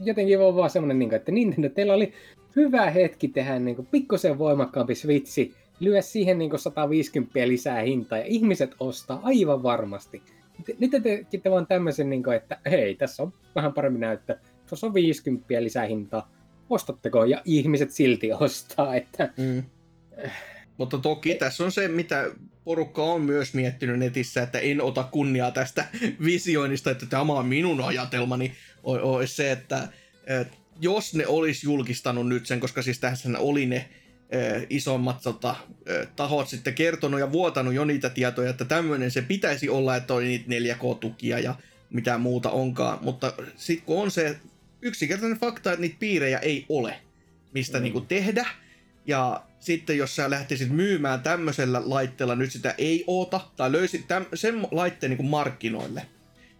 jotenkin on vaan semmoinen, niin että Nintendo, teillä oli hyvä hetki tehdä niin kuin, pikkusen voimakkaampi Switchi, lyö siihen niin kuin 150 lisää hintaa ja ihmiset ostaa aivan varmasti. Nyt te teette vaan tämmöisen, niin kuin, että hei, tässä on vähän paremmin näyttö, tuossa on 50 lisää hintaa, ostatteko? Ja ihmiset silti ostaa, että... Mm. Mutta toki tässä on se, mitä porukka on myös miettinyt netissä, että en ota kunniaa tästä <laughs> visioinnista, että tämä on minun ajatelmani, olisi se, että jos ne olisi julkistanut nyt sen, koska siis tässä oli ne isommat tota, tahot sitten kertonut ja vuotanut jo niitä tietoja, että tämmöinen se pitäisi olla, että oli niitä 4K-tukia ja mitä muuta onkaan, mutta sitten kun on se yksinkertainen fakta, että niitä piirejä ei ole, mistä mm. niinku tehdä, ja sitten jos sä lähtisit myymään tämmöisellä laitteella nyt sitä ei oota, tai löysit täm, sen laitteen niin markkinoille,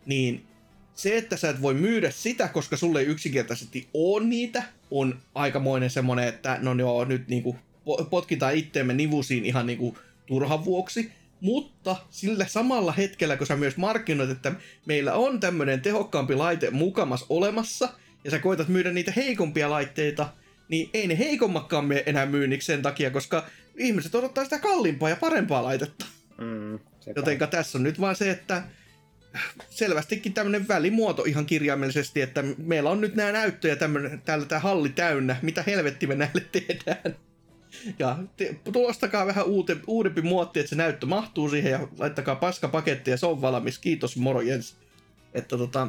niin se, että sä et voi myydä sitä, koska sulle ei yksinkertaisesti ole niitä, on aikamoinen semmonen, että no joo, nyt niinku potkitaan itteemme nivusiin ihan niinku turhan vuoksi. Mutta sillä samalla hetkellä, kun sä myös markkinoit, että meillä on tämmöinen tehokkaampi laite mukamas olemassa, ja sä koitat myydä niitä heikompia laitteita, niin ei ne heikommakkaan mene enää myynniksi sen takia, koska ihmiset odottaa sitä kalliimpaa ja parempaa laitetta. Mm, Jotenka tässä on nyt vaan se, että selvästikin tämmöinen välimuoto ihan kirjaimellisesti, että meillä on nyt nämä näyttöjä tämmönen, täällä tämä halli täynnä, mitä helvetti me näille tehdään. Ja te, tuostakaa vähän uute, uudempi muotti, että se näyttö mahtuu siihen ja laittakaa paskapaketti ja se on valmis. Kiitos moro Jens. Että tota,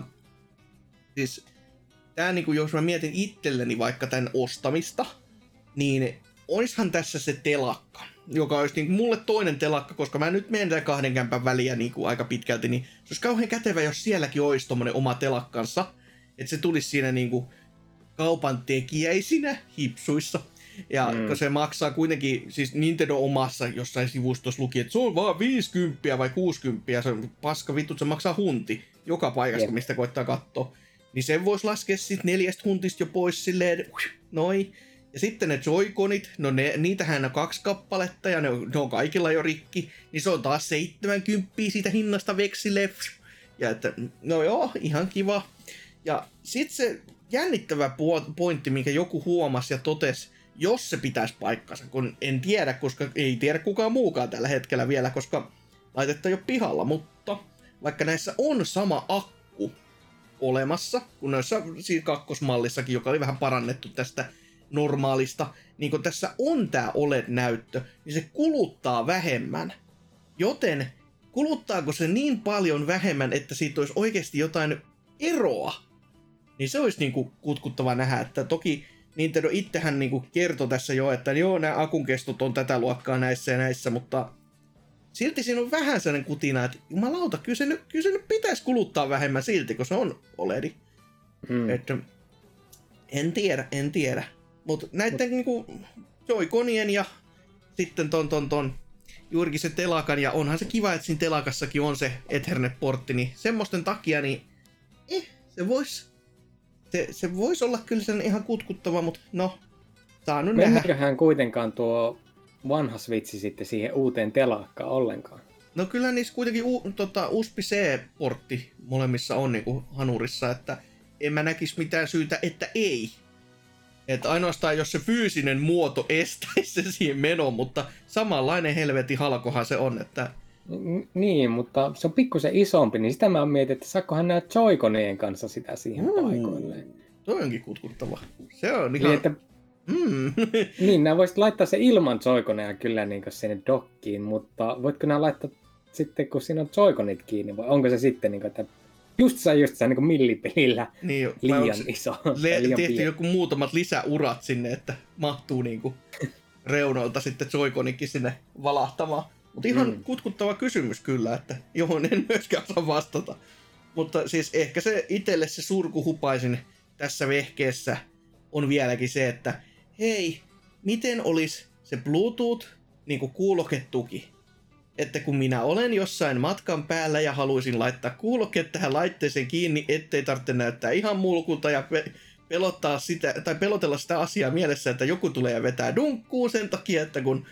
siis tää niinku, jos mä mietin itselleni vaikka tämän ostamista, niin oishan tässä se telakka joka olisi niin mulle toinen telakka, koska mä nyt menen tämän kahden kämpän väliä niin kuin aika pitkälti, niin se olisi kauhean kätevä, jos sielläkin olisi tommonen oma telakkansa. Että se tulisi siinä niin kuin kaupan tekijäisinä hipsuissa. Ja mm. se maksaa kuitenkin, siis Nintendo omassa jossain sivustossa luki, että se on vaan 50 vai 60, se on paska vittu, se maksaa hunti joka paikasta, yep. mistä koittaa katsoa. Niin sen voisi laskea sitten neljästä huntista jo pois silleen, noin. Ja sitten ne joikonit, no ne, niitähän on kaksi kappaletta ja ne ne on kaikilla jo rikki, niin se on taas 70 siitä hinnasta veksille. Ja että, no joo, ihan kiva. Ja sitten se jännittävä pointti, minkä joku huomasi ja totesi, jos se pitäisi paikkansa, kun en tiedä, koska ei tiedä kukaan muukaan tällä hetkellä vielä, koska laitetta ole pihalla, mutta vaikka näissä on sama akku olemassa, kun noissa siinä kakkosmallissakin, joka oli vähän parannettu tästä normaalista, niin kun tässä on tämä OLED-näyttö, niin se kuluttaa vähemmän. Joten kuluttaako se niin paljon vähemmän, että siitä olisi oikeasti jotain eroa, niin se olisi niinku kutkuttava nähdä, että toki Nintendo itsehän niinku kertoi tässä jo, että joo, nämä akun kestot on tätä luokkaa näissä ja näissä, mutta silti siinä on vähän sellainen kutina, että jumalauta, kyllä se, nyt, kyllä se nyt pitäisi kuluttaa vähemmän silti, kun se on OLEDi. Hmm. Että en tiedä, en tiedä. Mutta näiden niinku Joy-Conien ja sitten ton, ton, ton juurikin se telakan, ja onhan se kiva, että siinä telakassakin on se Ethernet-portti, niin semmoisten takia, niin eh, se vois se, se vois olla kyllä sen ihan kutkuttava, mutta no, saa nyt nähdä. kuitenkaan tuo vanha Switch sitten siihen uuteen telakkaan ollenkaan? No kyllä niissä kuitenkin u, tota, USB-C-portti molemmissa on niinku hanurissa, että en mä näkisi mitään syytä, että ei. Että ainoastaan jos se fyysinen muoto estäisi se siihen menon, mutta samanlainen helveti halkohan se on, että... Niin, mutta se on pikkusen isompi, niin sitä mä mietin, että saakkohan nämä Joikoneen kanssa sitä siihen mm. paikoilleen. Toi onkin kutkuttava. Se on ihan... Niin, että... Mm. <laughs> niin, nämä voisit laittaa se ilman Joikonea kyllä niin sinne dokkiin, mutta voitko nämä laittaa sitten, kun siinä on Joikonit kiinni, vai onko se sitten, niin kuin, että just sä just niin millipelillä niin, liian iso. Le- liian tehty joku muutamat lisäurat sinne, että mahtuu niinku <laughs> reunoilta sitten Joy-Conikin sinne valahtamaan. Mutta ihan mm. kutkuttava kysymys kyllä, että johon en myöskään osaa vastata. Mutta siis ehkä se itselle se surkuhupaisin tässä vehkeessä on vieläkin se, että hei, miten olisi se Bluetooth niin kuuloketuki? Että kun minä olen jossain matkan päällä ja haluaisin laittaa kuulokkeet tähän laitteeseen kiinni, ettei tarvitse näyttää ihan mulkulta ja pe- pelottaa sitä, tai pelotella sitä asiaa mielessä, että joku tulee ja vetää dunkkuun sen takia, että kun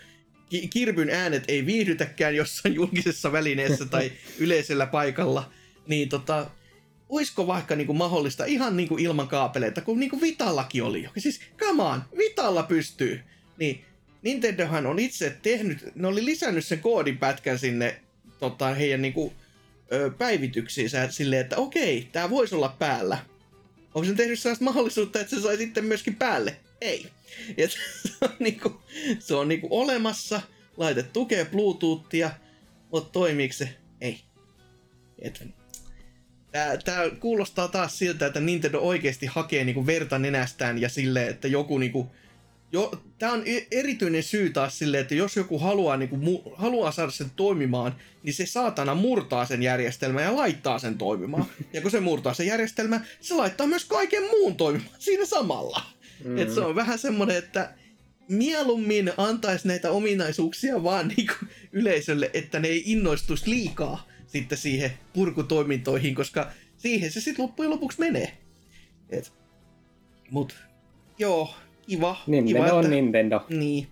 ki- kirpyn äänet ei viihdytäkään jossain julkisessa välineessä tai <laughs> yleisellä paikalla, niin tota, oisko vaikka niinku mahdollista ihan niinku ilman kaapeleita, kun niinku Vitallakin oli jo. Siis, come on, Vitalla pystyy. Niin Nintendohan on itse tehnyt, ne oli lisännyt sen koodipätkän sinne tota, heidän niinku, ö, päivityksiinsä silleen, että okei, tämä voisi olla päällä. Onko se tehnyt sellaista mahdollisuutta, että se sai sitten myöskin päälle? Ei. <laughs> Et, se on, niinku, se on niinku olemassa, laite tukee Bluetoothia, mutta toimiiko se? Ei. Et, tää, tää kuulostaa taas siltä, että Nintendo oikeasti hakee niinku verta nenästään ja silleen, että joku niinku, jo, tää on e- erityinen syy taas sille, että jos joku haluaa, niin kuin, mu, haluaa saada sen toimimaan, niin se saatana murtaa sen järjestelmän ja laittaa sen toimimaan. <laughs> Ja kun se murtaa sen järjestelmän, se laittaa myös kaiken muun toimimaan siinä samalla. Mm. Et se on vähän semmoinen, että mieluummin antaisi näitä ominaisuuksia vaan niin kuin yleisölle, että ne ei innoistuisi liikaa sitten siihen purkutoimintoihin, koska siihen se sitten loppujen lopuksi menee. Et, mut joo, kiva. Nintendo kiva, on että, Nintendo. Niin.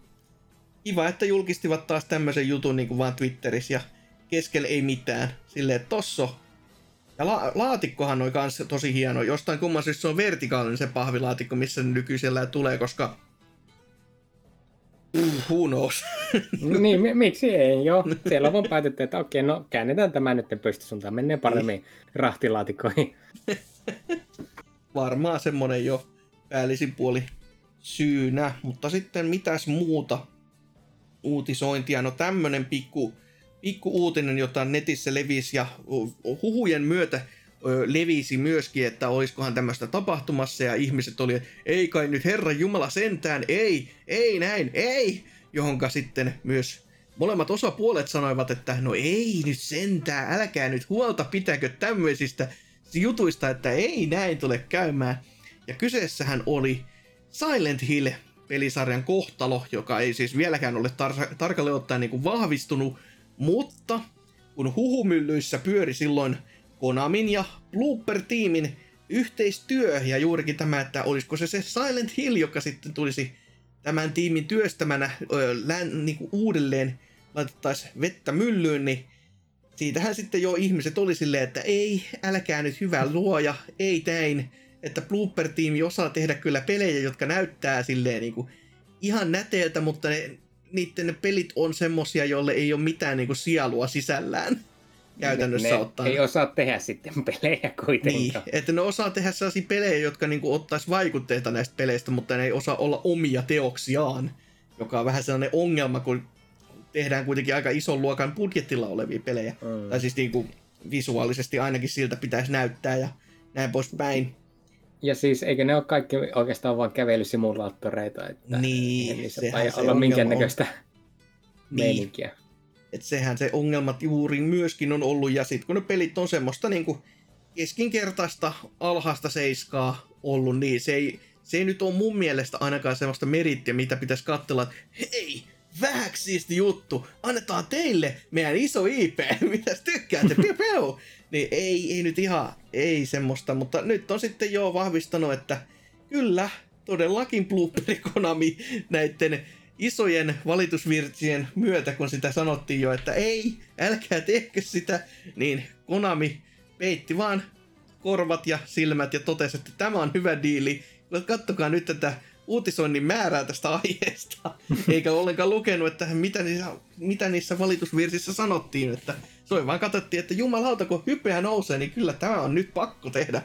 Kiva, että julkistivat taas tämmöisen jutun niin kuin vaan Twitterissä ja keskellä ei mitään. Silleen, että tosso. Ja la- laatikkohan on kans tosi hieno. Jostain kumman syystä se on vertikaalinen se pahvilaatikko, missä se nykyisellä tulee, koska... Who knows? <laughs> niin, mi- miksi ei, joo. Siellä on vaan päätetty, että okei, no käännetään tämä nyt pystysuuntaan. Menee paremmin rahtilaatikoihin. <laughs> Varmaan semmonen jo päällisin puoli syynä. Mutta sitten mitäs muuta uutisointia? No tämmönen pikku, pikku uutinen, jota netissä levisi ja huhujen myötä levisi myöskin, että olisikohan tämmöistä tapahtumassa ja ihmiset oli, ei kai nyt Herran Jumala sentään, ei, ei näin, ei, johonka sitten myös molemmat osapuolet sanoivat, että no ei nyt sentään, älkää nyt huolta pitäkö tämmöisistä jutuista, että ei näin tule käymään. Ja kyseessähän oli Silent Hill pelisarjan kohtalo, joka ei siis vieläkään ole tar- tarkalleen ottaen niin kuin vahvistunut, mutta kun huhumyllyissä pyöri silloin Konamin ja Blooper-tiimin yhteistyö. Ja juurikin tämä, että olisiko se se Silent Hill, joka sitten tulisi tämän tiimin työstämänä ö, län, niin kuin uudelleen laitettaisiin vettä myllyyn, niin siitähän sitten jo ihmiset oli silleen, että ei, älkää nyt hyvä luoja, ei näin, että Blooper-tiimi osaa tehdä kyllä pelejä, jotka näyttää silleen niin kuin ihan näteeltä, mutta ne, niiden ne pelit on semmosia, joille ei ole mitään niin kuin sielua sisällään käytännössä ne ottaen. ei osaa tehdä sitten <laughs> pelejä Niin, kuitenkaan. että ne osaa tehdä sellaisia pelejä, jotka niinku ottais vaikutteita näistä peleistä, mutta ne ei osaa olla omia teoksiaan, joka on vähän sellainen ongelma, kun tehdään kuitenkin aika ison luokan budjettilla olevia pelejä. Mm. Tai siis niinku visuaalisesti ainakin siltä pitäisi näyttää ja näin poispäin. Ja siis eikö ne ole kaikki oikeastaan vaan kävelysimulaattoreita, että Niin, eihän niissä se olla minkäännäköistä Niin. meininkiä. Että sehän se ongelmat juuri myöskin on ollut, ja sitten kun ne pelit on semmoista niinku keskinkertaista alhaista seiskaa ollut, niin se ei, se ei nyt ole mun mielestä ainakaan semmoista merittiä, mitä pitäisi katsella, että hei, vähäksi siisti juttu, annetaan teille meidän iso IP, <laughs> mitäs tykkäätte, piu, piu. Niin ei, ei nyt ihan, ei semmoista, mutta nyt on sitten jo vahvistanut, että kyllä, todellakin Blooperi Konami näiden isojen valitusvirtsien myötä, kun sitä sanottiin jo, että ei, älkää tehkö sitä, niin Konami peitti vaan korvat ja silmät ja totesi, että tämä on hyvä diili. Kattokaa nyt tätä uutisoinnin määrää tästä <laughs> aiheesta. Eikä ollenkaan lukenut, että mitä niissä, mitä niissä valitusvirsissä sanottiin. Että se oli vaan katsottiin, että jumalauta, kun hypeä nousee, niin kyllä tämä on nyt pakko tehdä.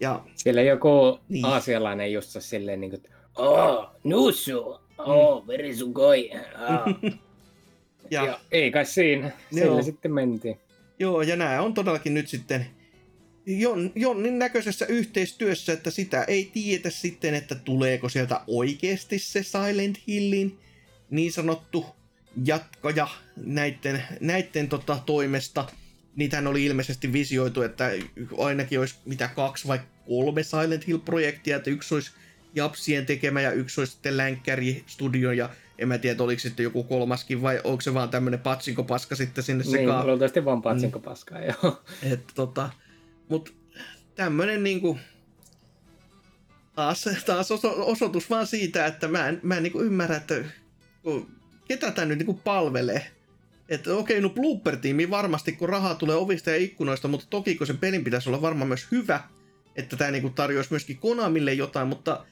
Ja Siellä joku Niin. niin. aasialainen just silleen niin kuin, oh, nusu, oh, verisukoi. Oh. <laughs> Ja, ja, ei kai siinä, Joo. sillä sitten mentiin. Joo, ja nämä on todellakin nyt sitten Jon, Jonnin näköisessä yhteistyössä, että sitä ei tiedetä sitten, että tuleeko sieltä oikeasti se Silent Hillin niin sanottu jatkoja näiden, näiden tota, toimesta. Niitähän oli ilmeisesti visioitu, että ainakin olisi mitä kaksi vai kolme Silent Hill-projektia, että yksi olisi Japsien tekemä ja yksi olisi sitten Länkkäri Studio ja en mä tiedä, oliko sitten joku kolmaskin vai onko se vaan tämmönen patsinkopaska sitten sinne Niin, sekaan. luultavasti vaan patsinko paskaa, joo. Että tota, mut tämmönen niinku, taas, taas oso, osoitus vaan siitä, että mä en, mä en niinku ymmärrä, että ketä tää nyt niinku palvelee. Että okei, no Blooper-tiimi varmasti, kun rahaa tulee ovista ja ikkunoista, mutta toki kun sen pelin pitäisi olla varmaan myös hyvä, että tämä niinku tarjoaisi myöskin Konamille jotain, mutta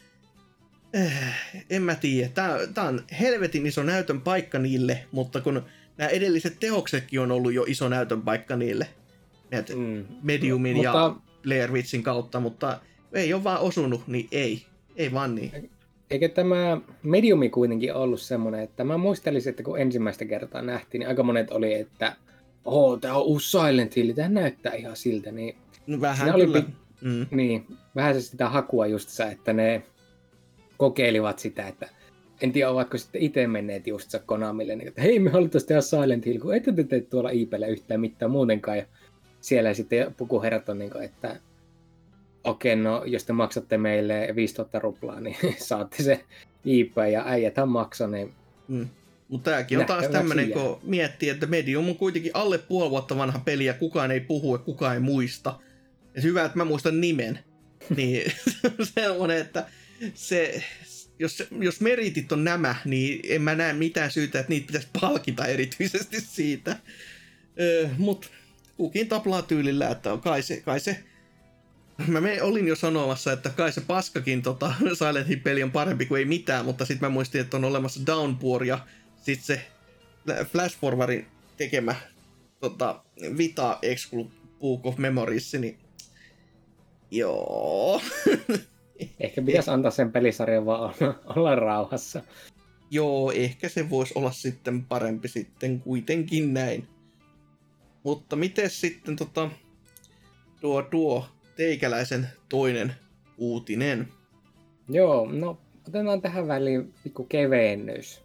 en mä tiedä. Tää, tää on helvetin iso näytön paikka niille, mutta kun nämä edelliset teoksetkin on ollut jo iso näytön paikka niille. Näitä Mm. Mediumin Mutta- ja Blair Witchin kautta, mutta ei ole vaan osunut, niin ei. Ei vaan niin. Eikö tämä mediumi kuitenkin ollut semmoinen, että mä muistelisin, että kun ensimmäistä kertaa nähtiin, niin aika monet oli, että oh, tää on uusi Silent Hill, tää näyttää ihan siltä, niin, No, vähän oli kyllä. pi- Mm. niin vähän se sitä hakua just että ne kokeilivat sitä, että en tiedä, ovatko sitten itse menneet just Konamille, niin, että hei, me haluttaisiin tehdä Silent Hill, kun ette te tee tuolla IPlle yhtään mitään muutenkaan, ja siellä sitten pukuherrat on niin kuin, että okei, no jos te maksatte meille 5000 ruplaa, niin <laughs> saatte se IP ja äijäthän maksaa, niin Mm. Mutta tämäkin on taas tämmöinen, kun miettii, että Medium on kuitenkin alle puoli vuotta vanha peli ja kukaan ei puhu ja kukaan ei muista. Ja hyvä, että mä muistan nimen. <laughs> niin <laughs> semmoinen, että se, jos, jos meritit on nämä, niin en mä näe mitään syytä, että niitä pitäisi palkita erityisesti siitä. Öö, Mutta kukin taplaa tyylillä, että on kai se, kai se Mä me olin jo sanomassa, että kai se paskakin tota, Silent Hill-peli on parempi kuin ei mitään, mutta sitten mä muistin, että on olemassa Downpour ja sitten se Flash Forwardin tekemä tota, Vita Exclu Book of Memories, niin joo. <laughs> <laughs> ehkä pitäisi antaa sen pelisarjan vaan olla, olla rauhassa. joo, ehkä se voisi olla sitten parempi sitten kuitenkin näin. Mutta miten sitten tota, tuo, tuo teikäläisen toinen uutinen? Joo, no otetaan tähän väliin pikku kevennys.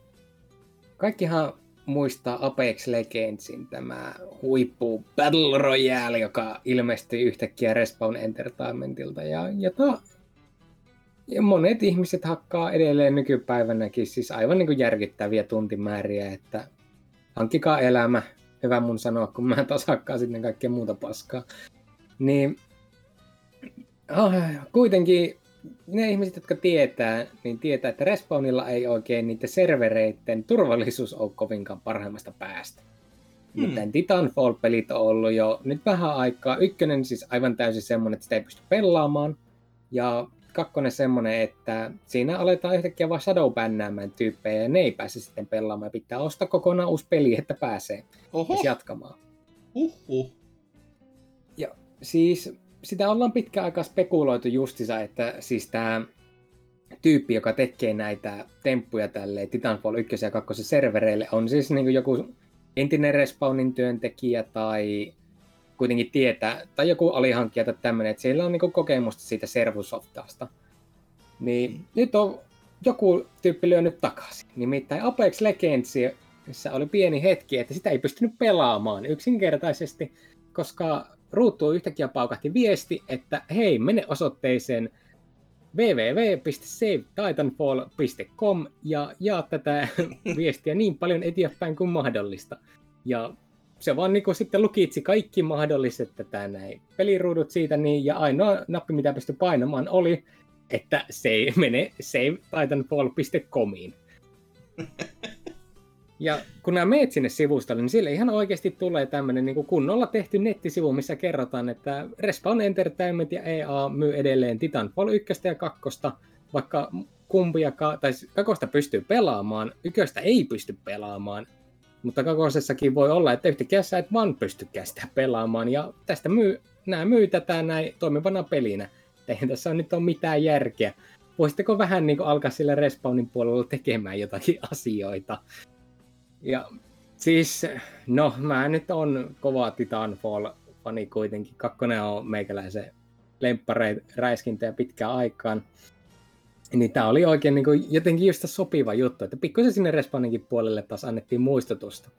Kaikkihan muistaa Apex Legendsin tämä huippu Battle Royale, joka ilmestyi yhtäkkiä Respawn Entertainmentilta ja jota ja monet ihmiset hakkaa edelleen nykypäivänäkin siis aivan niin kuin järkyttäviä tuntimääriä, että hankkikaa elämä, hyvä mun sanoa, kun mä taas hakkaan sitten kaikkea muuta paskaa. Niin oh, kuitenkin ne ihmiset, jotka tietää, niin tietää, että Respawnilla ei oikein niiden servereiden turvallisuus ole kovinkaan parhaimmasta päästä. Hmm. Hmm. Titanfall-pelit on ollut jo nyt vähän aikaa. Ykkönen siis aivan täysin semmoinen, että sitä ei pysty pelaamaan. Ja kakkonen semmoinen, että siinä aletaan yhtäkkiä vaan shadowbännäämään tyyppejä ja ne ei pääse sitten pelaamaan. Pitää ostaa kokonaan uusi peli, että pääsee Oho, jatkamaan. uhuh. Siis sitä ollaan pitkä aikaa spekuloitu justissa, että siis tämä tyyppi, joka tekee näitä temppuja tälle Titanfall 1 ja 2 servereille, on siis niin joku entinen Respawnin työntekijä tai kuitenkin tietää, tai joku alihankkija tai tämmöinen, että siellä on niin kokemusta siitä servusoftasta. Niin mm. nyt on joku tyyppi lyönyt takaisin. Nimittäin Apex Legendsissa oli pieni hetki, että sitä ei pystynyt pelaamaan yksinkertaisesti, koska ruutuun yhtäkkiä paukahti viesti, että hei, mene osoitteeseen www.savetitanfall.com ja jaa tätä <laughs> viestiä niin paljon eteenpäin kuin mahdollista. Ja se vaan niin sitten lukitsi kaikki mahdolliset tätä näin peliruudut siitä, niin, ja ainoa nappi, mitä pystyi painamaan, oli, että se mene savetitanfall.comiin. Ja kun nämä meet sinne sivustolle, niin sille ihan oikeasti tulee tämmöinen niin kunnolla tehty nettisivu, missä kerrotaan, että Respawn Entertainment ja EA myy edelleen Titanfall 1 ja 2, vaikka kumpiakaan, tai kakosta pystyy pelaamaan, yköstä ei pysty pelaamaan, mutta kakosessakin voi olla, että yhtäkkiä sä et vaan pystykään sitä pelaamaan, ja tästä myy, nämä myy tätä näin toimivana pelinä. Eihän tässä on nyt ole mitään järkeä. Voisitteko vähän niin kuin alkaa sillä Respawnin puolella tekemään jotakin asioita? Ja siis, no mä nyt on kova Titanfall-fani kuitenkin. Kakkonen on meikäläisen lemppareiräiskintä ja pitkään aikaan. Niin tää oli oikein niin kuin, jotenkin just sopiva juttu, että pikkusen sinne Respawninkin puolelle taas annettiin muistutusta.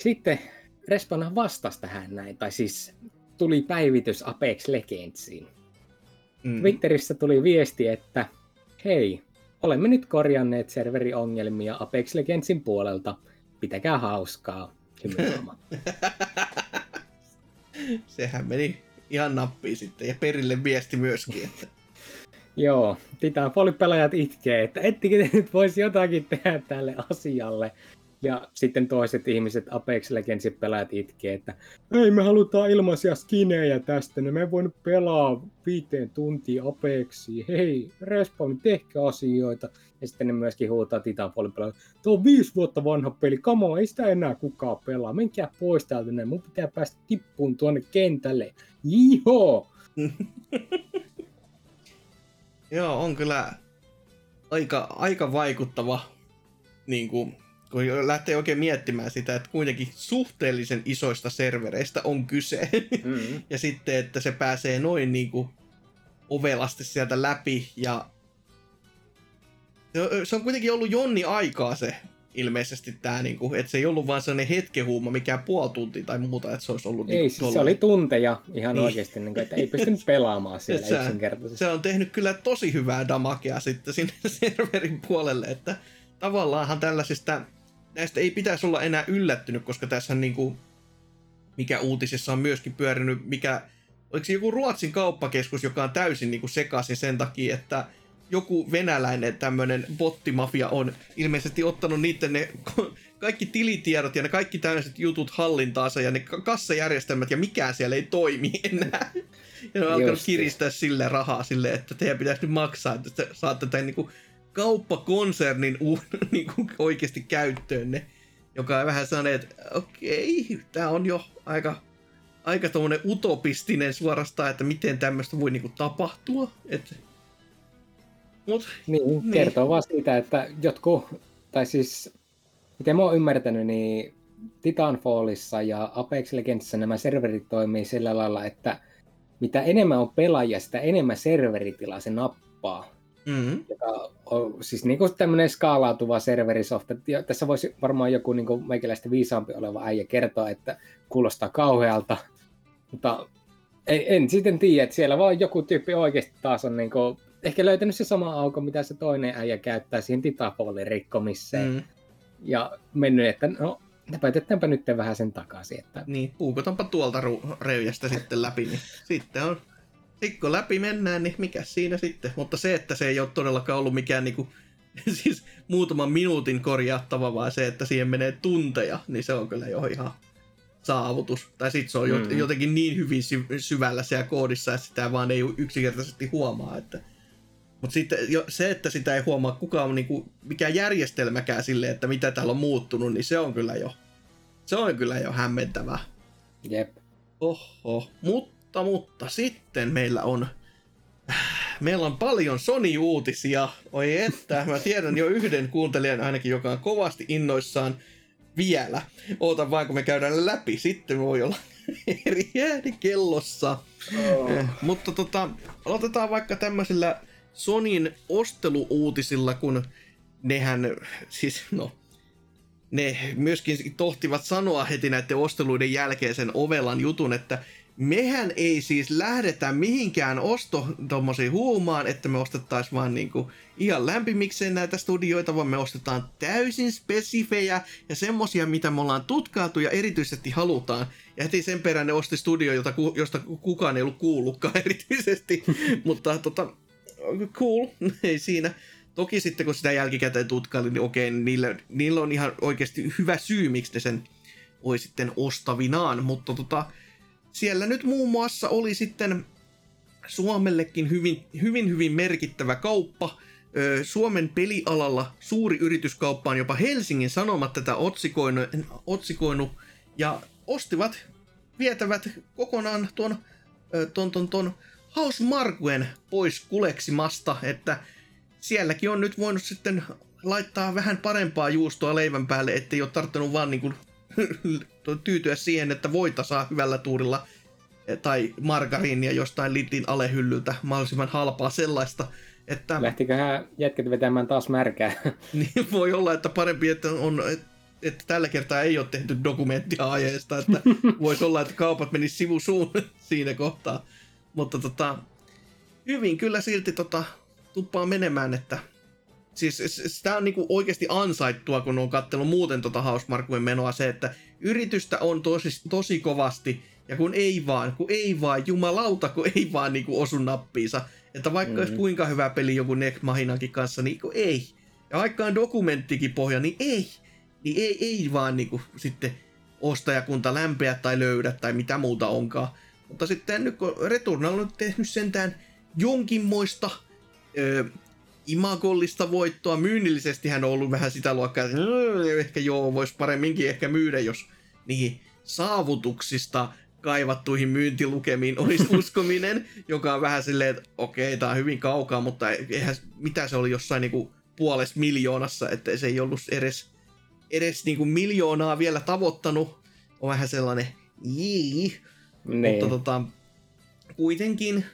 Sitten Respawn vastasi tähän näin, tai siis tuli päivitys Apex Legendsiin. Mm. Twitterissä tuli viesti, että hei, olemme nyt korjanneet serveriongelmia Apex Legendsin puolelta. Pitäkää hauskaa. <laughs> Sehän meni ihan nappiin sitten ja perille viesti myöskin. Että... Joo, Titanfall-pelaajat itkee, että ettikö te nyt voisi jotakin tehdä tälle asialle. Ja sitten toiset ihmiset, Apex Legendsin pelaajat itkee, että ei me halutaan ilmaisia skinejä tästä, ne me ei voinut pelaa viiteen tuntia Apexia, hei, Respawn, tehkää asioita. Ja sitten ne myöskin huutaa Titanfallin pelaajat, tuo on viisi vuotta vanha peli, kamo, ei sitä enää kukaan pelaa, menkää pois täältä, näin. mun pitää päästä tippuun tuonne kentälle. Jiho! <laughs> Joo, on kyllä aika, aika vaikuttava, niin kuin, kun lähtee oikein miettimään sitä, että kuitenkin suhteellisen isoista servereistä on kyse. Mm. <laughs> ja sitten, että se pääsee noin niin kuin ovelasti sieltä läpi ja se on- se on kuitenkin ollut jonni aikaa se ilmeisesti tämä, niinku, että se ei ollut vaan sellainen hetkehuuma, mikään puoli tuntia tai muuta, että se olisi ollut Ei, niinku siis se oli tunteja ihan niin. oikeasti, niin kuin, että ei pystynyt <laughs> pelaamaan siellä se, yksinkertaisesti. se on tehnyt kyllä tosi hyvää damakea sitten sinne <laughs> serverin puolelle, että tavallaanhan tällaisista, näistä ei pitäisi olla enää yllättynyt, koska tässä on niinku, mikä uutisissa on myöskin pyörinyt, mikä, oliko se joku Ruotsin kauppakeskus, joka on täysin niinku sekaisin sen takia, että joku venäläinen tämmöinen bottimafia on ilmeisesti ottanut niiden ne <laughs> kaikki tilitiedot ja ne kaikki tämmöiset jutut hallintaansa ja ne kassajärjestelmät ja mikään siellä ei toimi <laughs> enää. Ja ne on alkanut kiristää sille rahaa sille, että teidän pitäisi nyt maksaa, että te saatte tämän niin kuin kauppakonsernin u- <laughs> niin kuin oikeasti käyttöönne. Joka on vähän sellainen, että okei, okay, tämä on jo aika, aika utopistinen suorastaan, että miten tämmöistä voi niin kuin tapahtua. Että Mut, niin, niin, kertoo vaan siitä, että jotkut, tai siis miten mä oon ymmärtänyt, niin Titanfallissa ja Apex Legendsissa nämä serverit toimii sillä lailla, että mitä enemmän on pelaajia, sitä enemmän serveritilaa se nappaa. Mm-hmm. Joka on siis niin kuin tämmöinen skaalautuva serverisofta. Tässä voisi varmaan joku niin kuin meikäläistä viisaampi oleva äijä kertoa, että kuulostaa kauhealta, mutta en, en sitten tiedä, että siellä vaan joku tyyppi oikeasti taas on niin kuin ehkä löytänyt se sama auko, mitä se toinen äijä käyttää siihen Titapolin rikkomiseen. Mm. Ja mennyt, että no, näpäytetäänpä nyt vähän sen takaisin. Että... Niin, puukotanpa tuolta ru- reujasta sitten läpi, niin sitten on Sikko läpi mennään, niin mikä siinä sitten? Mutta se, että se ei ole todellakaan ollut mikään niinku, <laughs> siis muutaman minuutin korjattava, vaan se, että siihen menee tunteja, niin se on kyllä jo ihan saavutus. Tai sitten se on mm. jotenkin niin hyvin syvällä siellä koodissa, että sitä vaan ei yksinkertaisesti huomaa, että mutta sitten jo, se, että sitä ei huomaa kukaan niinku, mikään järjestelmäkään sille, että mitä täällä on muuttunut, niin se on kyllä jo, se on kyllä jo hämmentävää. Jep. Oho, mutta, mutta sitten meillä on, meillä on paljon Sony-uutisia. Oi että, mä tiedän jo yhden kuuntelijan ainakin, joka on kovasti innoissaan vielä. Ootan vain, kun me käydään läpi. Sitten voi olla eri ääni kellossa. Oh. Eh, mutta tota, aloitetaan vaikka tämmöisellä Sonin osteluuutisilla, kun nehän, siis no, ne myöskin tohtivat sanoa heti näiden osteluiden jälkeen sen ovelan jutun, että mehän ei siis lähdetä mihinkään osto tommosiin huumaan, että me ostettaisiin vaan niinku ihan lämpimikseen näitä studioita, vaan me ostetaan täysin spesifejä ja semmosia, mitä me ollaan tutkailtu ja erityisesti halutaan. Ja heti sen perään ne osti studio, jota, josta kukaan ei ollut kuullutkaan <laughs> erityisesti. Mutta tota, cool, <laughs> ei siinä. Toki sitten kun sitä jälkikäteen tutkailin, niin okei, niillä, niillä on ihan oikeasti hyvä syy, miksi ne sen voi sitten ostavinaan, mutta tota, siellä nyt muun muassa oli sitten Suomellekin hyvin, hyvin, hyvin merkittävä kauppa. Suomen pelialalla suuri yrityskauppa on jopa Helsingin Sanomat tätä otsikoinut, otsikoinut ja ostivat, vietävät kokonaan tuon, ton, ton, ton House Markuen pois kuleksimasta, että sielläkin on nyt voinut sitten laittaa vähän parempaa juustoa leivän päälle, ettei ole tarttunut vaan <laughs> niin kuin tyytyä siihen, että voita saa hyvällä tuurilla tai margariinia jostain litin alehyllyltä, mahdollisimman halpaa sellaista. Että... Lähtiköhän jätket vetämään taas märkää? <laughs> niin voi olla, että parempi, että on että tällä kertaa ei ole tehty dokumenttia aiheesta, että <laughs> voisi olla, että kaupat menisivät sivusuun siinä kohtaa. Mutta tota, hyvin kyllä silti tota, tuppaa menemään, että siis sitä on niinku oikeasti ansaittua, kun on katsellut muuten tota Hausmarkuen menoa se, että yritystä on tosi, tosi kovasti, ja kun ei vaan, kun ei vaan, jumalauta, kun ei vaan niinku osu nappiinsa. Että vaikka mm-hmm. olisi kuinka hyvä peli joku Neck Mahinankin kanssa, niin kun ei. Ja vaikka on dokumenttikin pohja, niin ei. Niin ei, ei vaan niinku sitten ostajakunta lämpeä tai löydä tai mitä muuta onkaan. Mutta sitten nyt kun Returnal on tehnyt sentään jonkinmoista ö, imagollista voittoa, myynnillisesti hän on ollut vähän sitä luokkaa, että ehkä joo, voisi paremminkin ehkä myydä, jos niihin saavutuksista kaivattuihin myyntilukemiin olisi <laughs> uskominen, joka on vähän silleen, että okei, tämä on hyvin kaukaa, mutta eihän, mitä se oli jossain niinku puolessa miljoonassa, että se ei ollut edes, edes niinku miljoonaa vielä tavoittanut. On vähän sellainen, jii, niin. Mutta tota, kuitenkin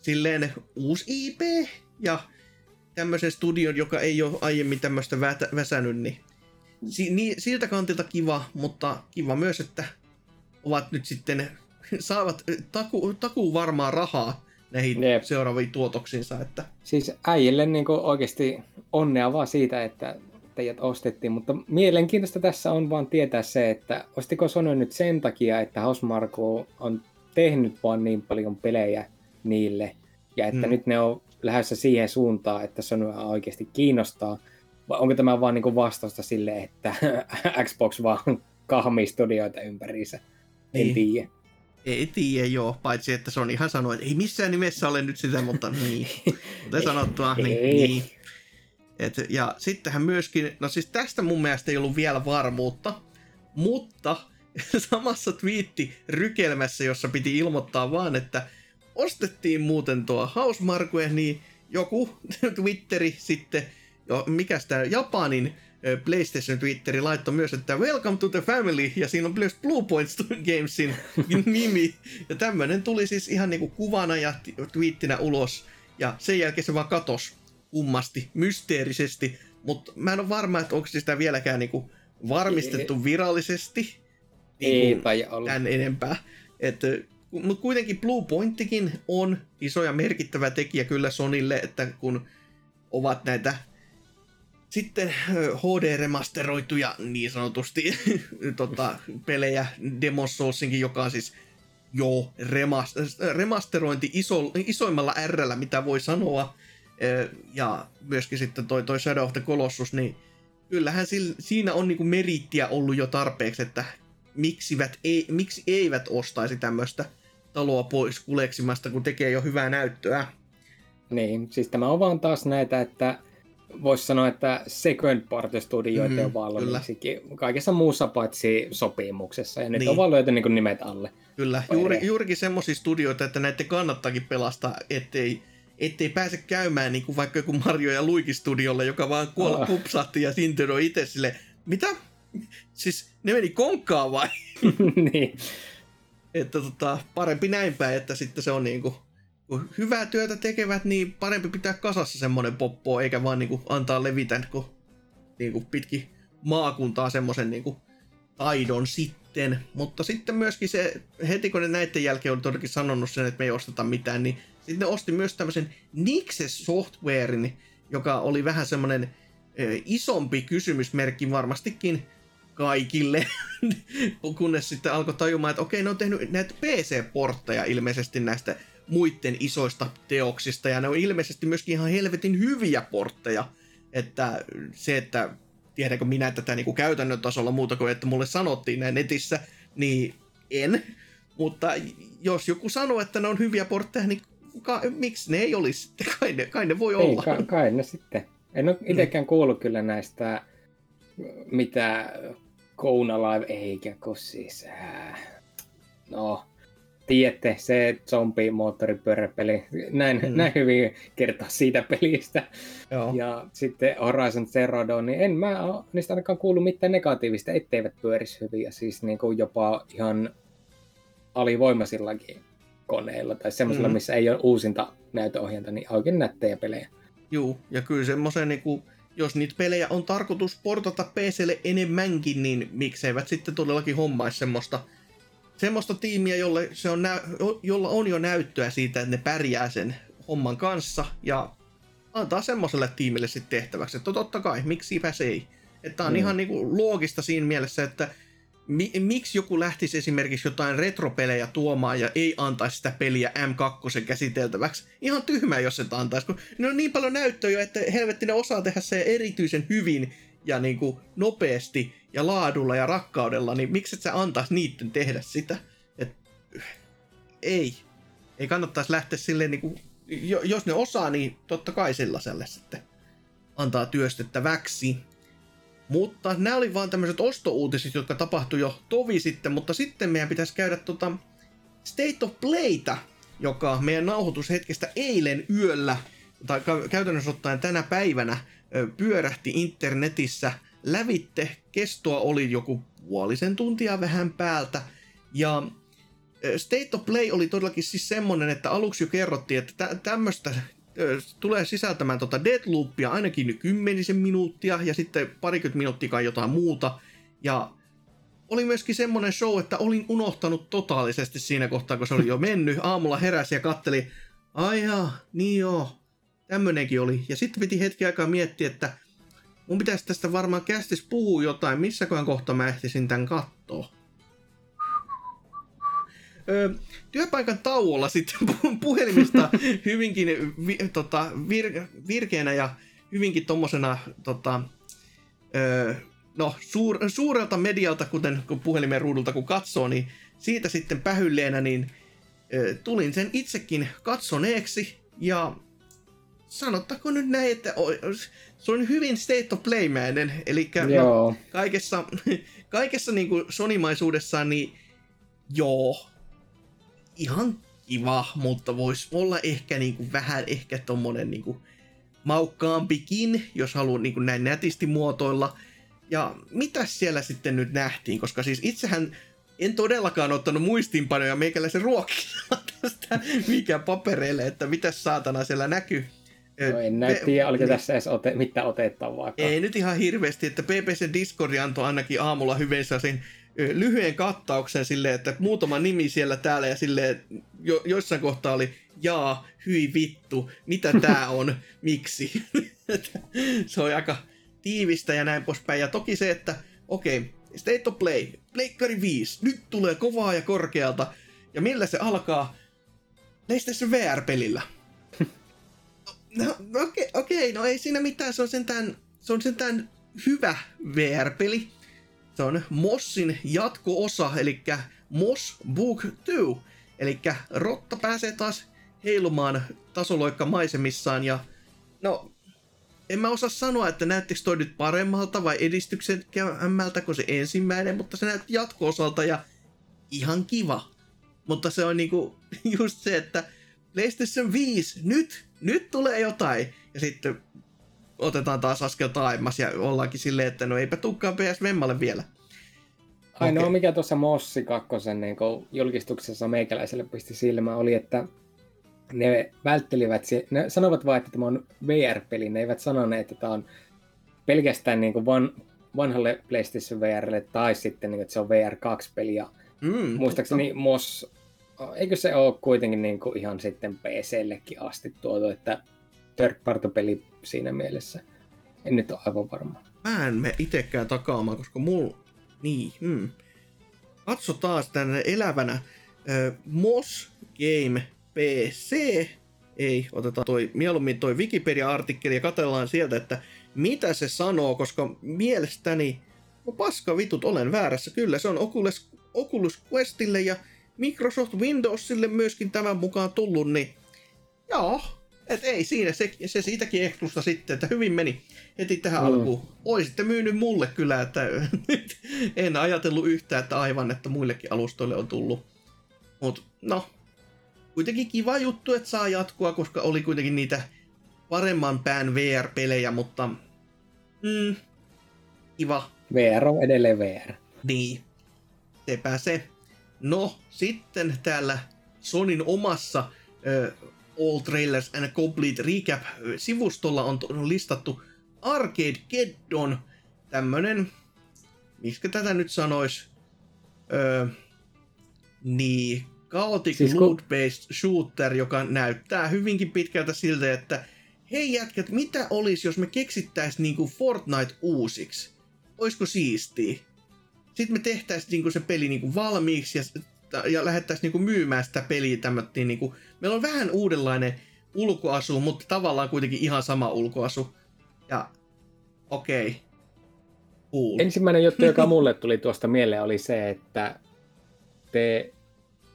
silleen uusi IP ja tämmöisen studion, joka ei ole aiemmin tämmöistä vä- väsänyt, niin si, niin, siltä kantilta kiva, mutta kiva myös, että ovat nyt sitten, <laughs> saavat taku, takuu varmaa rahaa näihin Jep. seuraaviin tuotoksiinsa. Että... Siis äijille niin oikeasti onnea vaan siitä, että teidät ostettiin, mutta mielenkiintoista tässä on vaan tietää se, että ostiko Sony nyt sen takia, että Housemarque on tehnyt vaan niin paljon pelejä niille, ja että hmm. nyt ne on lähdössä siihen suuntaan, että Sony oikeasti kiinnostaa, vai onko tämä vaan niin vastausta sille, että <laughs> Xbox vaan kahmii studioita ympäriinsä? En niin. tiedä. Ei tiedä, joo, paitsi että se on ihan sanonut, että ei missään nimessä ole nyt sitä, mutta niin. <laughs> Kuten sanottua, niin, niin. Et, ja sittenhän myöskin, no siis tästä mun mielestä ei ollut vielä varmuutta, mutta <laughs> samassa twiitti rykelmässä, jossa piti ilmoittaa vaan, että ostettiin muuten tuo Housemarque, niin joku <laughs> Twitteri sitten, jo, mikä tämä Japanin PlayStation Twitteri laittoi myös, että Welcome to the family, ja siinä on myös Blue Points <laughs> Gamesin nimi. Ja tämmönen tuli siis ihan niinku kuvana ja twiittinä ulos, ja sen jälkeen se vaan katos kummasti, mysteerisesti, mutta mä en ole varma, että onko sitä vieläkään niinku varmistettu virallisesti. Niinku Tän enempää. mutta kuitenkin Blue Pointtikin on iso ja merkittävä tekijä kyllä Sonille, että kun ovat näitä sitten HD-remasteroituja niin sanotusti <laughs> tota, pelejä Demon Soulsinkin, joka on siis jo remasterointi iso, isoimmalla R, mitä voi sanoa, ja myöskin sitten toi, toi Shadow of the Colossus, niin kyllähän siinä on niinku merittiä ollut jo tarpeeksi, että miksivät ei, miksi eivät ostaisi tämmöistä taloa pois kuleksimasta, kun tekee jo hyvää näyttöä. Niin, siis tämä on vaan taas näitä, että voisi sanoa, että second party studioita mm, on vaan kaikessa muussa paitsi sopimuksessa, ja nyt niin. on vaan löyty niin nimet alle. Kyllä, Juuri, juurikin semmoisia studioita, että näiden kannattakin pelastaa, ettei ettei pääse käymään niin kuin vaikka joku Mario ja Luigi studiolle, joka vaan kuolla oh. kupsahti ja Nintendo itse sille, mitä? Siis ne meni konkkaan vai? <laughs> niin. Että tota, parempi näin päin, että sitten se on niinku, kun hyvää työtä tekevät, niin parempi pitää kasassa semmonen poppo, eikä vaan niinku antaa levitä kun niinku pitki maakuntaa semmoisen niinku taidon sitten. Mutta sitten myöskin se, heti kun ne näiden jälkeen on todellakin sanonut sen, että me ei osteta mitään, niin sitten ne osti myös tämmöisen Nixes Softwarein, joka oli vähän semmoinen isompi kysymysmerkki varmastikin kaikille, <laughs> kunnes sitten alkoi tajumaan, että okei, ne on tehnyt näitä PC-portteja ilmeisesti näistä muiden isoista teoksista, ja ne on ilmeisesti myöskin ihan helvetin hyviä portteja, että se, että tiedänkö minä tätä niin kuin käytännön tasolla muuta kuin, että mulle sanottiin näin netissä, niin en. Mutta jos joku sanoo, että ne on hyviä portteja, niin ka, miksi ne ei olisi sitten? <laughs> Kai ne, kai ne voi ei, olla. Ka, kai ne sitten. En ole itsekään kuullut kyllä näistä, mitä Kouna Live, eikä siis... Äh, no, tiedätte, se zombi-moottoripyöräpeli, näin, mm. näin hyvin kertoa siitä pelistä. Joo. Ja sitten Horizon Zero Dawn, niin en mä ole niistä ainakaan kuullut mitään negatiivista, etteivät pyörisi hyvin, ja siis niin kuin jopa ihan alivoimaisillakin koneilla tai semmoisella, mm. missä ei ole uusinta näytöohjelta, niin oikein nättejä pelejä. Joo, ja kyllä semmoisen, niin kuin, jos niitä pelejä on tarkoitus portata PClle enemmänkin, niin mikseivät sitten todellakin hommaisi semmoista, semmoista tiimiä, jolle se on nä- jolla on jo näyttöä siitä, että ne pärjää sen homman kanssa, ja antaa semmoiselle tiimille sitten tehtäväksi, että totta kai, miksi se ei. Että on mm. ihan niinku loogista siinä mielessä, että mi- miksi joku lähtisi esimerkiksi jotain retropelejä tuomaan ja ei antaisi sitä peliä M2 käsiteltäväksi? Ihan tyhmää, jos se antaisi, kun ne on niin paljon näyttöä jo, että helvetti ne osaa tehdä se erityisen hyvin ja niin kuin nopeasti ja laadulla ja rakkaudella, niin miksi et sä antaisi niiden tehdä sitä? Et, ei. Ei kannattaisi lähteä silleen niin kuin, jos ne osaa, niin totta kai sellaiselle sitten antaa työstettäväksi. Mutta nämä oli vaan tämmöiset ostouutiset, jotka tapahtui jo tovi sitten, mutta sitten meidän pitäisi käydä tota State of Playta, joka meidän nauhoitushetkestä eilen yöllä, tai käytännössä ottaen tänä päivänä, pyörähti internetissä lävitte. Kestoa oli joku puolisen tuntia vähän päältä. Ja State of Play oli todellakin siis semmonen, että aluksi jo kerrottiin, että tä- tämmöistä tulee sisältämään tota Deadloopia ainakin kymmenisen minuuttia ja sitten parikymmentä minuuttia jotain muuta. Ja oli myöskin semmonen show, että olin unohtanut totaalisesti siinä kohtaa, kun se oli jo <laughs> mennyt. Aamulla heräsi ja katteli, ai jaa, niin joo, tämmönenkin oli. Ja sitten piti hetki aikaa miettiä, että mun pitäisi tästä varmaan kästis puhua jotain, missäköhän kohta mä ehtisin tämän kattoo. Öö, työpaikan tauolla sitten <laughs> puhelimista hyvinkin vi, tota, vir, virkeänä ja hyvinkin tommosena tota, öö, no, suur, suurelta medialta, kuten kun puhelimen ruudulta kun katsoo, niin siitä sitten pähylleenä, niin öö, tulin sen itsekin katsoneeksi ja sanottako nyt näin, että se on hyvin state of play-mäinen, eli no, kaikessa, <laughs> kaikessa niin kuin sonimaisuudessaan, niin joo, ihan kiva, mutta voisi olla ehkä niin kuin vähän ehkä tommonen niin kuin maukkaampikin, jos haluaa niin kuin näin nätisti muotoilla. Ja mitä siellä sitten nyt nähtiin, koska siis itsehän en todellakaan ottanut muistiinpanoja meikäläisen ruokilla <laughs> tästä mikä papereille, että mitä saatana siellä näkyy. No en näe tiedä, oliko niin. tässä edes ote, mitään otettavaa. Ei nyt ihan hirveästi, että PPC Discord antoi ainakin aamulla hyvin sen lyhyen kattauksen silleen, että muutama nimi siellä täällä ja silleen, jo, joissain kohtaa oli jaa, hyi vittu, mitä <laughs> tää on, miksi. <laughs> se on aika tiivistä ja näin poispäin. Ja toki se, että okei, okay, State of Play, Pleikkari 5, nyt tulee kovaa ja korkealta. Ja millä se alkaa? PlayStation VR-pelillä. <laughs> No, no okei, okay, okay, no ei siinä mitään, se on sentään, se on sentään hyvä VR-peli on Mossin jatko-osa, eli Moss Book 2. Eli Rotta pääsee taas heilumaan tasoloikka maisemissaan ja no, en mä osaa sanoa, että näyttikö toi nyt paremmalta vai edistyksekkäämmältä kuin se ensimmäinen, mutta se näytti jatko-osalta ja ihan kiva. Mutta se on niinku <laughs> just se, että PlayStation 5, nyt, nyt tulee jotain. Ja sitten otetaan taas askel taimas ja ollaankin silleen, että no eipä tukkaan PS Vemmalle vielä. Ainoa okay. mikä tuossa Mossi 2 niin julkistuksessa meikäläiselle pisti silmään oli, että ne välttelivät, ne sanovat vain, että tämä on VR-peli, ne eivät sanoneet, että tämä on pelkästään niin kuin van, vanhalle PlayStation VRlle tai sitten, niin kuin, että se on VR 2-peli. Ja mm, muistaakseni totta. Moss, eikö se ole kuitenkin niin kuin ihan sitten PCllekin asti tuotu, että third party peli siinä mielessä. En nyt ole aivan varma. Mä en me itekään takaamaan, koska mulla... Niin, hmm. Katso taas tänne elävänä. Uh, Moss Game PC. Ei, otetaan toi, mieluummin toi Wikipedia-artikkeli ja katsellaan sieltä, että mitä se sanoo, koska mielestäni, no paska vitut, olen väärässä. Kyllä, se on Oculus, Oculus Questille ja Microsoft Windowsille myöskin tämän mukaan tullut, niin joo, et ei siinä, se, se siitäkin ehtusta sitten, että hyvin meni heti tähän mm. alkuun. Oisitte myynyt mulle kyllä, että <laughs> en ajatellut yhtään, että aivan, että muillekin alustoille on tullut. Mut no, kuitenkin kiva juttu, että saa jatkua, koska oli kuitenkin niitä paremman pään VR-pelejä, mutta mm, kiva. VR on edelleen VR. Niin, sepä se. No, sitten täällä Sonin omassa ö, All Trailers and Complete Recap-sivustolla on listattu Arcade Geddon, tämmönen, miksi tätä nyt sanois, öö, niin, chaotic siis loot-based shooter, joka näyttää hyvinkin pitkältä siltä, että hei jätkät, mitä olisi, jos me keksittäis niinku Fortnite uusiksi? Oisko siistiä? Sitten me tehtäis niinku se peli niinku valmiiksi ja ja lähdettäisiin niinku myymään sitä peliä tämmöttiin niinku, meillä on vähän uudenlainen ulkoasu, mutta tavallaan kuitenkin ihan sama ulkoasu. Ja okei. Okay. Cool. Ensimmäinen juttu, joka <laughs> mulle tuli tuosta mieleen, oli se, että te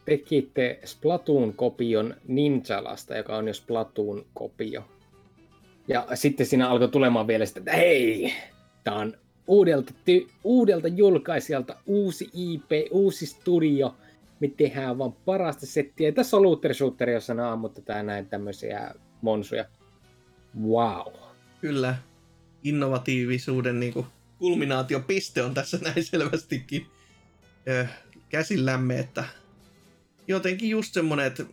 tekitte Splatoon-kopion Ninjalasta, joka on jo Splatoon-kopio. Ja sitten siinä alkoi tulemaan vielä sitä, että hei, tämä on uudelta, ty- uudelta julkaisijalta uusi IP, uusi studio – me tehdään vaan parasta settiä. Tässä on looter shooter, jossa on ammutetaan näin tämmöisiä monsuja. Wow. Kyllä. Innovatiivisuuden niin kuin, kulminaatiopiste on tässä <laughs> näin selvästikin ö, käsillämme, että jotenkin just semmonen, että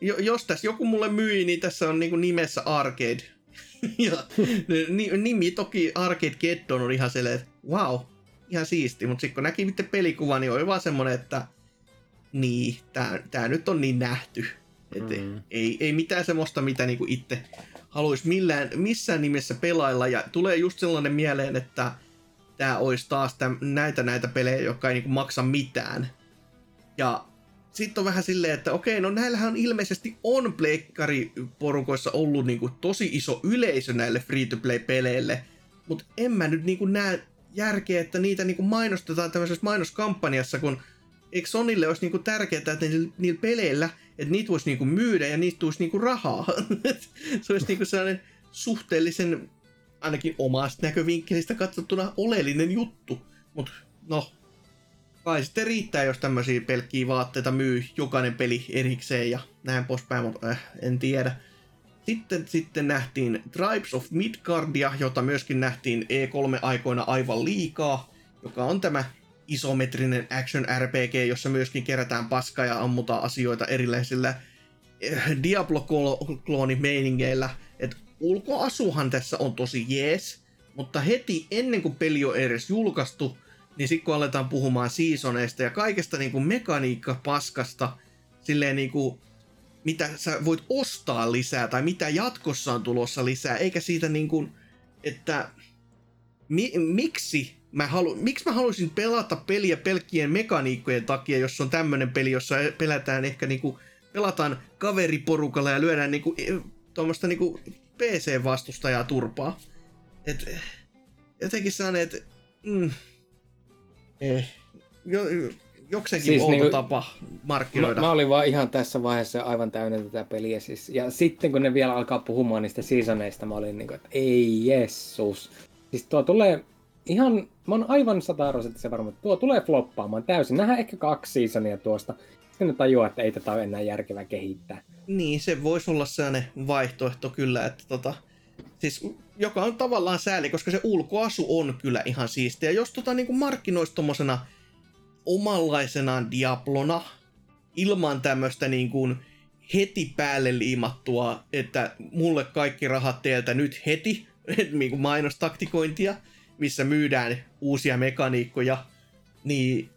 jo, jos tässä joku mulle myi, niin tässä on niinku nimessä Arcade. <laughs> ja nimi toki Arcade Geddon on ihan sellainen, että wow, ihan siisti, mutta sitten kun näki pelikuva, niin oli vaan semmonen, että niin, tää, tää nyt on niin nähty. Et mm. ei, ei mitään semmoista, mitä niinku itse haluaisi millään, missään nimessä pelailla. Ja tulee just sellainen mieleen, että tämä olisi taas täm, näitä näitä pelejä, jotka ei niinku maksa mitään. Ja sitten on vähän silleen, että okei, no näillähän ilmeisesti on pleikkariporukoissa ollut niinku tosi iso yleisö näille free-to-play-peleille, mutta en mä nyt niinku näe järkeä, että niitä niinku mainostetaan tämmöisessä mainoskampanjassa, kun eikö Sonille olisi niinku tärkeää, että niillä, niillä peleillä, että niitä voisi niinku myydä ja niistä tulisi niinku rahaa. <laughs> se olisi niinku sellainen suhteellisen, ainakin omasta näkövinkkelistä katsottuna, oleellinen juttu. Mutta no, kai sitten riittää, jos tämmöisiä pelkkiä vaatteita myy jokainen peli erikseen ja näin poispäin, mutta äh, en tiedä. Sitten, sitten nähtiin Tribes of Midgardia, jota myöskin nähtiin E3-aikoina aivan liikaa, joka on tämä isometrinen action RPG, jossa myöskin kerätään paskaa ja ammutaan asioita erilaisilla eh, Diablo-kloonimeiningeillä. Et ulkoasuhan tässä on tosi jees, mutta heti ennen kuin peli on edes julkaistu, niin sitten kun aletaan puhumaan seasoneista ja kaikesta niin kuin mekaniikka paskasta, silleen niin kuin, mitä sä voit ostaa lisää tai mitä jatkossa on tulossa lisää, eikä siitä niin kuin, että mi, miksi mä halu, miksi mä haluaisin pelata peliä pelkkien mekaniikkojen takia, jos on tämmönen peli, jossa pelätään ehkä niinku, pelataan kaveriporukalla ja lyödään niinku, e, tuommoista niinku PC-vastustajaa turpaa. Et, jotenkin sellainen, että mm, eh, jo, jokseenkin siis outo niinku, tapa markkinoida. Mä, mä, olin vaan ihan tässä vaiheessa aivan täynnä tätä peliä. Siis. Ja sitten kun ne vielä alkaa puhumaan niistä seasoneista, mä olin niin kuin, että ei jessus. Siis tuo tulee ihan, mä oon aivan sata se varma, että tuo tulee floppaamaan täysin. Nähdään ehkä kaksi seasonia tuosta. Sitten tajuaa, että ei tätä ole enää järkevää kehittää. Niin, se voisi olla sellainen vaihtoehto kyllä, että tota, siis, joka on tavallaan sääli, koska se ulkoasu on kyllä ihan siistiä. Jos tota niin kuin markkinoisi tommosena omanlaisenaan Diablona, ilman tämmöistä niin kuin heti päälle liimattua, että mulle kaikki rahat teiltä nyt heti, <laughs> niin kuin mainostaktikointia, missä myydään uusia mekaniikkoja, niin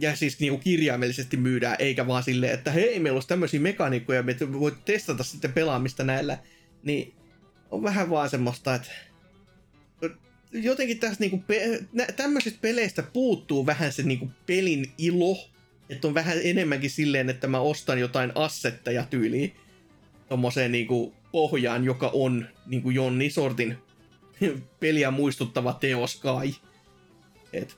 ja siis niinku kirjaimellisesti myydään, eikä vaan silleen, että hei, meillä olisi tämmöisiä mekaniikkoja, me voit testata sitten pelaamista näillä, niin on vähän vaan semmoista, että jotenkin tässä niinku pe- tämmöisistä peleistä puuttuu vähän se niinku pelin ilo, että on vähän enemmänkin silleen, että mä ostan jotain assetteja tyyliin tommoseen niinku pohjaan, joka on niinku Jonni Sortin <laughs> peliä muistuttava teos kai. Et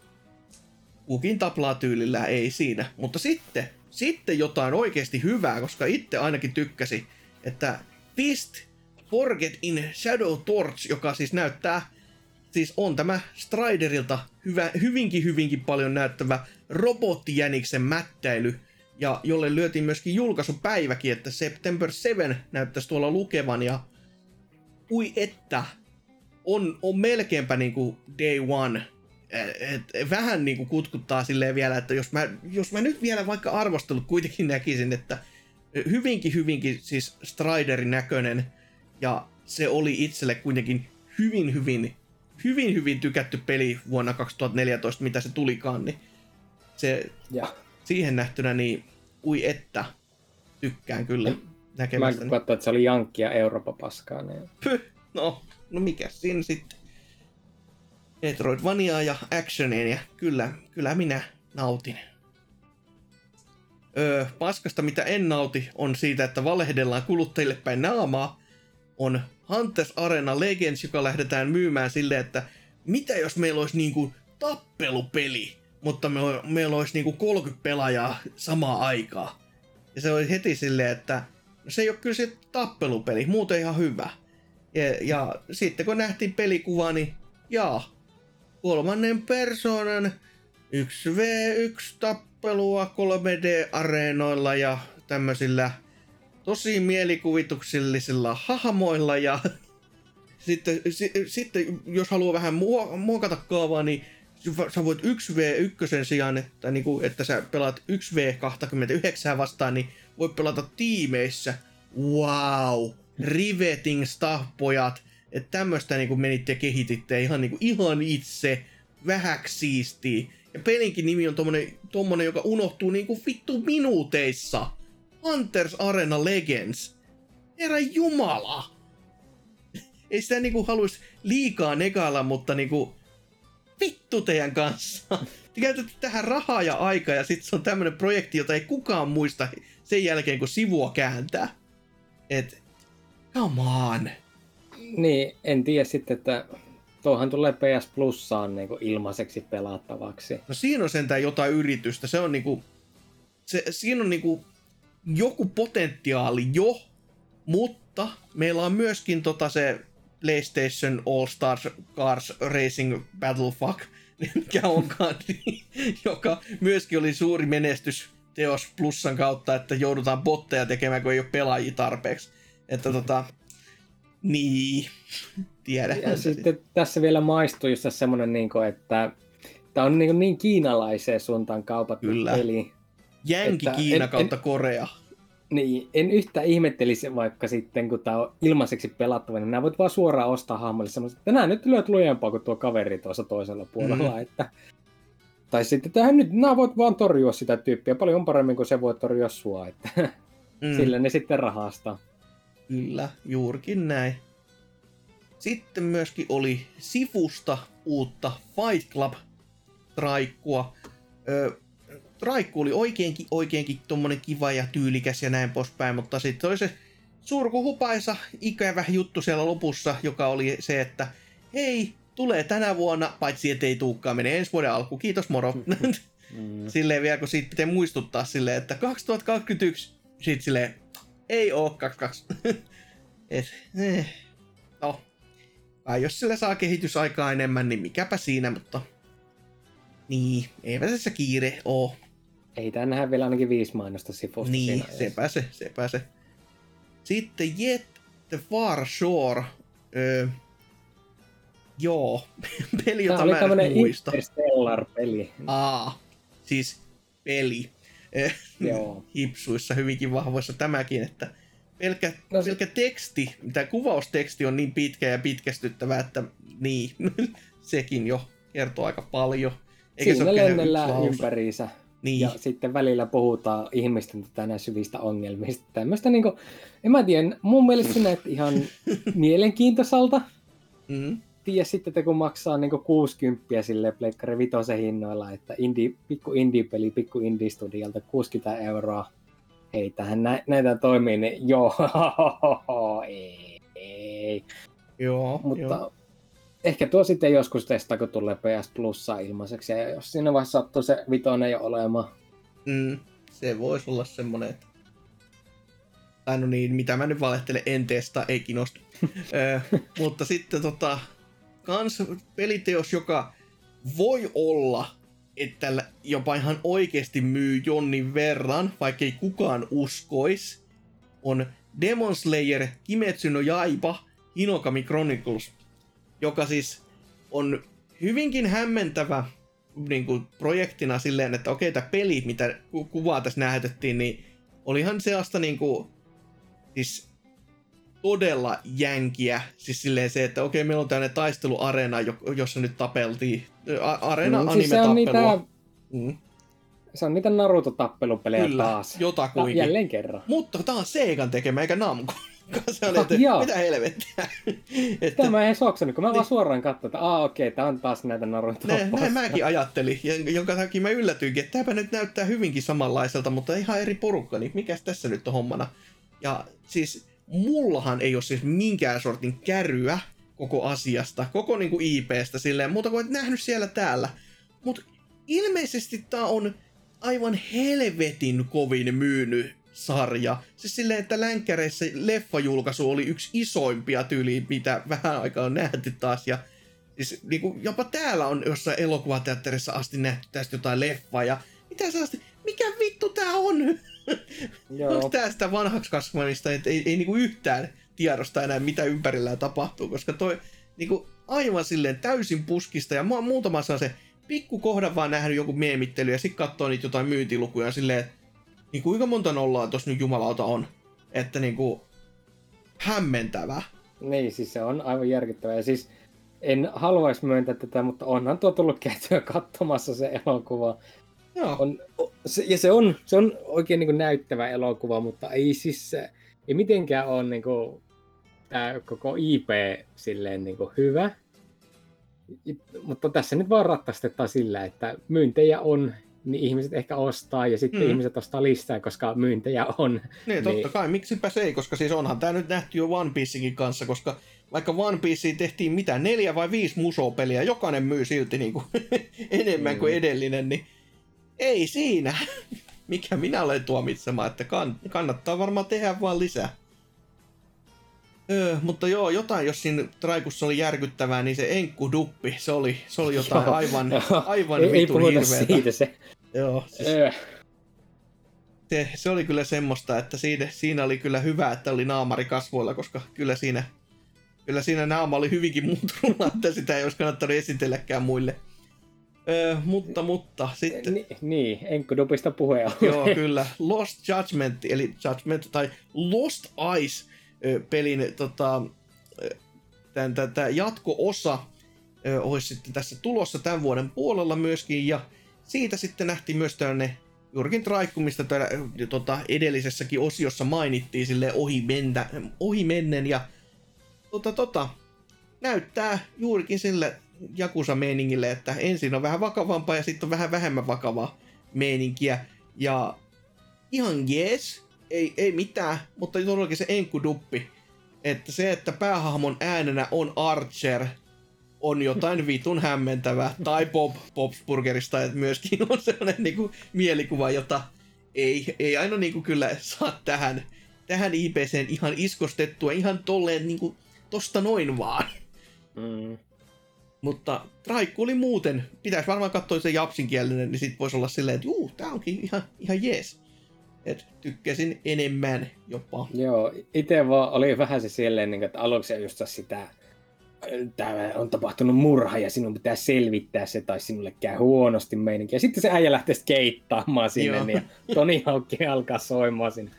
kukin taplaa tyylillä, ei siinä. Mutta sitten, sitten jotain oikeasti hyvää, koska itse ainakin tykkäsi, että Fist Forget in Shadow Torch, joka siis näyttää, siis on tämä Striderilta hyvä, hyvinkin hyvinkin paljon näyttävä robottijäniksen mättäily, ja jolle lyötiin myöskin julkaisupäiväkin, että September 7 näyttäisi tuolla lukevan, ja ui että, on, on melkeinpä niin kuin day one. Et, et, vähän niin kuin kutkuttaa silleen vielä, että jos mä, jos mä nyt vielä vaikka arvostelut kuitenkin näkisin, että hyvinkin hyvinkin siis Striderin näköinen ja se oli itselle kuitenkin hyvin hyvin hyvin hyvin tykätty peli vuonna 2014, mitä se tulikaan, niin se ja. siihen nähtynä niin ui että tykkään kyllä näkemästä. Mä katsoin, että se oli Jankkia Euroopan paskaa. Niin... Pyh, no no mikä siinä sitten? Metroidvania ja actionia, ja kyllä, kyllä minä nautin. Öö, paskasta mitä en nauti on siitä, että valehdellaan kuluttajille päin naamaa, on Hunters Arena Legends, joka lähdetään myymään silleen, että mitä jos meillä olisi niinku tappelupeli, mutta me, meillä olisi niinku 30 pelaajaa samaa aikaa. Ja se oli heti silleen, että no se ei ole kyllä se tappelupeli, muuten ihan hyvä. Ja, ja sitten kun nähtiin pelikuva, niin jaa, kolmannen persoonan 1v1 tappelua 3D-areenoilla ja tämmöisillä tosi mielikuvituksellisilla hahmoilla ja <laughs> sitten, s- sitten jos haluaa vähän muokata kaavaa, niin sä voit 1v1 sijaan, että, niin kuin, että sä pelaat 1v29 vastaan, niin voit pelata tiimeissä. Wow! Riveting stuff, pojat. Että tämmöistä niin kuin menitte ja kehititte ihan, niin kuin, ihan itse. Vähäksi siistiä. Ja pelinkin nimi on tommonen, tommonen joka unohtuu niin kuin vittu minuuteissa. Hunters Arena Legends. Herra Jumala! <laughs> Ei sitä niinku haluaisi liikaa negailla, mutta niinku vittu teidän kanssa. <laughs> Te käytätte tähän rahaa ja aikaa ja sitten se on tämmönen projekti, jota ei kukaan muista sen jälkeen, kun sivua kääntää. Et, come on. Niin, en tiedä sitten, että tuohan tulee PS Plussaan niin ilmaiseksi pelattavaksi. No siinä on sentään jotain yritystä. Se on niinku, se, siinä on niinku joku potentiaali jo, mutta meillä on myöskin tota se PlayStation All Stars Cars Racing Battle Fuck, mikä onkaan, <laughs> joka myöskin oli suuri menestys teos plussan kautta, että joudutaan botteja tekemään, kun ei ole pelaajia tarpeeksi. Että tota, niin, tiedä. Ja sitten tässä vielä maistuu just semmoinen, niin kuin, että tämä on niin, niin kiinalaiseen suuntaan kaupattu Kyllä. peli. Jänki että Kiina en- kautta Korea. Niin, en yhtä ihmettelisi vaikka sitten, kun tämä on ilmaiseksi pelattava, niin nämä voit vaan suoraan ostaa hahmolle semmoista, että nämä nyt lyöt lujempaa kuin tuo kaveri tuossa toisella puolella, Mm. että tai sitten tähän nyt, nämä voit vaan torjua sitä tyyppiä paljon paremmin kuin se voi torjua sua, että Mm. sillä ne sitten rahastaa. Kyllä, juurikin näin. Sitten myöskin oli Sifusta uutta Fight Club traikkua. Traikku oli oikeinkin, oikeinkin tommonen kiva ja tyylikäs ja näin poispäin, mutta sitten oli se surkuhupaisa ikävä juttu siellä lopussa, joka oli se, että hei, tulee tänä vuonna, paitsi ettei tuukkaan, menee ensi vuoden alku, kiitos moro. Mm. <laughs> silleen vielä, kun siitä pitää muistuttaa silleen, että 2021, sit silleen, ei oo 22. <laughs> Et, eh. No, kai jos sillä saa kehitysaikaa enemmän, niin mikäpä siinä, mutta niin, eipä tässä kiire oo. Ei tää nähdä vielä ainakin viisi mainosta sifusta Niin, sepä se, sepä se. Sitten Yet the Far Shore. Öö, joo, <laughs> peli, jota oli mä en muista. Interstellar-peli. Aa, siis peli. Eh, Joo. <laughs> Hipsuissa hyvinkin vahvoissa tämäkin, että pelkkä, No no, se- teksti, mitä kuvausteksti on niin pitkä ja pitkästyttävä, että niin, <laughs> sekin jo kertoo aika paljon. Eikä Siinä lennellään ympäriinsä. Niin, Ja sitten välillä puhutaan ihmisten tänä syvistä ongelmista. Tämmöistä niinku, en mä tiedä, mun mielestä se näytti ihan <laughs> mielenkiintoisalta. mm, Tiedä sitten, että kun maksaa niinku 60 sille Pleikkari Vitosen hinnoilla, että indie, pikku indie-peli, pikku indie-studiolta 60 euroa. Hei, tähän nä- näitä toimii, niin joo, <laughs> ei, ei. joo, Mutta joo. ehkä tuo sitten joskus testaa, kun tulee PS Plussa ilmaiseksi. Ja jos siinä vaiheessa sattuu se vitonen jo olemaan. Mm, se voisi olla semmonen, että... Tai no niin, mitä mä nyt valehtelen, en testaa, ei kiinnosta. <laughs> Ö, mutta sitten tota, kans peliteos, joka voi olla, että jopa ihan oikeasti myy jonnin verran, vaikka ei kukaan uskois, on Demon Slayer Kimetsu no Jaiba Hinokami Chronicles, joka siis on hyvinkin hämmentävä niin kuin projektina silleen, että okei, tämä peli, mitä ku- kuvaa tässä näytettiin, niin olihan sellaista niin kuin, siis todella jänkiä. Siis silleen se, että okei, meillä on tämmöinen taisteluareena, jo- jossa nyt tapeltiin. Areena Mm, anime siis se on niitä. Mm, se on niitä Naruto-tappelupelejä kyllä, taas. Ta- jotakuinkin. jälleen kerran. Mutta tää on Seikan tekemä, eikä Namco. <laughs> se oli, että Ah, mitä helvettiä. <laughs> että, Tämä ei soksannut, kun mä Niin. vaan suoraan katsoin, että aa okei, tää on taas näitä Naruto. Näin, näin mäkin ajattelin, ja jonka takia mä yllätyinkin, että tämäpä nyt näyttää hyvinkin samanlaiselta, mutta ihan eri porukka, niin mikäs tässä nyt on hommana? Ja siis mullahan ei ole siis minkään sortin käryä koko asiasta, koko niinku IPstä silleen, muuta kuin et nähnyt siellä täällä. Mutta ilmeisesti tää on aivan helvetin kovin myynyt sarja. Siis silleen, että länkkäreissä leffajulkaisu oli yksi isoimpia tyyliä, mitä vähän aikaa on nähty taas. Ja siis niinku, jopa täällä on jossain elokuvateatterissa asti nähty tästä jotain leffaa. Ja mitä se asti, mikä vittu tää on? Joo. <laughs> Sitä vanhaksi kasvamista, että ei, ei niinku yhtään tiedosta enää, mitä ympärillään tapahtuu, koska toi niinku aivan silleen täysin puskista ja mu- muutama saa se pikku kohdan vaan nähnyt joku meemittely ja sitten katsoo niitä jotain myyntilukuja silleen, että niin kuinka monta nollaa tuossa nyt jumalauta on. Että niinku hämmentävä. Niin, siis se on aivan järkyttävää. Ja siis en haluaisi myöntää tätä, mutta onhan tuo tullut käytyä katsomassa se elokuva. Joo. On, se, ja se on, se on oikein niin kuin näyttävä elokuva, mutta ei siis se, ei mitenkään ole niin kuin, tämä koko IP silleen niin kuin hyvä. Mutta tässä nyt vaan ratsastetaan sillä, että myyntejä on, niin ihmiset ehkä ostaa ja sitten mm. ihmiset ostaa lisää, koska myyntejä on. Niin, totta kai, miksipä se ei, koska siis onhan tämä nyt nähty jo One Piecekin kanssa, koska vaikka One Pieceen tehtiin mitä, neljä vai viisi musopeliä, jokainen myy silti <laughs> niin kuin enemmän mm. kuin edellinen, niin ei siinä. Mikä minä olen tuomitsemaan, että kann- kannattaa varmaan tehdä vaan lisää. Öö, mutta joo, jotain, jos siinä traikussa oli järkyttävää, niin se enkku duppi, se oli, se oli jotain joo, aivan, aivan ei, vitun ei siitä se. Joo, siis Öö. se, se, oli kyllä semmoista, että siinä, siinä oli kyllä hyvä, että oli naamari kasvoilla, koska kyllä siinä, kyllä siinä naama oli hyvinkin muuttunut, <laughs> että sitä ei olisi kannattanut esitelläkään muille. Öö, mutta, mutta, sitten... Ni, niin, enkkudupista puheen Joo, kyllä. Lost Judgment, eli Judgment, tai Lost Eyes pelin tota, tämän, tätä jatko-osa ö, olisi sitten tässä tulossa tämän vuoden puolella myöskin, ja siitä sitten nähtiin myös tämmöinen Jurkin Traikku, mistä täällä, tota, edellisessäkin osiossa mainittiin sille ohi, ohi mennen, ja tota, tota, näyttää juurikin sille Jakusa-meiningille, että ensin on vähän vakavampaa ja sitten on vähän vähemmän vakavaa meininkiä. Ja ihan jees, ei, ei mitään, mutta todellakin se enkuduppi. Että se, että päähahmon äänenä on Archer, on jotain vitun hämmentävää. Tai Bob Bobsburgerista, että myöskin <laughs> on sellainen niinku mielikuva, jota ei, ei aina niinku kyllä saa tähän, tähän IPCen ihan iskostettua ihan tolleen niinku tosta noin vaan. Mm. Mutta Traikku oli muuten, pitäisi varmaan katsoa se japsinkielinen, niin sit voisi olla silleen, että juu, tää onkin ihan, ihan jees. Et tykkäsin enemmän jopa. Joo, itse vaan oli vähän se silleen, niin että aluksi just sitä, tämä on tapahtunut murha ja sinun pitää selvittää se tai sinulle käy huonosti meininki. Ja sitten se äijä lähtee skeittaamaan sinne Joo. niin, ja Toni Haukki alkaa soimaan sinne.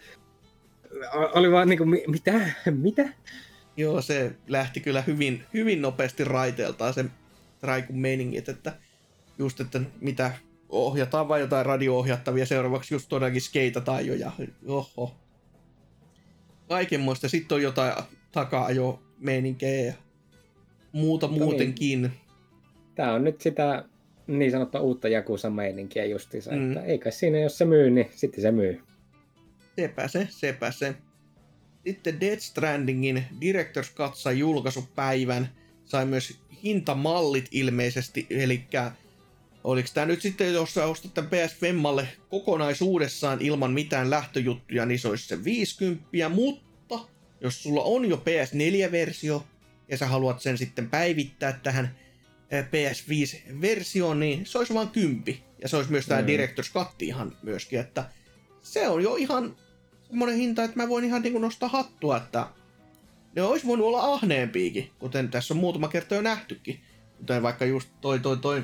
Oli vaan niinku, mi- mitä? Mitä? Joo, se lähti kyllä hyvin, hyvin nopeasti raiteeltaan se Traikun meiningit, että just, että mitä ohjataan vai jotain radio-ohjattavia, seuraavaksi just todellakin skeitataan jo ja oho. Kaikenmoista. Sitten on jotain takaa jo meininkejä ja muuta Mutta niin. muutenkin. Tää on nyt sitä niin sanottua uutta Jakusa-meininkiä justiinsa, Mm. mm. että eikä siinä, jos se myy, niin sitten se myy. Sepä se, sepä se. Sitten Death Strandingin Directors Cut sai julkaisupäivän. Sai myös hintamallit ilmeisesti, eli oliko tämä nyt sitten, jos sä ostat tämän PS Femmalle kokonaisuudessaan ilman mitään lähtöjuttuja, niin se olisi se 50, mutta jos sulla on jo PS4-versio ja sä haluat sen sitten päivittää tähän eh, PS5-versioon, niin se olisi vain 10. Ja se olisi myös tämä Mm. Directors Cut ihan myöskin, että se on jo ihan semmoinen hinta, että mä voin ihan niin nostaa hattua, että ne olisi voinut olla ahneempiikin, kuten tässä on muutama kerta jo nähtykin. Kuten vaikka just toi toi toi,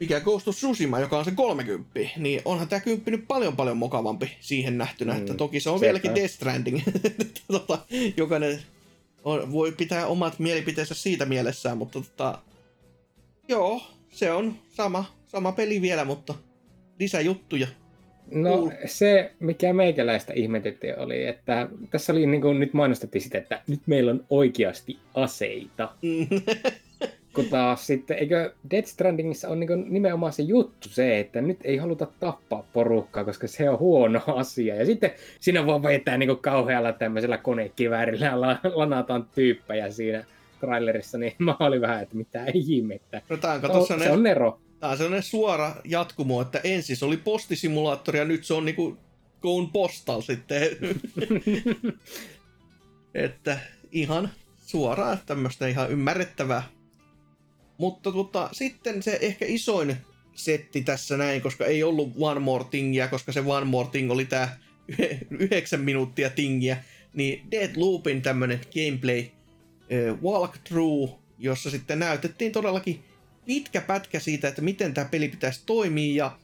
mikä Ghost of Tsushima, joka on se 30, niin onhan tämä kymppi nyt paljon paljon mukavampi siihen nähtynä, mm, että toki se on sepä. vieläkin Death Stranding. <laughs> tota, jokainen on, voi pitää omat mielipiteensä siitä mielessään, mutta tota, joo, se on sama, sama peli vielä, mutta lisäjuttuja. No Cool. se, mikä meikäläistä ihmetytti oli, että tässä oli niin kuin nyt mainostettiin sitä, että nyt meillä on oikeasti aseita. Mm. <laughs> Kun taas sitten, eikö Death Strandingissa on niin nimenomaan se juttu se, että nyt ei haluta tappaa porukkaa, koska se on huono asia. Ja sitten siinä vaan vetää niin kauhealla tämmöisellä konekiväärillä ja la- lanataan tyyppejä siinä trailerissa, niin <laughs> mä olin vähän, että mitä ihmettä. No on, Se kato, on, se on Nero. Tää on sellainen suora jatkumo, että ensin se oli postisimulaattori ja nyt se on niinku Gone Postal sitten. <laughs> että ihan suoraan tämmöistä ihan ymmärrettävää. Mutta tota, sitten se ehkä isoin setti tässä näin, koska ei ollut One More Thingia, koska se One More Thing oli tää <laughs> yhdeksän minuuttia tingiä, niin Deadloopin tämmönen gameplay äh, walkthrough, jossa sitten näytettiin todellakin pitkä pätkä siitä, että miten tämä peli pitäisi toimia ja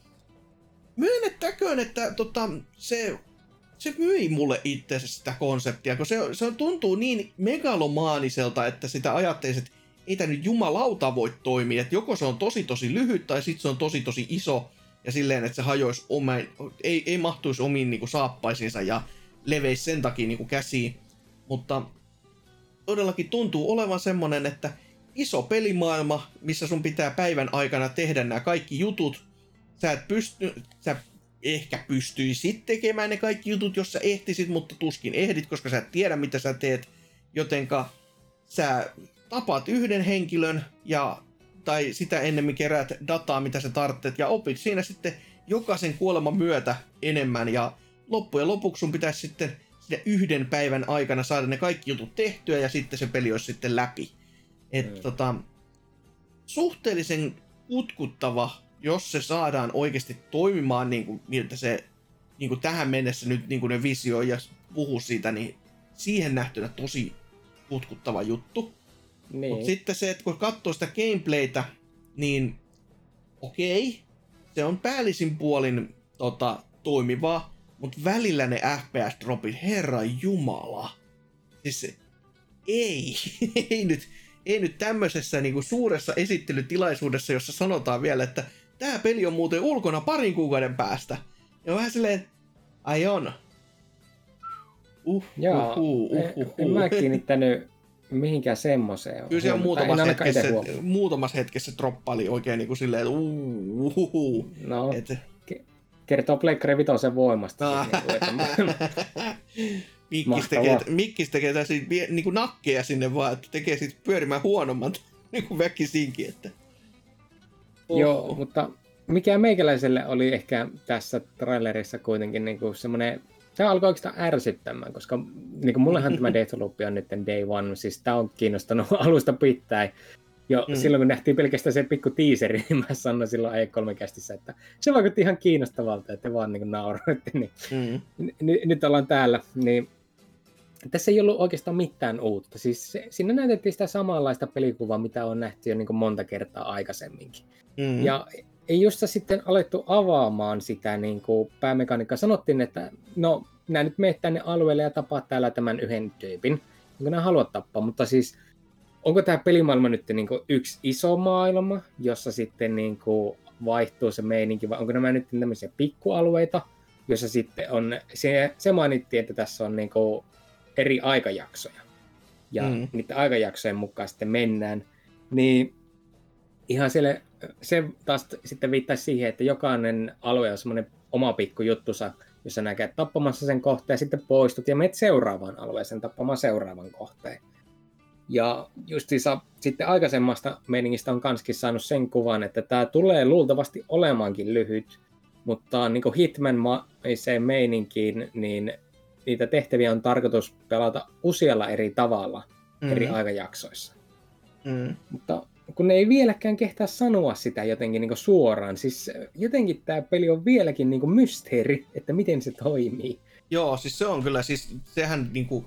myönnettäköön, että tota, se, se myi mulle itse sitä konseptia, kun se, se tuntuu niin megalomaaniselta, että sitä ajattelisi, että ei tämä nyt jumalauta voi toimia, että joko se on tosi tosi lyhyt tai sitten se on tosi tosi iso ja silleen, että se hajoisi omain, ei, ei mahtuisi omiin niin kuin, saappaisiinsa ja leveisi sen takia niin kuin, käsiin. Mutta todellakin tuntuu olevan semmonen, että iso pelimaailma, missä sun pitää päivän aikana tehdä nämä kaikki jutut. Sä et pysty, sä ehkä pystyisit tekemään ne kaikki jutut, jos sä ehtisit, mutta tuskin ehdit, koska sä et tiedä, mitä sä teet. Jotenka sä tapaat yhden henkilön ja tai sitä ennemmin keräät dataa, mitä sä tarvitset, ja opit siinä sitten jokaisen kuoleman myötä enemmän, ja loppujen lopuksi sun pitäisi sitten yhden päivän aikana saada ne kaikki jutut tehtyä, ja sitten se peli olisi sitten läpi. Et, mm. tota, suhteellisen kutkuttava, jos se saadaan oikeasti toimimaan niin kuin, miltä se niin kuin tähän mennessä nyt niin kuin ne visioi ja puhuu siitä, niin siihen nähtynä tosi kutkuttava juttu. Niin. Mutta sitten se, että kun katsoo sitä gameplaytä, niin okei, se on päällisin puolin tota, toimivaa, mutta välillä ne FPS-dropit, herra jumala. Siis ei, <laughs> ei nyt, ei nyt tämmöisessä niinku suuressa esittelytilaisuudessa, jossa sanotaan vielä, että tämä peli on muuten ulkona parin kuukauden päästä. Ja vähän silleen, ai on. Uh, Joo, uh, uh, uh, uh, uh. en mä kiinnittänyt mihinkään semmoiseen on. Kyllä siellä muutamassa hetkessä, muutamassa hetkessä droppaili oikein niin kuin silleen, että uuhuhu. No, et... kertoo Pleikkari Vitosen voimasta. Ah. Siis, niin kuin, Mikkis tekee, Mikkis tekee tässä niin kuin nakkeja sinne vaan, että tekee sitten pyörimään huonomman <laughs> niin kuin väkisinkin. Että... Oho. Joo, mutta mikä meikäläiselle oli ehkä tässä trailerissa kuitenkin niin kuin semmoinen se alkoi oikeastaan ärsyttämään, koska niin kuin mullehan tämä <laughs> Deathloop on nyt day one, siis tämä on kiinnostanut <laughs> alusta pitäen. Jo mm. silloin kun nähtiin pelkästään se pikku teaseri, niin mä sanoin silloin ai kolme kästissä, että se vaikutti ihan kiinnostavalta, että te vaan niin nauroitte. Niin mm. n- nyt ollaan täällä, niin tässä ei ollut oikeastaan mitään uutta. Siis se, siinä näytettiin sitä samanlaista pelikuvaa, mitä on nähty jo niin kuin monta kertaa aikaisemminkin. Mm. Ja ei just sitten alettu avaamaan sitä niin kuin päämekaniikkaa. Sanottiin, että no, nämä nyt meet tänne alueelle ja tapaat täällä tämän yhden tyypin, jonka nämä haluat tappaa, mutta siis onko tämä pelimaailma nyt niin kuin yksi iso maailma, jossa sitten niin kuin vaihtuu se meininki, vai onko nämä nyt tämmöisiä pikkualueita, jossa sitten on, se, se mainittiin, että tässä on niin kuin eri aikajaksoja, ja mm. niiden aikajaksojen mukaan sitten mennään, niin ihan siellä se taas sitten viittaisi siihen, että jokainen alue on semmoinen oma pikku juttusa, jossa näkee tappamassa sen kohteen, sitten poistut ja menet seuraavaan alueeseen tappamaan seuraavan kohteen. Ja justiinsa sitten aikaisemmasta meiningistä on kanskin saanut sen kuvan, että tämä tulee luultavasti olemaankin lyhyt, mutta niin Hitman-maiseen meininkiin, niin niitä tehtäviä on tarkoitus pelata usealla eri tavalla mm-hmm. eri aikajaksoissa. Mm. Mutta kun ne ei vieläkään kehtaa sanoa sitä jotenkin niin suoraan. Siis jotenkin tämä peli on vieläkin niin mysteeri, että miten se toimii. Joo, siis se on kyllä, siis sehän niin kuin,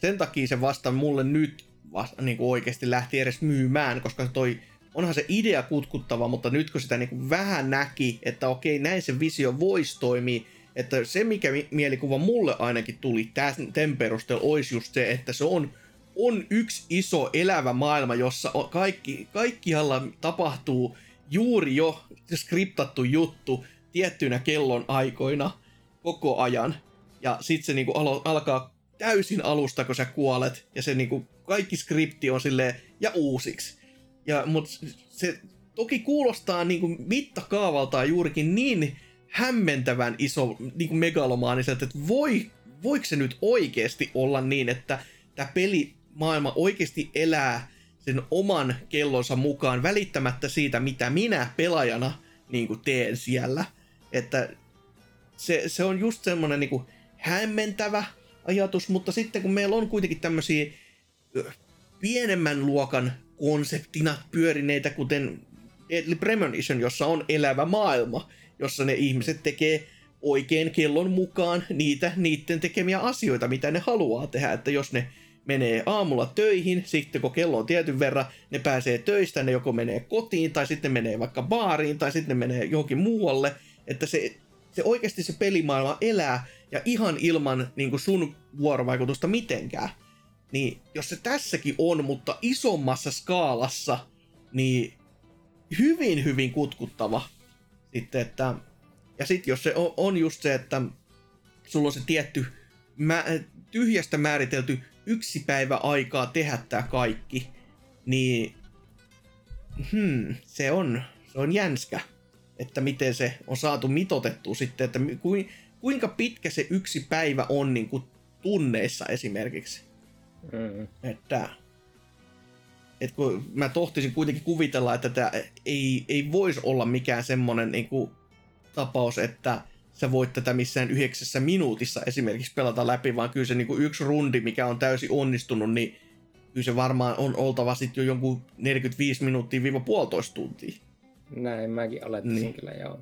sen takia se vasta mulle nyt vasta, niin kuin oikeasti lähti edes myymään, koska toi, onhan se idea kutkuttava, mutta nyt kun sitä niin kuin vähän näki, että okei, näin se visio voisi toimia, että se mikä mielikuva mulle ainakin tuli tämän perusteella olisi just se, että se on on yksi iso elävä maailma, jossa kaikki, kaikkialla tapahtuu juuri jo skriptattu juttu tiettyinä kellon aikoina koko ajan. Ja sitten se niinku alo- alkaa täysin alusta, kun sä kuolet, ja se niinku, kaikki skripti on silleen, ja uusiksi. Ja, mut se toki kuulostaa niinku mittakaavaltaan juurikin niin hämmentävän iso niinku megalomaaniselta, että voi, voiko se nyt oikeasti olla niin, että tämä peli maailma oikeasti elää sen oman kellonsa mukaan välittämättä siitä, mitä minä pelaajana niin kuin teen siellä. Että se, se on just semmoinen niin hämmentävä ajatus, mutta sitten kun meillä on kuitenkin tämmöisiä pienemmän luokan konseptina pyörineitä, kuten Deadly Premonition, jossa on elävä maailma, jossa ne ihmiset tekee oikein kellon mukaan niitä niiden tekemiä asioita, mitä ne haluaa tehdä. Että jos ne menee aamulla töihin, sitten kun kello on tietyn verran, ne pääsee töistä, ne joko menee kotiin, tai sitten menee vaikka baariin, tai sitten ne menee johonkin muualle, että se, se oikeasti se pelimaailma elää, ja ihan ilman niin sun vuorovaikutusta mitenkään. Niin jos se tässäkin on, mutta isommassa skaalassa, niin hyvin, hyvin kutkuttava. Sitten, että, ja sitten jos se on, on just se, että sulla on se tietty mä, tyhjästä määritelty yksi päivä aikaa tehdä tämä kaikki, niin hmm, se on, se on jänskä, että miten se on saatu mitotettua sitten, että kuinka pitkä se yksi päivä on niin kuin tunneissa esimerkiksi. Mm. Että, että kun mä tohtisin kuitenkin kuvitella, että tämä ei, ei voisi olla mikään semmoinen niin kuin, tapaus, että sä voit tätä missään yhdeksässä minuutissa esimerkiksi pelata läpi, vaan kyllä se niin kuin yksi rundi, mikä on täysin onnistunut, niin kyllä se varmaan on oltava sitten jo jonkun 45 minuuttia viiva puolitoista tuntia. Näin mäkin olettaisin niin. kyllä, joo.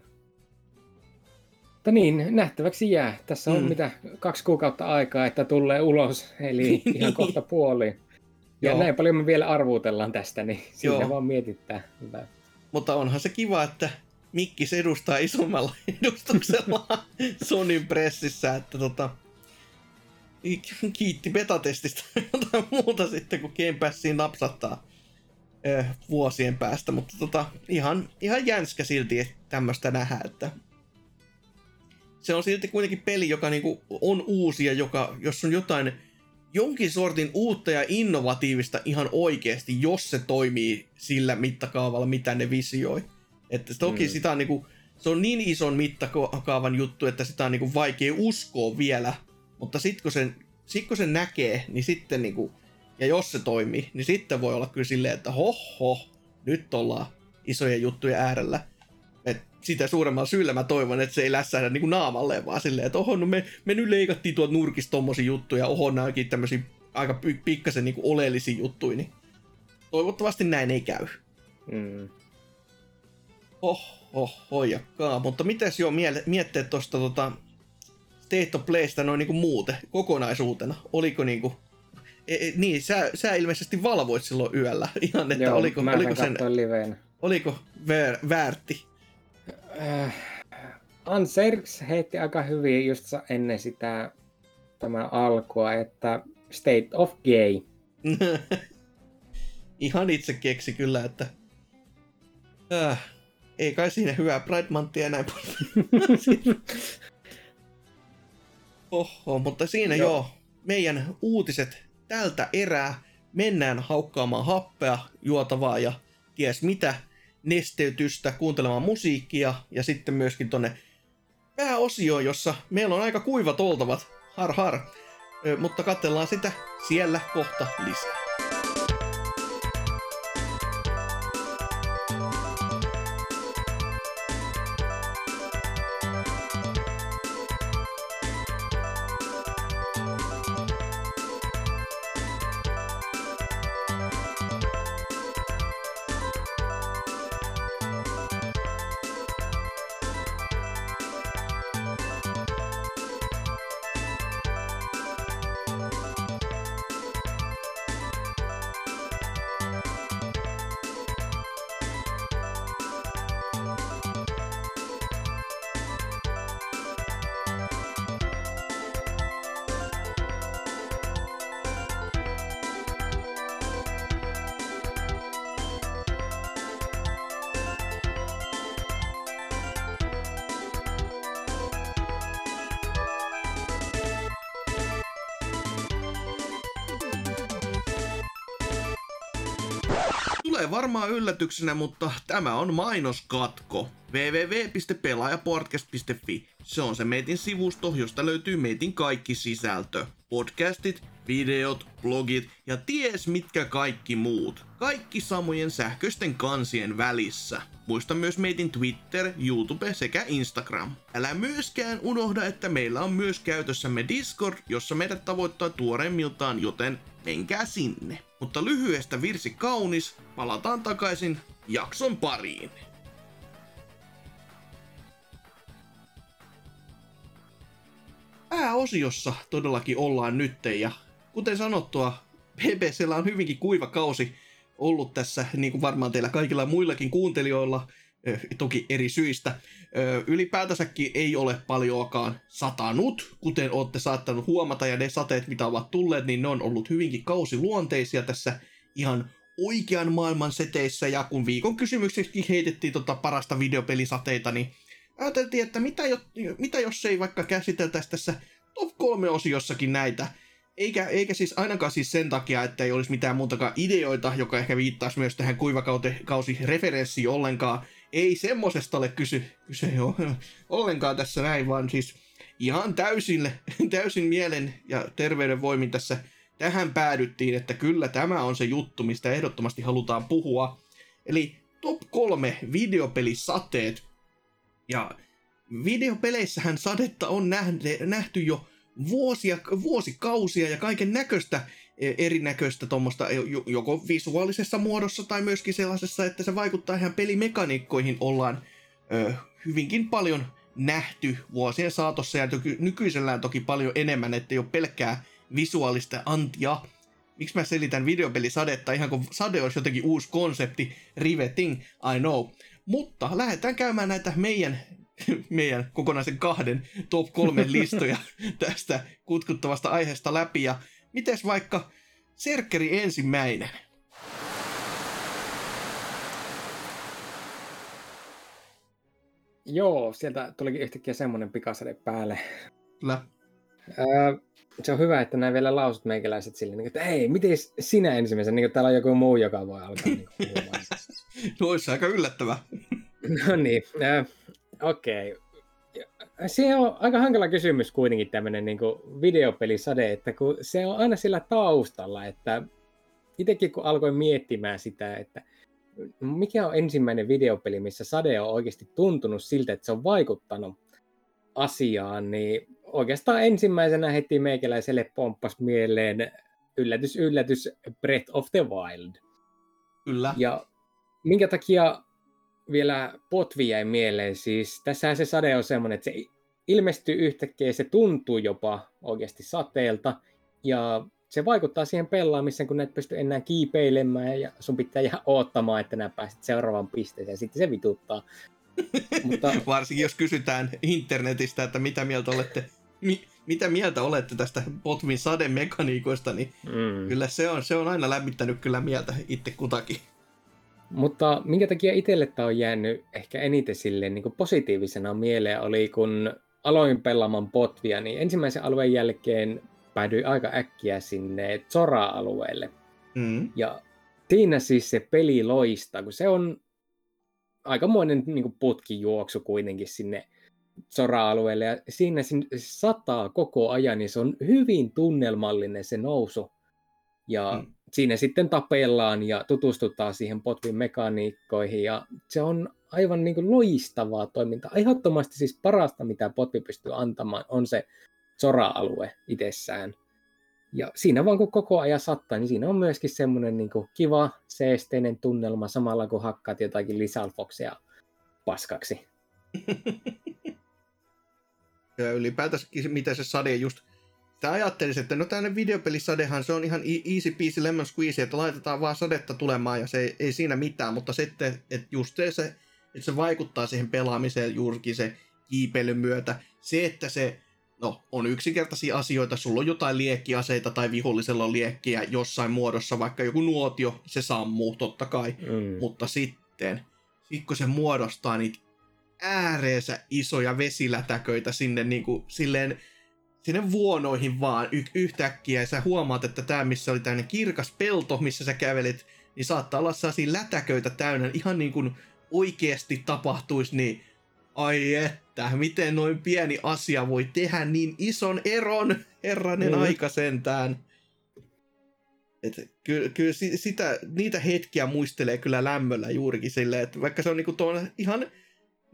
Mutta niin, nähtäväksi jää. Tässä on mm. mitä kaksi kuukautta aikaa, että tulee ulos, eli <laughs> ihan kohta puoli. Ja Joo. näin paljon me vielä arvuutellaan tästä, niin siinä Joo. vaan mietittää. Hyvä. Mutta onhan se kiva, että Mikkis edustaa isommalla <laughs> edustuksella <laughs> Sonyn pressissä, että tota, kiitti betatestistä <laughs> jotain muuta sitten, kun Game Passiin napsattaa ö, vuosien päästä, mutta tota, ihan, ihan jänskä silti tämmöistä nähdä, että se on silti kuitenkin peli, joka niinku on uusi ja joka, jos on jotain jonkin sortin uutta ja innovatiivista ihan oikeasti, jos se toimii sillä mittakaavalla, mitä ne visioi. Että toki mm. sitä on niinku, se on niin ison mittakaavan juttu, että sitä on niinku vaikea uskoa vielä, mutta sitten kun sen, sit kun sen näkee, niin sitten niinku, ja jos se toimii, niin sitten voi olla kyllä silleen, että hoho, nyt ollaan isojen juttujen äärellä. Sitä suuremmalla syyllä mä toivon, että se ei lässähdä niinku naamalle, vaan silleen, että oho, no me, me nyt leikattiin tuolta nurkista tommosia juttuja, oho, nämäkin tämmöisiä aika pikkasen niinku oleellisia juttuja, niin toivottavasti näin ei käy. Mm. Oho, hoijakkaa. Mutta mitäs jo mietteet tuosta tota State of Playsta noin niinku muuten, kokonaisuutena? Oliko niinku... E, e, niin, sä, sä ilmeisesti valvoit silloin yöllä. Ihan, että Joo, oliko, mä oliko sen... Liveen. Oliko ver, väärti? Äh, Anserks heitti aika hyvin just ennen sitä tämä alkua, että State of Gay. <laughs> Ihan itse keksi kyllä, että äh, ei kai siinä hyvää Pride Monthia näin <laughs> Oho, mutta siinä joo. jo meidän uutiset tältä erää. Mennään haukkaamaan happea, juotavaa ja ties mitä nesteytystä, kuuntelemaan musiikkia ja sitten myöskin tonne pääosioon, jossa meillä on aika kuivat oltavat. Har har. Mutta katsellaan sitä siellä kohta lisää. Yllätyksenä, mutta tämä on mainoskatko. www.pelaajapodcast.fi Se on se meitin sivusto, josta löytyy meitin kaikki sisältö. Podcastit, videot, blogit ja ties mitkä kaikki muut. Kaikki samojen sähköisten kansien välissä. Muista myös meitin Twitter, YouTube sekä Instagram. Älä myöskään unohda, että meillä on myös käytössämme Discord, jossa meidät tavoittaa tuoreimmiltaan, joten menkää sinne. Mutta lyhyestä virsi kaunis, palataan takaisin jakson pariin. Pääosiossa todellakin ollaan nytte ja kuten sanottua, BBCllä on hyvinkin kuiva kausi ollut tässä, niin kuin varmaan teillä kaikilla muillakin kuuntelijoilla, toki eri syistä. Ylipäätänsäkin ei ole paljoakaan satanut, kuten olette saattanut huomata, ja ne sateet, mitä ovat tulleet, niin ne on ollut hyvinkin kausiluonteisia tässä ihan oikean maailman seteissä, ja kun viikon kysymykseksi heitettiin tota parasta videopelisateita, niin ajateltiin, että mitä, jo, mitä jos ei vaikka käsiteltäisi tässä top 3 osiossakin näitä, eikä, eikä siis ainakaan siis sen takia, että ei olisi mitään muutakaan ideoita, joka ehkä viittaisi myös tähän kuivakausi-referenssiin ollenkaan. Ei semmosesta ole kyse jo, <laughs> ollenkaan tässä näin, vaan siis ihan täysin, <laughs> täysin mielen ja terveyden voimin tässä tähän päädyttiin, että kyllä tämä on se juttu, mistä ehdottomasti halutaan puhua. Eli top kolme videopelisateet. Ja videopeleissähän sadetta on nähty, nähty jo vuosia, vuosikausia ja kaiken näköistä erinäköistä tuommoista joko visuaalisessa muodossa tai myöskin sellaisessa, että se vaikuttaa ihan pelimekaniikkoihin ollaan ö, hyvinkin paljon nähty vuosien saatossa ja toki, nykyisellään toki paljon enemmän, että ei ole pelkkää visuaalista antia. Miksi mä selitän videopelisadetta ihan kun sade olisi jotenkin uusi konsepti, riveting, I know. Mutta lähdetään käymään näitä meidän <laughs> meidän kokonaisen kahden top kolmen <laughs> listoja tästä kutkuttavasta aiheesta läpi. Ja mites vaikka Serkkeri ensimmäinen? Joo, sieltä tulikin yhtäkkiä semmoinen pikasade päälle. Kyllä. Öö, se on hyvä, että näin vielä lausut meikäläiset sille, niin, että hei, miten sinä ensimmäisen, niin täällä on joku muu, joka voi alkaa niin puhumaan. <laughs> no, olisi aika yllättävä. no niin, öö, Okei. Okay. Se on aika hankala kysymys kuitenkin tämmöinen niin videopelisade, että kun se on aina sillä taustalla, että itsekin kun alkoin miettimään sitä, että mikä on ensimmäinen videopeli, missä sade on oikeasti tuntunut siltä, että se on vaikuttanut asiaan, niin oikeastaan ensimmäisenä heti meikäläiselle pomppas mieleen yllätys, yllätys, Breath of the Wild. Kyllä. Ja minkä takia vielä potvi jäi mieleen. Siis tässähän se sade on semmoinen, että se ilmestyy yhtäkkiä, se tuntuu jopa oikeasti sateelta. Ja se vaikuttaa siihen pelaamiseen, kun näet pysty enää kiipeilemään ja sun pitää jäädä oottamaan, että nää pääset seuraavaan pisteeseen. Sitten se vituttaa. <laughs> Mutta... Varsinkin jos kysytään internetistä, että mitä mieltä olette, mi, mitä mieltä olette tästä Potvin sademekaniikoista, niin mm. kyllä se on, se on aina lämmittänyt kyllä mieltä itse kutakin. Mutta minkä takia itselle tämä on jäänyt ehkä eniten silleen niin positiivisena mieleen oli, kun aloin pelaamaan potvia, niin ensimmäisen alueen jälkeen päädyin aika äkkiä sinne Zora-alueelle. Mm. Ja siinä siis se peli loistaa, kun se on aikamoinen niin kuin putkijuoksu kuitenkin sinne Zora-alueelle. Ja siinä sataa koko ajan, niin se on hyvin tunnelmallinen se nousu. Ja mm siinä sitten tapellaan ja tutustutaan siihen potvin mekaniikkoihin ja se on aivan niin kuin loistavaa toimintaa. Ehdottomasti siis parasta, mitä potvi pystyy antamaan, on se Zora-alue itsessään. Ja siinä vaan kun koko ajan sattaa, niin siinä on myöskin semmoinen niin kiva, seesteinen tunnelma samalla kun hakkaat jotakin lisalfoksia paskaksi. <laughs> ja ylipäätänsäkin mitä se sade just Sitä ajattelisi, että no tämmöinen videopelisadehan se on ihan easy peasy lemon squeeze, että laitetaan vaan sadetta tulemaan ja se ei, ei siinä mitään, mutta sitten, että just se, että se vaikuttaa siihen pelaamiseen juurikin se kiipeilyn myötä. Se, että se no, on yksinkertaisia asioita, sulla on jotain liekkiaseita tai vihollisella on liekkiä jossain muodossa, vaikka joku nuotio, se sammuu totta kai, mm. mutta sitten, sit kun se muodostaa niitä ääreensä isoja vesilätäköitä sinne niin kuin, silleen sinne vuonoihin vaan y- yhtäkkiä ja sä huomaat, että tämä missä oli tämmöinen kirkas pelto, missä sä kävelet, niin saattaa olla sellaisia lätäköitä täynnä, ihan niin kuin oikeasti tapahtuisi, niin ai että, miten noin pieni asia voi tehdä niin ison eron, herranen mm. aika sentään. Et kyllä, kyllä sitä, niitä hetkiä muistelee kyllä lämmöllä juurikin silleen, että vaikka se on niinku tuon ihan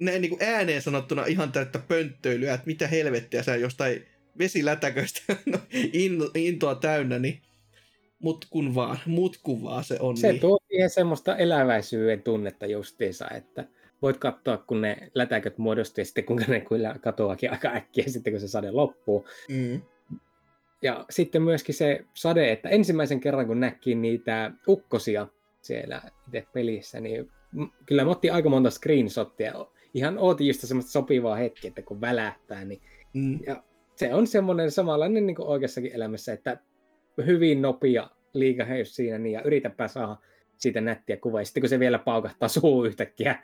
näin niinku ääneen sanottuna ihan täyttä pönttöilyä, että mitä helvettiä sä jostain vesilätäköistä <laughs> no, intoa täynnä, niin mut kun vaan, mut kun vaan se on. Se niin. tuo siihen semmoista eläväisyyden tunnetta justiinsa, että voit katsoa, kun ne lätäköt muodostuu ja sitten kuinka ne kyllä katoakin aika äkkiä sitten, kun se sade loppuu. Mm. ja sitten myöskin se sade, että ensimmäisen kerran kun näki niitä ukkosia siellä itse pelissä, niin kyllä mä otin aika monta screenshottia. Ihan ootin just semmoista sopivaa hetkeä, että kun välähtää, niin mm. ja se on semmoinen samanlainen niin kuin oikeassakin elämässä, että hyvin nopea liikaheys siinä, niin ja yritäpä saada siitä nättiä kuvaa. Ja sitten kun se vielä paukahtaa suu yhtäkkiä,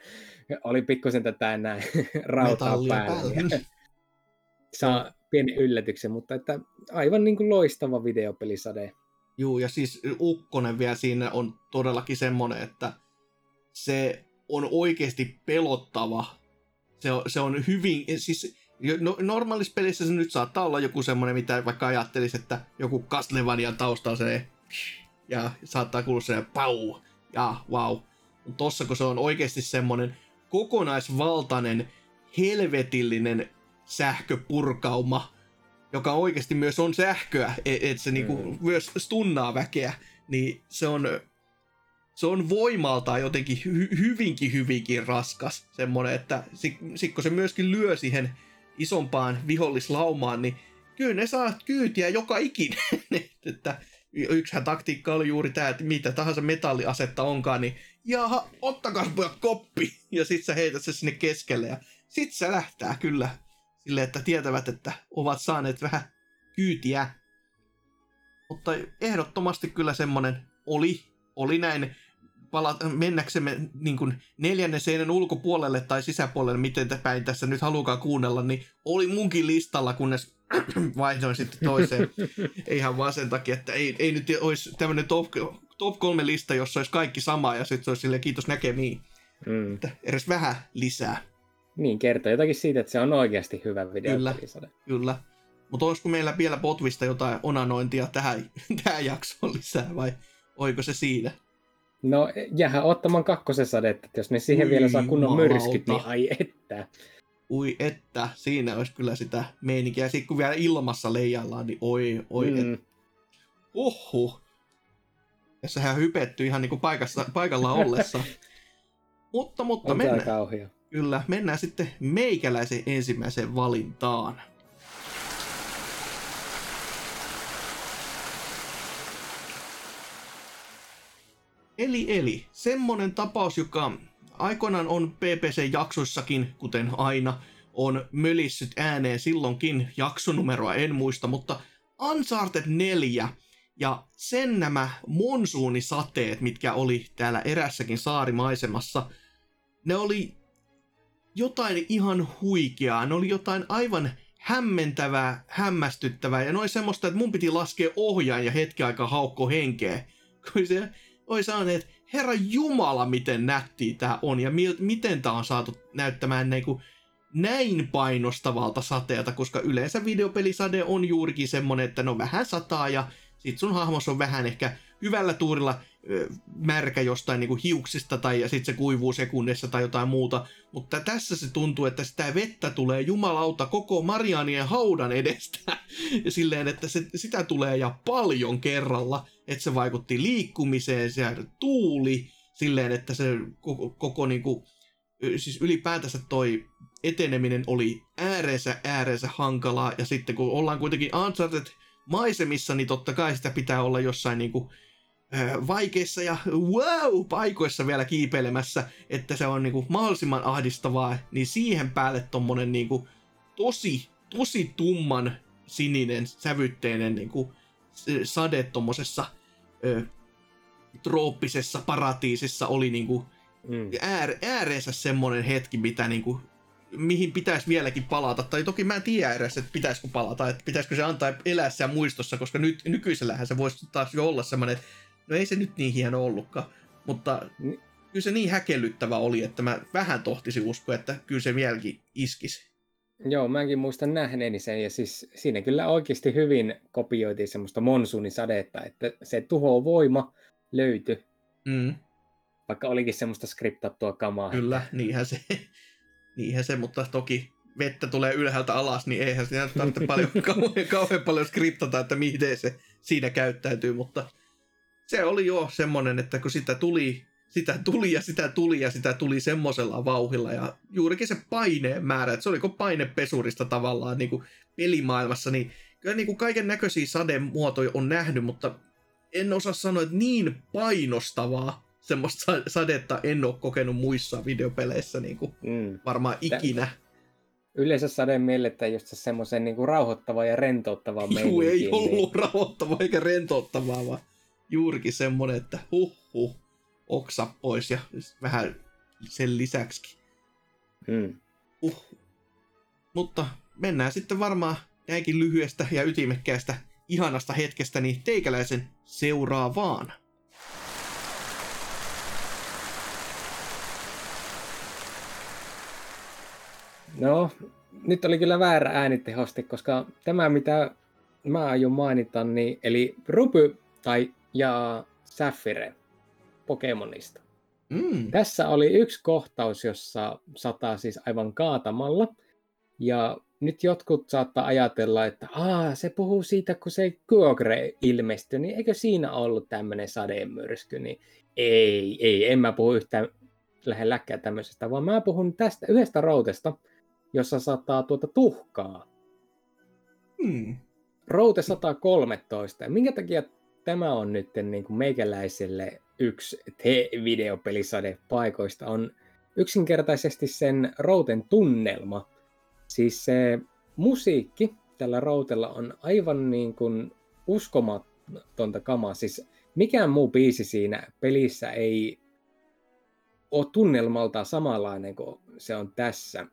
oli pikkusen tätä näin <laughs> rautaa päällä. päällä. <laughs> Saa pienen yllätyksen, mutta että aivan niin kuin loistava videopelisade. Joo, ja siis Ukkonen vielä siinä on todellakin semmoinen, että se on oikeasti pelottava. Se on, se on hyvin, siis no, normaalissa pelissä se nyt saattaa olla joku semmoinen, mitä vaikka ajattelisi, että joku Castlevanian taustalla se ja saattaa kuulua se pau ja wow. Mutta tossa kun se on oikeasti semmoinen kokonaisvaltainen helvetillinen sähköpurkauma, joka oikeasti myös on sähköä, että et se niinku mm. niinku myös stunnaa väkeä, niin se on, se on voimaltaan jotenkin hy- hyvinkin hyvinkin raskas semmoinen, että sit, kun se myöskin lyö siihen isompaan vihollislaumaan, niin kyllä ne saa kyytiä joka ikinen. <laughs> että yksihän taktiikka oli juuri tämä, että mitä tahansa metalliasetta onkaan, niin jaha, ottakaa pojat koppi, ja sit sä heität se sinne keskelle, ja sit se lähtää kyllä sille, että tietävät, että ovat saaneet vähän kyytiä. Mutta ehdottomasti kyllä semmonen oli, oli näin pala- mennäksemme niin kuin neljännen seinän ulkopuolelle tai sisäpuolelle, miten päin tässä nyt halukaan kuunnella, niin oli munkin listalla, kunnes <clears throat> vaihdoin sitten toiseen. <laughs> Ihan vaan sen takia, että ei, ei nyt olisi tämmöinen top, top kolme lista, jossa olisi kaikki sama ja sitten se olisi silleen kiitos näkemiin. Mm. Että edes vähän lisää. Niin, kertoo jotakin siitä, että se on oikeasti hyvä video. Kyllä, kyllä. Mutta olisiko meillä vielä Potvista jotain onanointia tähän, <laughs> tähän jaksoon lisää vai oiko se siinä? No, jäähän ottamaan kakkosen sadetta, että jos ne siihen Ui, vielä saa kunnon myrskyt, niin ai että. Ui että, siinä olisi kyllä sitä meininkiä. Ja sitten kun vielä ilmassa leijallaan, niin oi, oi, mm. et. Uhu. Ja sehän hypetty ihan niinku paikassa, paikalla <laughs> ollessa. mutta, mutta on mennään. Kyllä, mennään sitten meikäläisen ensimmäiseen valintaan. Eli, eli, semmonen tapaus, joka aikoinaan on PPC-jaksoissakin, kuten aina, on mölissyt ääneen silloinkin, jaksonumeroa en muista, mutta Uncharted 4 ja sen nämä monsuunisateet, mitkä oli täällä erässäkin saarimaisemassa, ne oli jotain ihan huikeaa, ne oli jotain aivan hämmentävää, hämmästyttävää, ja noin semmoista, että mun piti laskea ohjaan ja hetki aika haukko henkeä, <laughs> kun se oi saaneet, herra jumala, miten nätti tämä on, ja mi- miten tämä on saatu näyttämään niinku näin painostavalta sateelta, koska yleensä videopelisade on juurikin semmonen, että no vähän sataa, ja sit sun hahmos on vähän ehkä hyvällä tuurilla ö, märkä jostain niinku hiuksista tai ja sitten se kuivuu sekunnissa tai jotain muuta. Mutta tässä se tuntuu, että sitä vettä tulee jumalauta koko Marianien haudan edestä. <laughs> ja silleen, että se, sitä tulee ja paljon kerralla. Että se vaikutti liikkumiseen, se tuuli silleen, että se koko, koko niinku, siis ylipäätänsä toi eteneminen oli ääreensä ääreensä hankalaa. Ja sitten kun ollaan kuitenkin Uncharted maisemissa, niin totta kai sitä pitää olla jossain niinku vaikeissa ja wow paikoissa vielä kiipeilemässä, että se on niinku mahdollisimman ahdistavaa, niin siihen päälle tommonen niinku tosi, tosi tumman sininen, sävytteinen niinku sade tommosessa ö, trooppisessa paratiisissa oli niinku mm. äär, ääreensä semmonen hetki, mitä niinku mihin pitäisi vieläkin palata. Tai toki mä en tiedä edes, että pitäisikö palata, että pitäisikö se antaa elää siellä muistossa, koska nyt nykyisellähän se voisi taas jo olla semmoinen, että no ei se nyt niin hieno ollutkaan, mutta kyllä se niin häkellyttävä oli, että mä vähän tohtisin uskoa, että kyllä se vieläkin iskisi. Joo, mäkin muistan nähneeni sen, ja siis siinä kyllä oikeasti hyvin kopioitiin semmoista monsuunisadetta, että se tuho voima löytyi, mm. vaikka olikin semmoista skriptattua kamaa. Kyllä, että... niinhän se, <laughs> niinhän se, mutta toki vettä tulee ylhäältä alas, niin eihän siinä tarvitse paljon, <laughs> kauhean, kauhean paljon skriptata, että miten se siinä käyttäytyy, mutta se oli jo semmonen, että kun sitä tuli, sitä tuli ja sitä tuli ja sitä tuli semmoisella vauhilla ja juurikin se paineen määrä, että se oliko painepesurista tavallaan niin kuin pelimaailmassa, niin kyllä niin kuin kaiken näköisiä sademuotoja on nähnyt, mutta en osaa sanoa, että niin painostavaa semmoista sadetta en ole kokenut muissa videopeleissä niin kuin mm. varmaan ikinä. Yleensä sade mielletään just semmoisen niin kuin rauhoittavaa ja rentouttavaa Juu, ei ollut niin... rauhoittavaa eikä rentouttavaa, vaan juurikin semmoinen, että huh huh, oksa pois ja vähän sen lisäksi. Mm. Uh. Mutta mennään sitten varmaan näinkin lyhyestä ja ytimekkäästä ihanasta hetkestä niin teikäläisen seuraavaan. No, nyt oli kyllä väärä äänitehosti, koska tämä mitä mä aion mainita, niin, eli Ruby tai ja Sapphire Pokemonista. Mm. Tässä oli yksi kohtaus, jossa sataa siis aivan kaatamalla. Ja nyt jotkut saattaa ajatella, että Aa, se puhuu siitä, kun se Kyogre ilmestyi, niin eikö siinä ollut tämmöinen sademyrsky? Niin ei, ei, en mä puhu yhtään lähelläkään tämmöisestä, vaan mä puhun tästä yhdestä routesta, jossa sataa tuota tuhkaa. Hmm. Route 113. Ja minkä takia tämä on nyt niin kuin meikäläiselle yksi videopelisade paikoista on yksinkertaisesti sen routen tunnelma. Siis se musiikki tällä routella on aivan niin kuin uskomatonta kamaa. Siis mikään muu biisi siinä pelissä ei ole tunnelmalta samanlainen kuin se on tässä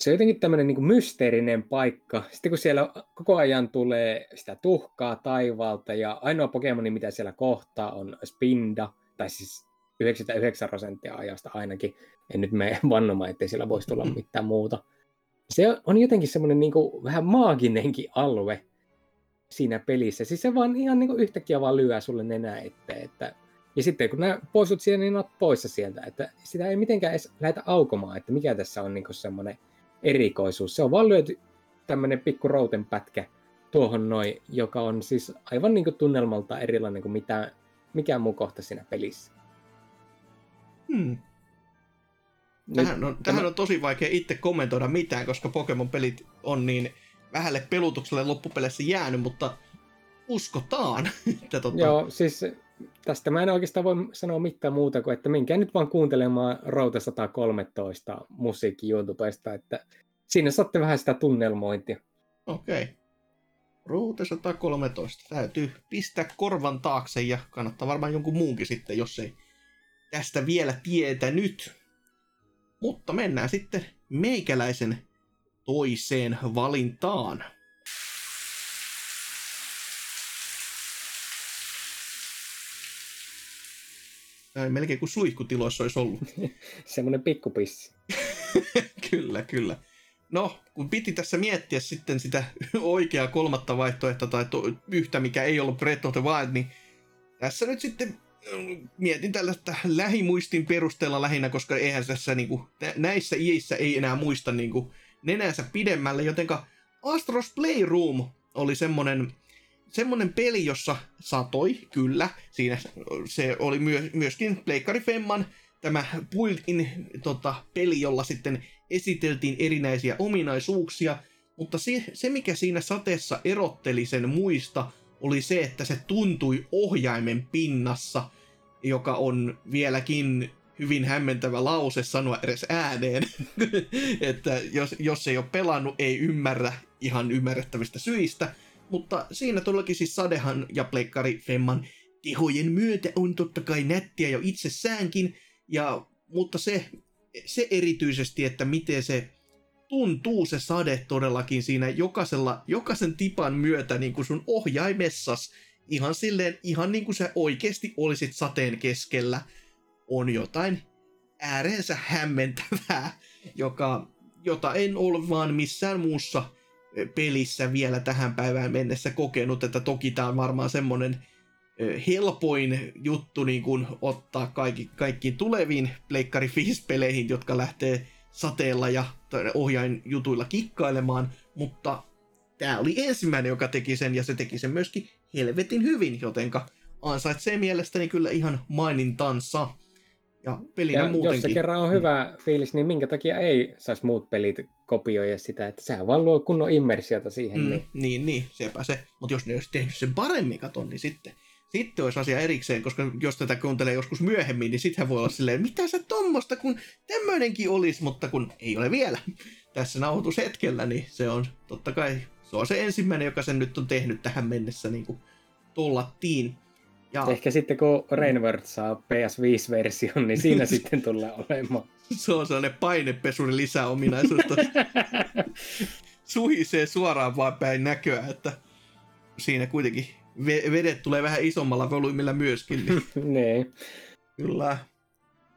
se on jotenkin tämmöinen niin mysteerinen paikka. Sitten kun siellä koko ajan tulee sitä tuhkaa taivaalta ja ainoa Pokemoni, mitä siellä kohtaa, on Spinda, tai siis 99 prosenttia ajasta ainakin. En nyt mene <laughs> vannomaan, ettei siellä voisi tulla <laughs> mitään muuta. Se on jotenkin semmoinen niin kuin, vähän maaginenkin alue siinä pelissä. Siis se vaan ihan niin kuin yhtäkkiä vaan lyö sulle nenää eteen. Että... Ja sitten kun nämä poistut siellä, niin olet poissa sieltä. Että sitä ei mitenkään edes lähdetä aukomaan, että mikä tässä on niin semmoinen erikoisuus. Se on vaan lyöty tämmöinen pikku routenpätkä tuohon noin, joka on siis aivan niin kuin tunnelmalta erilainen kuin mitä, mikään muu kohta siinä pelissä. Hmm. Tähän on, tähän on tosi vaikea itse kommentoida mitään, koska Pokemon-pelit on niin vähälle pelutukselle loppupeleissä jäänyt, mutta uskotaan. <laughs> että tota... Joo, siis tästä mä en oikeastaan voi sanoa mitään muuta kuin, että menkää nyt vaan kuuntelemaan Route 113 musiikki YouTubesta, että siinä saatte vähän sitä tunnelmointia. Okei. Okay. Route 113. Täytyy pistää korvan taakse ja kannattaa varmaan jonkun muunkin sitten, jos ei tästä vielä tietä nyt. Mutta mennään sitten meikäläisen toiseen valintaan. Melkein kuin suihkutiloissa olisi ollut. <laughs> Semmoinen pikkupissi. <laughs> kyllä, kyllä. No, kun piti tässä miettiä sitten sitä <laughs> oikeaa kolmatta vaihtoehtoa tai to, yhtä, mikä ei ollut Breath of the Wild, niin tässä nyt sitten mm, mietin tällaista lähimuistin perusteella lähinnä, koska eihän tässä niinku, näissä iissä ei enää muista niinku, nenänsä pidemmälle, jotenka Astros Playroom oli semmonen semmonen peli, jossa satoi, kyllä, siinä se oli myö, myöskin Pleikkari Femman tämä built-in tota, peli, jolla sitten esiteltiin erinäisiä ominaisuuksia, mutta se, se, mikä siinä sateessa erotteli sen muista, oli se, että se tuntui ohjaimen pinnassa, joka on vieläkin hyvin hämmentävä lause sanoa edes ääneen, <laughs> että jos, jos ei ole pelannut, ei ymmärrä ihan ymmärrettävistä syistä, mutta siinä todellakin siis Sadehan ja Pleikkari Femman tehojen myötä on totta kai nättiä jo itsessäänkin, ja, mutta se, se erityisesti, että miten se tuntuu se sade todellakin siinä jokaisella, jokaisen tipan myötä niin kuin sun ohjaimessas, ihan silleen, ihan niin kuin sä oikeasti olisit sateen keskellä, on jotain ääreensä hämmentävää, joka, jota en ole vaan missään muussa pelissä vielä tähän päivään mennessä kokenut, että toki tämä on varmaan semmoinen helpoin juttu niin kuin ottaa kaikki, kaikkiin tuleviin Pleikkari peleihin jotka lähtee sateella ja ohjain jutuilla kikkailemaan, mutta tämä oli ensimmäinen, joka teki sen, ja se teki sen myöskin helvetin hyvin, jotenka ansaitsee mielestäni kyllä ihan mainintansa. Ja pelinä Ja muutenkin. jos se kerran on hyvä fiilis, niin minkä takia ei saisi muut pelit kopioida sitä, että sehän vaan luo kunnon immersiota siihen. Mm, Niin. niin, niin, sepä se. Mutta jos ne olisi tehnyt sen paremmin, katon, niin sitten, sitten olisi asia erikseen, koska jos tätä kuuntelee joskus myöhemmin, niin sittenhän voi olla silleen, mitä sä tommosta, kun tämmöinenkin olisi, mutta kun ei ole vielä tässä nauhoitushetkellä, niin se on totta kai, se on se ensimmäinen, joka sen nyt on tehnyt tähän mennessä niin kuin tollattiin. Ja Ehkä sitten kun Rainward saa PS5-version, niin siinä <laughs> sitten tulee olemaan. se on sellainen painepesuri lisäominaisuus, <laughs> suhisee suoraan vaan päin näköä, että siinä kuitenkin ve- vedet tulee vähän isommalla volyymilla myöskin, niin <laughs> niin. kyllä.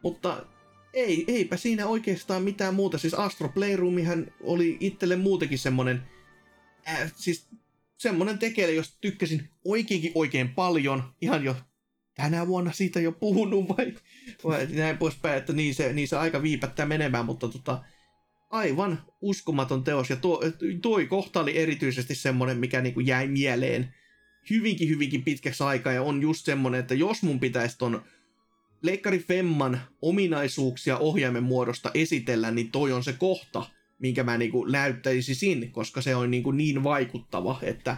Mutta ei, eipä siinä oikeastaan mitään muuta. Siis Astro Playroomihan oli itselle muutenkin semmonen, äh, siis semmonen tekele, josta tykkäsin oikeinkin oikein paljon. Ihan jo tänä vuonna siitä jo puhunut vai, vai näin poispäin, että niin se, niin se aika viipättää menemään, mutta tota, aivan uskomaton teos. Ja tuo, toi kohta oli erityisesti semmonen, mikä niinku jäi mieleen hyvinkin, hyvinkin pitkäksi aikaa ja on just semmonen, että jos mun pitäisi ton Leikkari Femman ominaisuuksia ohjaimen muodosta esitellä, niin toi on se kohta, minkä mä niinku näyttäisin, koska se on niinku niin vaikuttava, että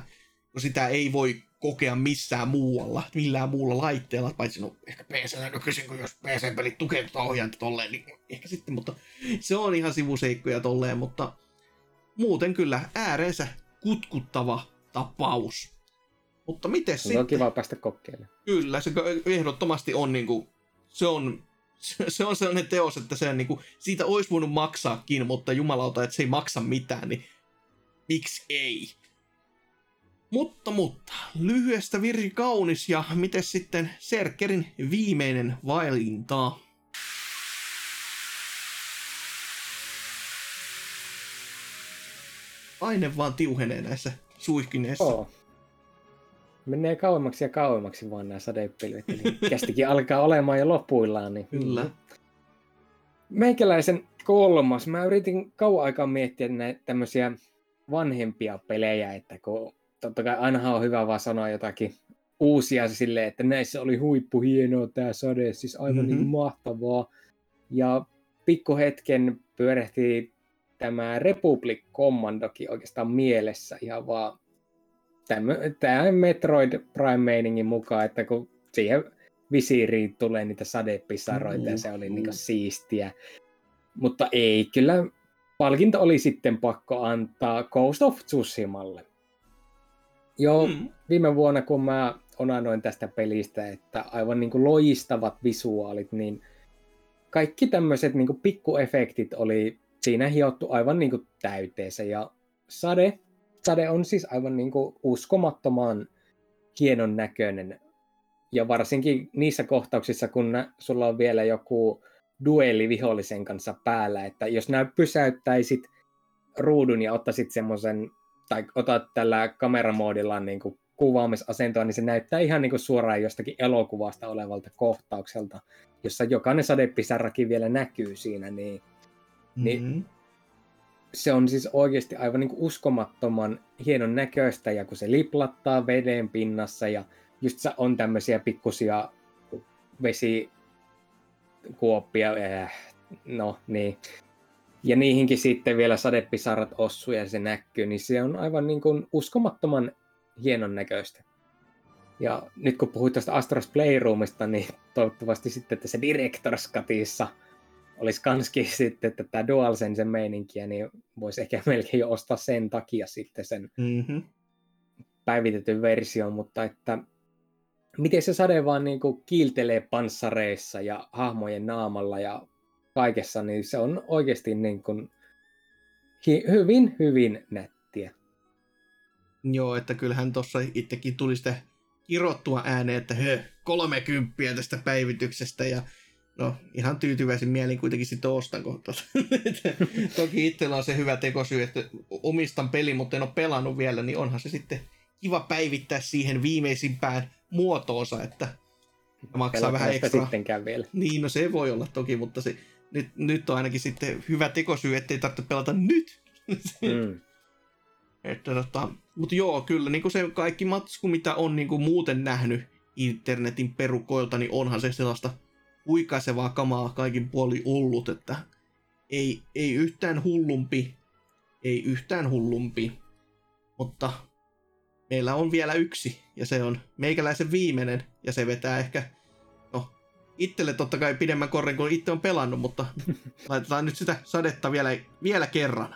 no sitä ei voi kokea missään muualla, millään muulla laitteella, paitsi no ehkä PC nykyisin, kun jos PC-pelit tukee tuota ohjainta tolleen, niin ehkä sitten, mutta se on ihan sivuseikkoja tolleen, mutta muuten kyllä ääreensä kutkuttava tapaus. Mutta miten On sitten? kiva päästä kokeilemaan. Kyllä, se ehdottomasti on niinku, se on, se on sellainen teos, että se on niinku, siitä olisi voinut maksaakin, mutta jumalauta, että se ei maksa mitään, niin miksi ei? Mutta, mutta, lyhyestä virsi kaunis ja miten sitten Serkkerin viimeinen valinta? Aine vaan tiuhenee näissä suihkineissa. Oo. Menee kauemmaksi ja kauemmaksi vaan nämä sadepilvet, niin <laughs> kästikin alkaa olemaan jo lopuillaan. Niin... Kyllä. Meikäläisen kolmas. Mä yritin kauan aikaa miettiä näitä tämmöisiä vanhempia pelejä, että kun totta kai ainahan on hyvä vaan sanoa jotakin uusia silleen, että näissä oli huippu hienoa tämä sade, siis aivan mm-hmm. niin mahtavaa. Ja pikkuhetken pyörehti tämä Republic Commandokin oikeastaan mielessä ihan vaan tämä Metroid Prime-meiningin mukaan, että kun siihen visiiriin tulee niitä sadepisaroita ja se oli Mm, niinku mm. siistiä. Mutta ei, kyllä palkinto oli sitten pakko antaa Ghost of Tsushimalle. Joo, Mm. viime vuonna kun mä onanoin tästä pelistä, että aivan niin kuin loistavat visuaalit, niin kaikki tämmöiset niin kuin pikkuefektit oli siinä hiottu aivan niin kuin täyteensä. Ja sade, sade on siis aivan niin kuin uskomattoman hienon näköinen. Ja varsinkin niissä kohtauksissa, kun sulla on vielä joku duelli vihollisen kanssa päällä, että jos nämä pysäyttäisit ruudun ja ottaisit semmoisen, tai otat tällä kameramoodilla niin kuin kuvaamisasentoa, niin se näyttää ihan niin kuin suoraan jostakin elokuvasta olevalta kohtaukselta, jossa jokainen sadepisarakin vielä näkyy siinä, niin Niin- Mm. Se on siis oikeasti aivan niin kuin uskomattoman hienon näköistä, ja kun se liplattaa veden pinnassa, ja just on tämmöisiä pikkusia vesikuoppia, äh, no niin, ja niihinkin sitten vielä sadepisarat osuu ja se näkyy, niin se on aivan niin kuin uskomattoman hienon näköistä. Ja nyt kun puhuit tästä Astros Playroomista, niin toivottavasti sitten tässä Director's Cutissa olisi kanskin <laughs> sitten tätä DualSense meininkiä, niin voisi ehkä <laughs> melkein jo ostaa sen takia sitten sen Mm-hmm. päivitetyn version, mutta että miten se sade vaan niin kuin kiiltelee panssareissa ja hahmojen naamalla ja kaikessa, niin se on oikeasti niin kuin hi- hyvin, hyvin nättiä. Joo, että kyllähän tuossa itsekin tuli sitä kirottua ääneen, että hö, 30 tästä päivityksestä ja no ihan tyytyväisin mielin kuitenkin sitten ostan kohta. <laughs> Toki itsellä on se hyvä tekosyy, että omistan peli, mutta en ole pelannut vielä, niin onhan se sitten kiva päivittää siihen viimeisimpään muotoonsa, että maksaa Pelataan vähän ekstra. sittenkään vielä. Niin, no se voi olla toki, mutta se, nyt, nyt on ainakin sitten hyvä tekosyy, ettei tarvitse pelata nyt. Mm. <laughs> Että tota, mutta joo, kyllä niin kuin se kaikki matsku, mitä on niin kuin muuten nähnyt internetin perukoilta, niin onhan se sellaista huikaisevaa kamaa kaikin puoli ollut, että ei, ei yhtään hullumpi, ei yhtään hullumpi, mutta meillä on vielä yksi, ja se on meikäläisen viimeinen, ja se vetää ehkä, no, itselle totta kai pidemmän korren kuin itse on pelannut, mutta <laughs> laitetaan nyt sitä sadetta vielä, vielä kerran.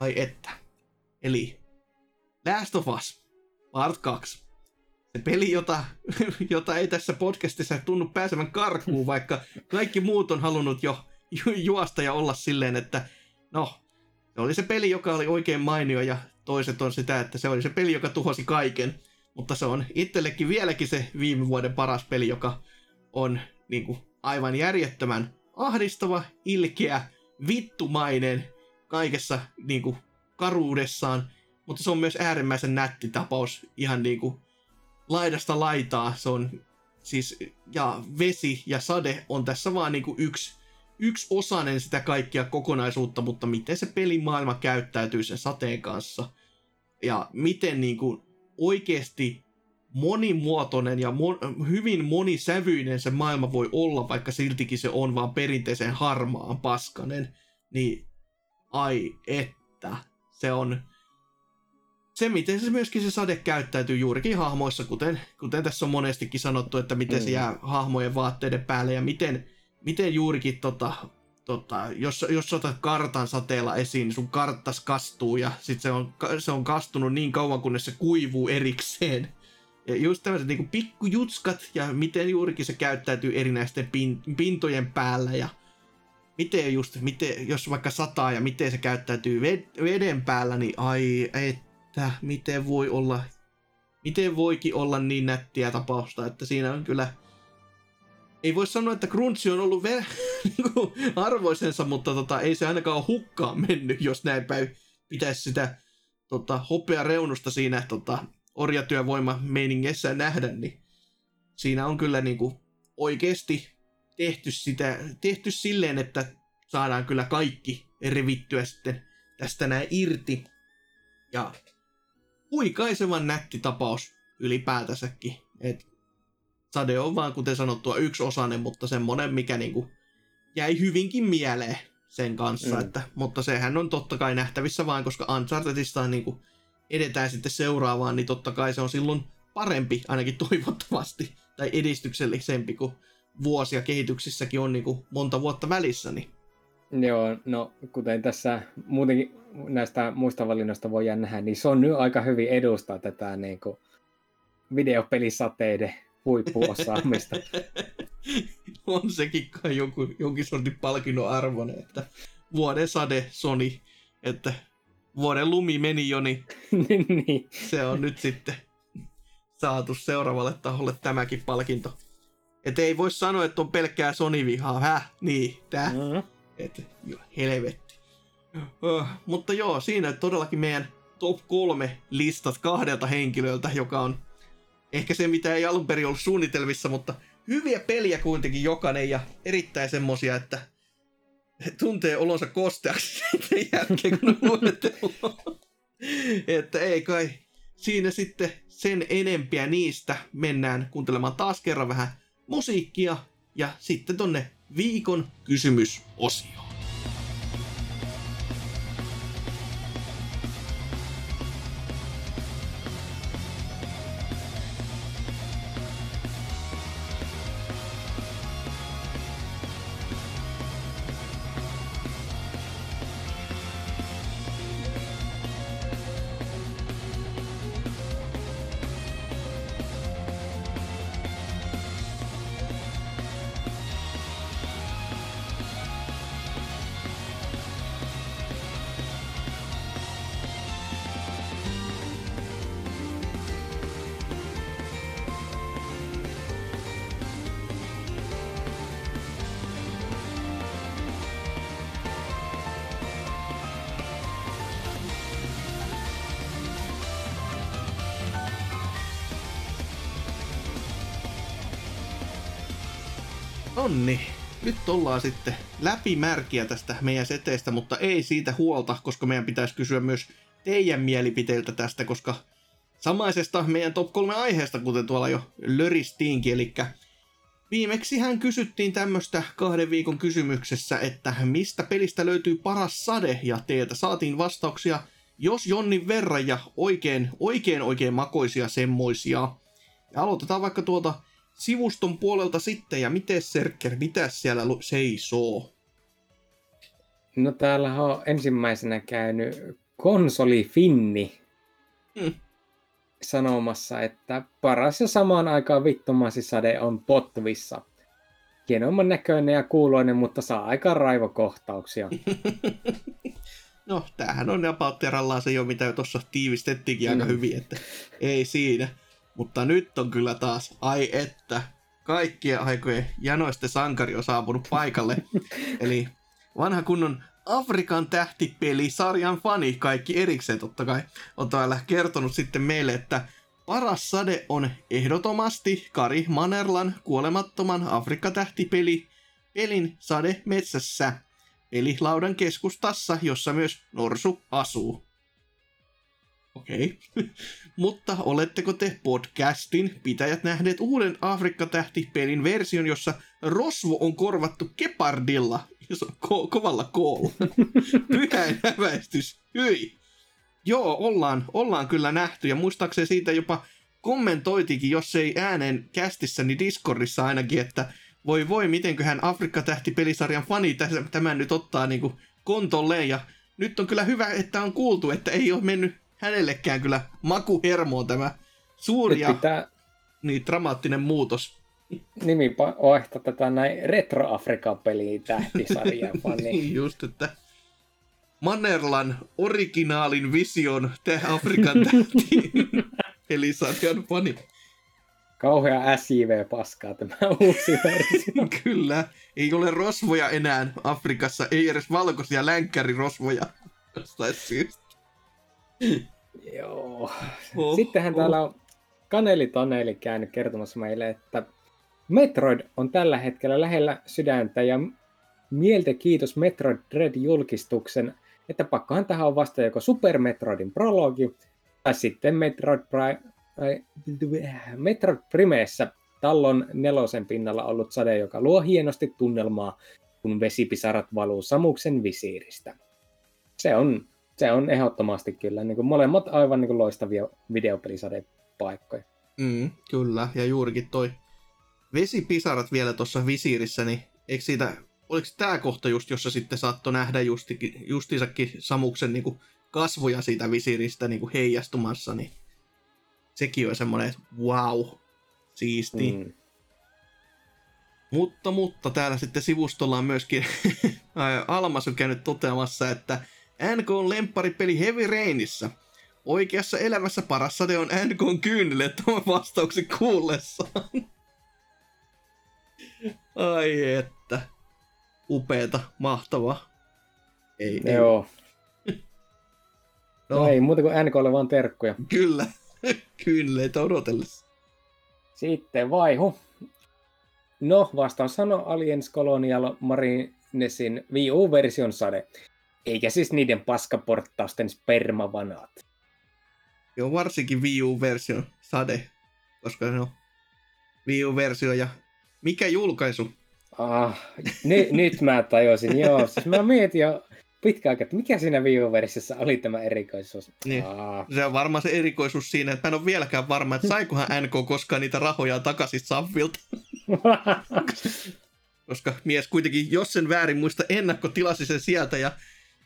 Ai että. Eli Last of Us Part 2. Se peli, jota, <laughs> jota ei tässä podcastissa tunnu pääsevän karkuun, vaikka kaikki muut on halunnut jo ju, juosta ja olla silleen, että no, se oli se peli, joka oli oikein mainio ja toiset on sitä, että se oli se peli, joka tuhosi kaiken. Mutta se on itsellekin vieläkin se viime vuoden paras peli, joka on niin kuin, aivan järjettömän ahdistava, ilkeä, vittumainen kaikessa niin kuin, karuudessaan, mutta se on myös äärimmäisen nätti tapaus ihan niin kuin, laidasta laitaa. Se on siis, ja vesi ja sade on tässä vaan niin kuin yksi, yksi osanen sitä kaikkia kokonaisuutta, mutta miten se pelimaailma käyttäytyy sen sateen kanssa ja miten niin kuin oikeasti monimuotoinen ja mo- hyvin monisävyinen se maailma voi olla, vaikka siltikin se on vaan perinteisen harmaan paskanen, niin ai että, se on se, miten se myöskin se sade käyttäytyy juurikin hahmoissa, kuten, kuten tässä on monestikin sanottu, että miten mm. se jää hahmojen vaatteiden päälle ja miten, miten juurikin tota, tota, jos, jos otat kartan sateella esiin, niin sun karttas kastuu ja sit se on, se on kastunut niin kauan, kunnes se kuivuu erikseen. Ja just tämmöiset niin pikkujutskat ja miten juurikin se käyttäytyy erinäisten pin, pintojen päällä ja miten just, miten, jos vaikka sataa ja miten se käyttäytyy veden päällä, niin ai, että miten voi olla, miten voikin olla niin nättiä tapausta, että siinä on kyllä, ei voi sanoa, että Grunchi on ollut ve- <laughs> niinku arvoisensa, mutta tota, ei se ainakaan hukkaan mennyt, jos näin päin pitäisi sitä tota, hopea reunusta siinä tota, orjatyövoima meiningessä nähdä, niin siinä on kyllä niinku oikeasti tehty, sitä, tehty silleen, että saadaan kyllä kaikki revittyä sitten tästä näin irti. Ja huikaisevan nätti tapaus ylipäätänsäkin. Et Sade on vaan, kuten sanottua, yksi osainen, mutta semmonen, mikä niinku jäi hyvinkin mieleen sen kanssa. Mm. Että, mutta sehän on totta kai nähtävissä vain, koska Unchartedista niinku edetään sitten seuraavaan, niin totta kai se on silloin parempi, ainakin toivottavasti, tai edistyksellisempi kuin vuosia kehityksissäkin on niin kuin monta vuotta välissä. Niin. Joo, no kuten tässä muutenkin näistä muista valinnoista voi nähdä, niin se on nyt aika hyvin edustaa tätä niin kuin videopelisateiden huippuosaamista. <laughs> on sekin kai joku, jonkin sortin palkinnon arvoinen, että vuoden sade Sony, että vuoden lumi meni jo, <laughs> niin, niin se on nyt sitten saatu seuraavalle taholle tämäkin palkinto. Että ei voi sanoa, että on pelkkää Sony-vihaa. Häh? Niin, tää. Mm-hmm. Et, jo, helvetti. Uh, mutta joo, siinä todellakin meidän top kolme listat kahdelta henkilöltä, joka on ehkä se, mitä ei alun perin ollut suunnitelmissa, mutta hyviä peliä kuitenkin jokainen ja erittäin semmosia, että tuntee olonsa kosteaksi <laughs> sen jälkeen, kun on Että ei kai siinä sitten sen enempiä niistä mennään kuuntelemaan taas kerran vähän musiikkia ja sitten tonne viikon kysymysosio. Ollaan sitten läpimärkiä tästä meidän seteistä, mutta ei siitä huolta, koska meidän pitäisi kysyä myös teidän mielipiteiltä tästä, koska samaisesta meidän top 3 aiheesta, kuten tuolla jo löristiinkin, eli viimeksi hän kysyttiin tämmöistä kahden viikon kysymyksessä, että mistä pelistä löytyy paras sade, ja teiltä saatiin vastauksia jos Jonnin verran ja oikein, oikein oikein makoisia semmoisia. Ja aloitetaan vaikka tuolta sivuston puolelta sitten, ja miten Serker, mitä siellä seisoo? No täällä on ensimmäisenä käynyt konsoli Finni hmm. sanomassa, että paras ja samaan aikaan vittumasisade on Potvissa. Hienomman näköinen ja kuuloinen, mutta saa aika raivokohtauksia. <laughs> no, tämähän on about se jo, mitä tuossa tiivistettiinkin aika mm. hyvin, että ei siinä. Mutta nyt on kyllä taas, ai että, kaikkien aikojen janoiste sankari on saapunut paikalle. <laughs> Eli vanha kunnon Afrikan tähtipeli-sarjan fani, kaikki erikseen totta kai, on täällä kertonut sitten meille, että paras sade on ehdottomasti Kari Manerlan kuolemattoman Afrikka-tähtipeli pelin sade metsässä, eli laudan keskustassa, jossa myös Norsu asuu. Okei. Okay. <laughs> Mutta oletteko te podcastin pitäjät nähneet uuden Afrikka-tähtipelin version, jossa Rosvo on korvattu Kepardilla, jos on ko- kovalla koolla. <laughs> Pyhäin häväistys, hyi. Joo, ollaan, ollaan kyllä nähty, ja muistaakseni siitä jopa kommentoitikin, jos ei äänen kästissä, niin Discordissa ainakin, että voi voi, mitenköhän Afrikka-tähti-pelisarjan fani tämän nyt ottaa niin kuin kontolleen, ja nyt on kyllä hyvä, että on kuultu, että ei ole mennyt hänellekään kyllä makuhermoon tämä suuri ja pitää... niin, dramaattinen muutos. Nimi vaihtaa tätä näin Retro Afrika-peliä tähtisarjaa. <laughs> niin, just, että Mannerlan originaalin vision te Afrikan <laughs> tähti pelisarjan fani. Kauhea SJV-paskaa tämä uusi versio. <laughs> Kyllä, ei ole rosvoja enää Afrikassa, ei edes valkoisia länkkärirosvoja. Jostain syystä. <laughs> Joo. Oh, Sittenhän oh. täällä on Kaneli Taneli käynyt kertomassa meille, että Metroid on tällä hetkellä lähellä sydäntä ja mieltä kiitos Metroid Dread-julkistuksen, että pakkohan tähän on vasta joko Super Metroidin prologi tai sitten Metroid, Pri- äh, Metroid Primeessä tallon nelosen pinnalla ollut sade, joka luo hienosti tunnelmaa, kun vesipisarat valuu Samuksen visiiristä. Se on se on ehdottomasti kyllä. Niin kuin molemmat aivan niin kuin loistavia videopelisadepaikkoja. Mm, kyllä, ja juurikin toi vesipisarat vielä tuossa visiirissä, niin eikö siitä, oliko tämä kohta just, jossa sitten saattoi nähdä justikin, justisakin Samuksen niin kuin kasvoja siitä visiiristä niin kuin heijastumassa, niin sekin on semmoinen, että wow, siisti. Mm. Mutta, mutta täällä sitten sivustolla on myöskin <laughs> Almas on käynyt toteamassa, että NK on lempparipeli Heavy Rainissa. Oikeassa elämässä paras sade on NK on kyynille tämän vastauksen kuullessaan. Ai että. Upeeta, mahtavaa. Ei, Joo. Ei. no. no ei muuta kuin NKlle vaan terkkuja. Kyllä. <laughs> Kyyneleitä odotellessa. Sitten vaihu. No, vastaus sanoi Aliens Colonial Marinesin Wii U-version sade. Eikä siis niiden paskaporttausten spermavanat. Joo, varsinkin Wii U-version sade, koska se on Wii U-versio ja mikä julkaisu? Ah, ny, nyt mä tajusin, joo. Siis mä mietin jo pitkään aikaa, että mikä siinä Wii U-versiossa oli tämä erikoisuus. Niin. Ah. Se on varmaan se erikoisuus siinä, että mä en ole vieläkään varma, että saikohan NK koskaan niitä rahoja takaisin Savvilta. <laughs> koska mies kuitenkin, jos sen väärin muista, ennakkotilasi sen sieltä ja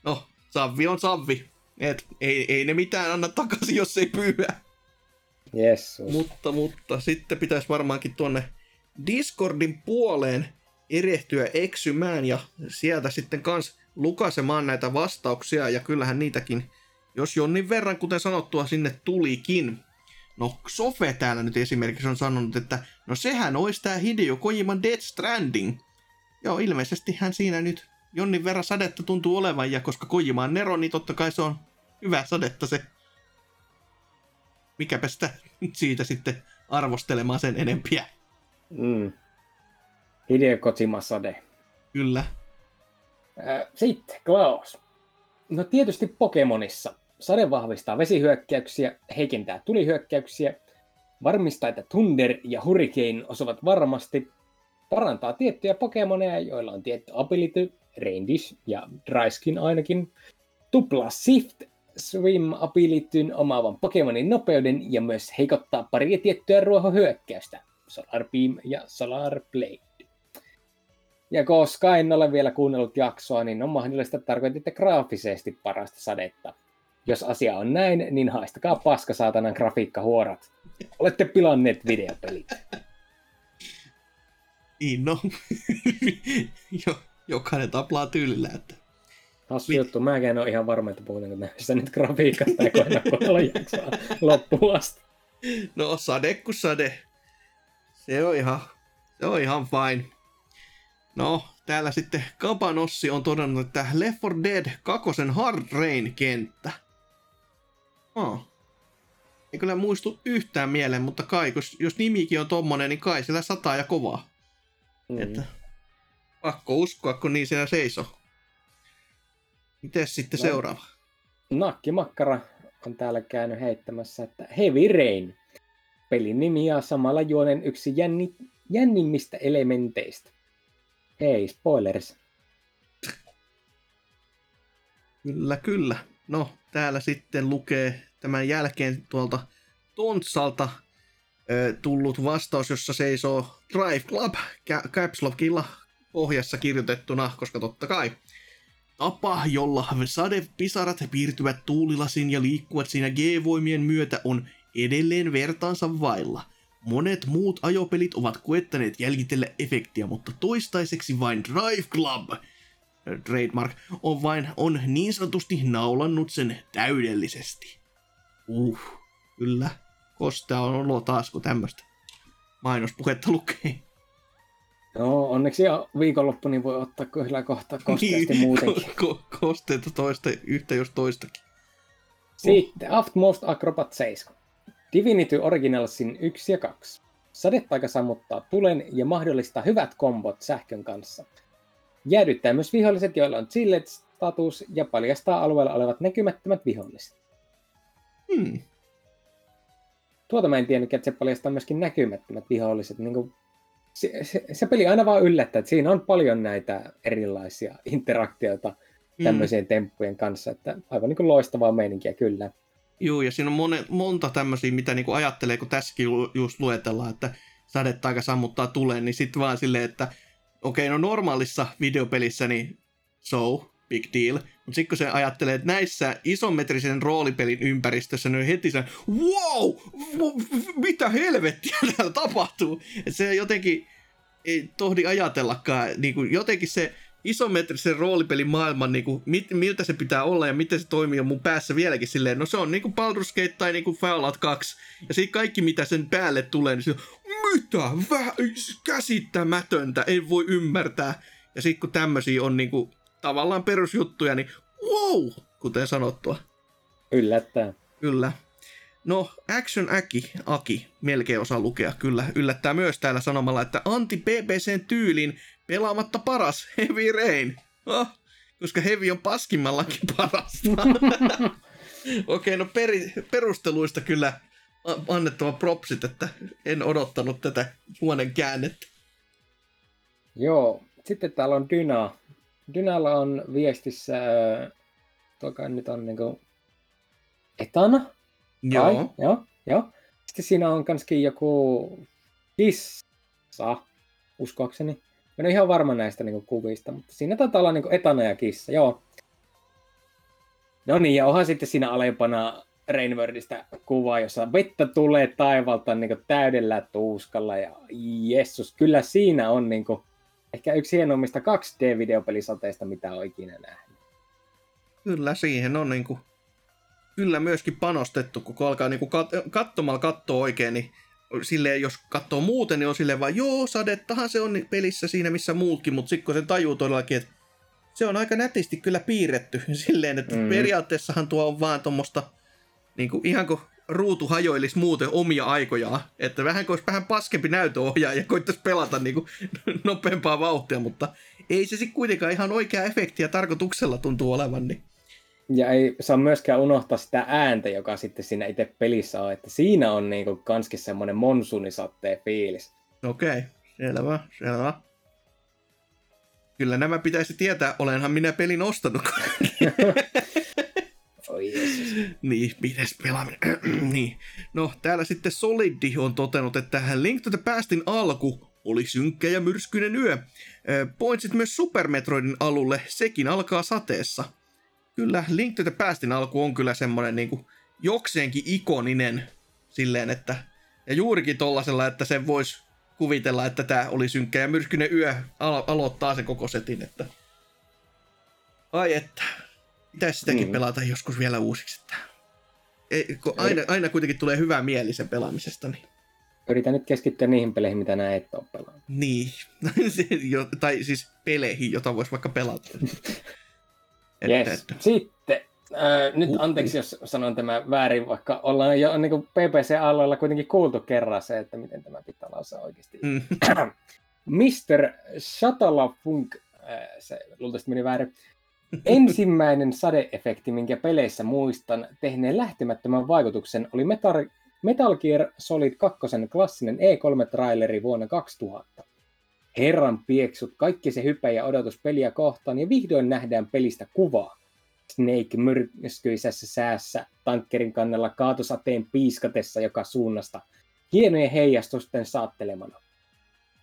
no, savvi on savvi. Et ei, ei ne mitään anna takaisin, jos ei pyyä. Yes. Mutta, mutta sitten pitäisi varmaankin tuonne Discordin puoleen erehtyä eksymään ja sieltä sitten kans lukasemaan näitä vastauksia ja kyllähän niitäkin, jos jonnin verran, kuten sanottua, sinne tulikin. No, Sofe täällä nyt esimerkiksi on sanonut, että no sehän olisi tämä Hideo Kojiman Death Stranding. Joo, ilmeisesti hän siinä nyt jonnin verran sadetta tuntuu olevan, ja koska Kojima on Nero, niin totta kai se on hyvä sadetta se. Mikäpä sitä <laughs> siitä sitten arvostelemaan sen enempiä. Mm. Hideo Kojima sade. Kyllä. Sitten Klaus. No tietysti Pokemonissa. Sade vahvistaa vesihyökkäyksiä, heikentää tulihyökkäyksiä, varmistaa, että Thunder ja Hurricane osuvat varmasti, parantaa tiettyjä Pokemoneja, joilla on tietty ability, Randish ja Dryskin ainakin, tuplaa Sift Swim abilityn omaavan Pokemonin nopeuden ja myös heikottaa paria tiettyä ruohohyökkäystä, Solar Beam ja Solar Blade. Ja koska en ole vielä kuunnellut jaksoa, niin on mahdollista, että tarkoititte graafisesti parasta sadetta. Jos asia on näin, niin haistakaa paska saatanan grafiikkahuorat. Olette pilanneet videopelit. Niin no. <laughs> jo, jokainen taplaa tyylillä. Että... Hassu juttu, mä en ole ihan varma, että puhutanko näistä nyt grafiikasta ja kohdalla jaksoa loppuun asti. No sade kun sade. Se on ihan, se on ihan fine. No, täällä sitten Kapanossi on todennut, että Left 4 Dead 2 Hard Rain kenttä. Oh. Ei kyllä muistu yhtään mieleen, mutta kai, jos, jos nimikin on tommonen, niin kai siellä sataa ja kovaa. Mm. Että pakko uskoa, kun niin siellä seisoo. Mites sitten no. seuraava? Nakkimakkara on täällä käynyt heittämässä, että Heavy Rain. Pelin nimi ja samalla juonen yksi jänni, jännimmistä elementeistä. Ei, spoilers. Kyllä, kyllä. No, täällä sitten lukee tämän jälkeen tuolta Tontsalta tullut vastaus, jossa seisoo Drive Club Caps Lockilla pohjassa kirjoitettuna, koska totta kai tapa, jolla sadepisarat piirtyvät tuulilasin ja liikkuvat siinä G-voimien myötä on edelleen vertaansa vailla. Monet muut ajopelit ovat koettaneet jäljitellä efektiä, mutta toistaiseksi vain Drive Club trademark on vain on niin sanotusti naulannut sen täydellisesti. Uh, kyllä. Kosta on olo taas, kun tämmöistä mainospuhetta lukee. No, onneksi viikonloppu niin voi ottaa kyllä kohta kosteasti niin, muutenkin. Ko- ko- kosteita toista, yhtä jos toistakin. Sitten. Aftmost Acrobat 7. Divinity Originalsin 1 ja 2. Sadetaika sammuttaa tulen ja mahdollistaa hyvät kombot sähkön kanssa. Jäädyttää myös viholliset, joilla on Chillet-status ja paljastaa alueella olevat näkymättömät viholliset. Hmm. Tuota mä en tiennyt, että se paljastaa myöskin näkymättömät viholliset. Niin kuin se, se, se peli aina vaan yllättää, että siinä on paljon näitä erilaisia interaktioita tämmöisien mm. temppujen kanssa, että aivan niin kuin loistavaa meininkiä kyllä. Joo, ja siinä on mone, monta tämmöisiä, mitä niin kuin ajattelee, kun tässäkin just luetellaan, että sadetaika sammuttaa tuleen, niin sitten vaan silleen, että okei, okay, no normaalissa videopelissä niin so, big deal. Mutta sitten kun se ajattelee, että näissä isometrisen roolipelin ympäristössä, niin heti se, wow, mitä helvettiä <laughs> täällä tapahtuu. Et se jotenkin ei tohdi ajatellakaan, niin kuin jotenkin se isometrisen roolipelin maailman, niin kuin, mit, miltä se pitää olla ja miten se toimii on mun päässä vieläkin silleen, no se on niin kuin Baldur's Gate tai niin kuin Fallout 2. Ja sitten kaikki, mitä sen päälle tulee, niin se on, mitä? Väh, käsittämätöntä, ei voi ymmärtää. Ja sitten kun tämmöisiä on niin kuin, tavallaan perusjuttuja, niin wow, kuten sanottua. Yllättää. Kyllä. No, Action Aki, Aki, melkein osaa lukea, kyllä, yllättää myös täällä sanomalla, että anti-PPCn tyylin pelaamatta paras Heavy Rain. Oh, koska Heavy on paskimmallakin parasta. <laughs> Okei, okay, no peri, perusteluista kyllä annettava propsit, että en odottanut tätä juonen käännettä. Joo, sitten täällä on Dyna. Dynalla on viestissä, toka nyt on niinku etana. Joo. Ai, joo, joo. Sitten siinä on kanskin joku kissa, uskoakseni. En ole ihan varma näistä niinku kuvista, mutta siinä taitaa olla niinku etana ja kissa, joo. No niin, ja onhan sitten siinä alempana Rainwordista kuva, jossa vettä tulee taivalta niin täydellä tuuskalla. Ja jessus, kyllä siinä on niin kuin, ehkä yksi hienoimmista 2D-videopelisateista, mitä olen ikinä nähnyt. Kyllä, siihen on niin kuin, kyllä myöskin panostettu, kun alkaa niin kuin kat- katsomalla katsoa oikein, niin silleen, jos katsoo muuten, niin on silleen vaan, joo, sadettahan se on pelissä siinä missä muutkin, mutta sitten kun se tajuu todellakin, että se on aika nätisti kyllä piirretty <laughs> silleen, että mm. periaatteessahan tuo on vaan tuommoista niin kuin, ihan kuin ruutu hajoilisi muuten omia aikojaan. Että vähän kuin olisi vähän paskempi näytöohjaaja ja koittaisi pelata niin kuin, <laughs> nopeampaa vauhtia, mutta ei se sitten kuitenkaan ihan oikea efekti ja tarkoituksella tuntuu olevan. Niin. Ja ei saa myöskään unohtaa sitä ääntä, joka sitten siinä itse pelissä on, että siinä on niinku kanskin semmoinen monsuunisatteen fiilis. Okei, okay, selvä, selvä. Kyllä nämä pitäisi tietää, olenhan minä pelin ostanut. <laughs> Oi <clears throat> niin, mites pelaaminen? <clears throat> niin. No, täällä sitten Solidi on totenut, että Link to the Pastin alku oli synkkä ja myrskyinen yö. Pointsit myös Super Metroidin alulle, sekin alkaa sateessa. Kyllä, Link to the Pastin alku on kyllä semmonen niinku jokseenkin ikoninen silleen, että ja juurikin tollasella, että se voisi kuvitella, että tämä oli synkkä ja myrskyinen yö alo- aloittaa sen koko setin, että ai että, pitäisi sitäkin mm. pelata joskus vielä uusiksi, että ei, kun aina, aina kuitenkin tulee hyvä mieli sen pelaamisesta, niin Yritän nyt keskittyä niihin peleihin, mitä nää et ole pelannut. Niin, <laughs> tai siis peleihin, jota voisi vaikka pelata. <laughs> yes. että. Sitten, äh, nyt anteeksi, jos sanon tämä väärin, vaikka ollaan jo niin PPC-alueella kuitenkin kuultu kerran se, että miten tämä pitää lausua oikeasti. Mm. Mr. Shuttleafunk, äh, se luultavasti meni väärin, <laughs> ensimmäinen sadeefekti, minkä peleissä muistan tehneen lähtemättömän vaikutuksen, oli Metal, Metal Gear Solid 2 klassinen E3-traileri vuonna 2000. Herran pieksut, kaikki se hypä ja odotus peliä kohtaan ja vihdoin nähdään pelistä kuvaa. Snake myrskyisessä säässä, tankkerin kannella kaatosateen piiskatessa joka suunnasta, hienojen heijastusten saattelemana.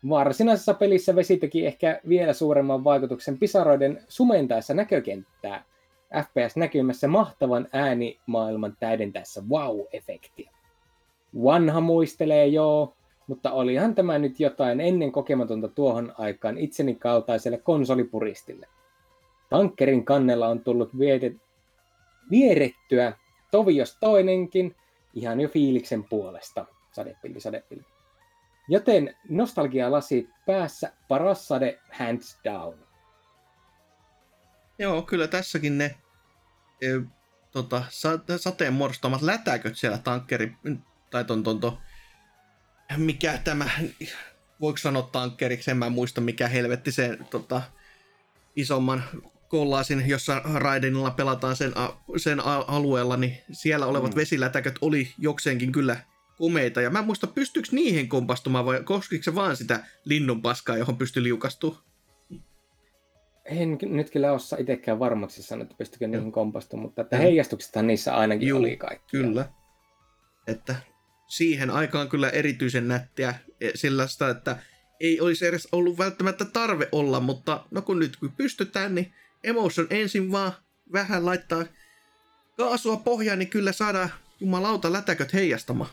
Varsinaisessa pelissä vesi teki ehkä vielä suuremman vaikutuksen pisaroiden sumentaessa näkökenttää, FPS-näkymässä mahtavan äänimaailman täydentäessä wow-efektiä. Vanha muistelee joo, mutta olihan tämä nyt jotain ennen kokematonta tuohon aikaan itseni kaltaiselle konsolipuristille. Tankkerin kannella on tullut vietet, vierettyä tovi jos toinenkin, ihan jo fiiliksen puolesta. Sadepilvi, sadepilvi. Joten nostalgialasi päässä paras sade hands down. Joo, kyllä tässäkin ne e, tota, sateen muodostamat lätäköt siellä tankkeri, tai ton, ton, ton, mikä tämä, voiko sanoa tankkeriksi, en mä muista mikä helvetti se tota, isomman kollaasin, jossa Raidenilla pelataan sen, sen alueella, niin siellä olevat mm. vesilätäköt oli jokseenkin kyllä komeita. Ja mä en muista, pystyykö niihin kompastumaan vai koskiko se vaan sitä linnun paskaa, johon pystyi liukastumaan? En nyt kyllä osaa itsekään varmaksi sanoa, että pystykö niihin kompastumaan, mutta että heijastuksethan niissä ainakin Juu, oli kaikki. Kyllä. Että siihen aikaan kyllä erityisen nättiä e, sellaista, että ei olisi edes ollut välttämättä tarve olla, mutta no kun nyt kun pystytään, niin Emotion ensin vaan vähän laittaa kaasua pohjaan, niin kyllä saadaan jumalauta lätäköt heijastamaan.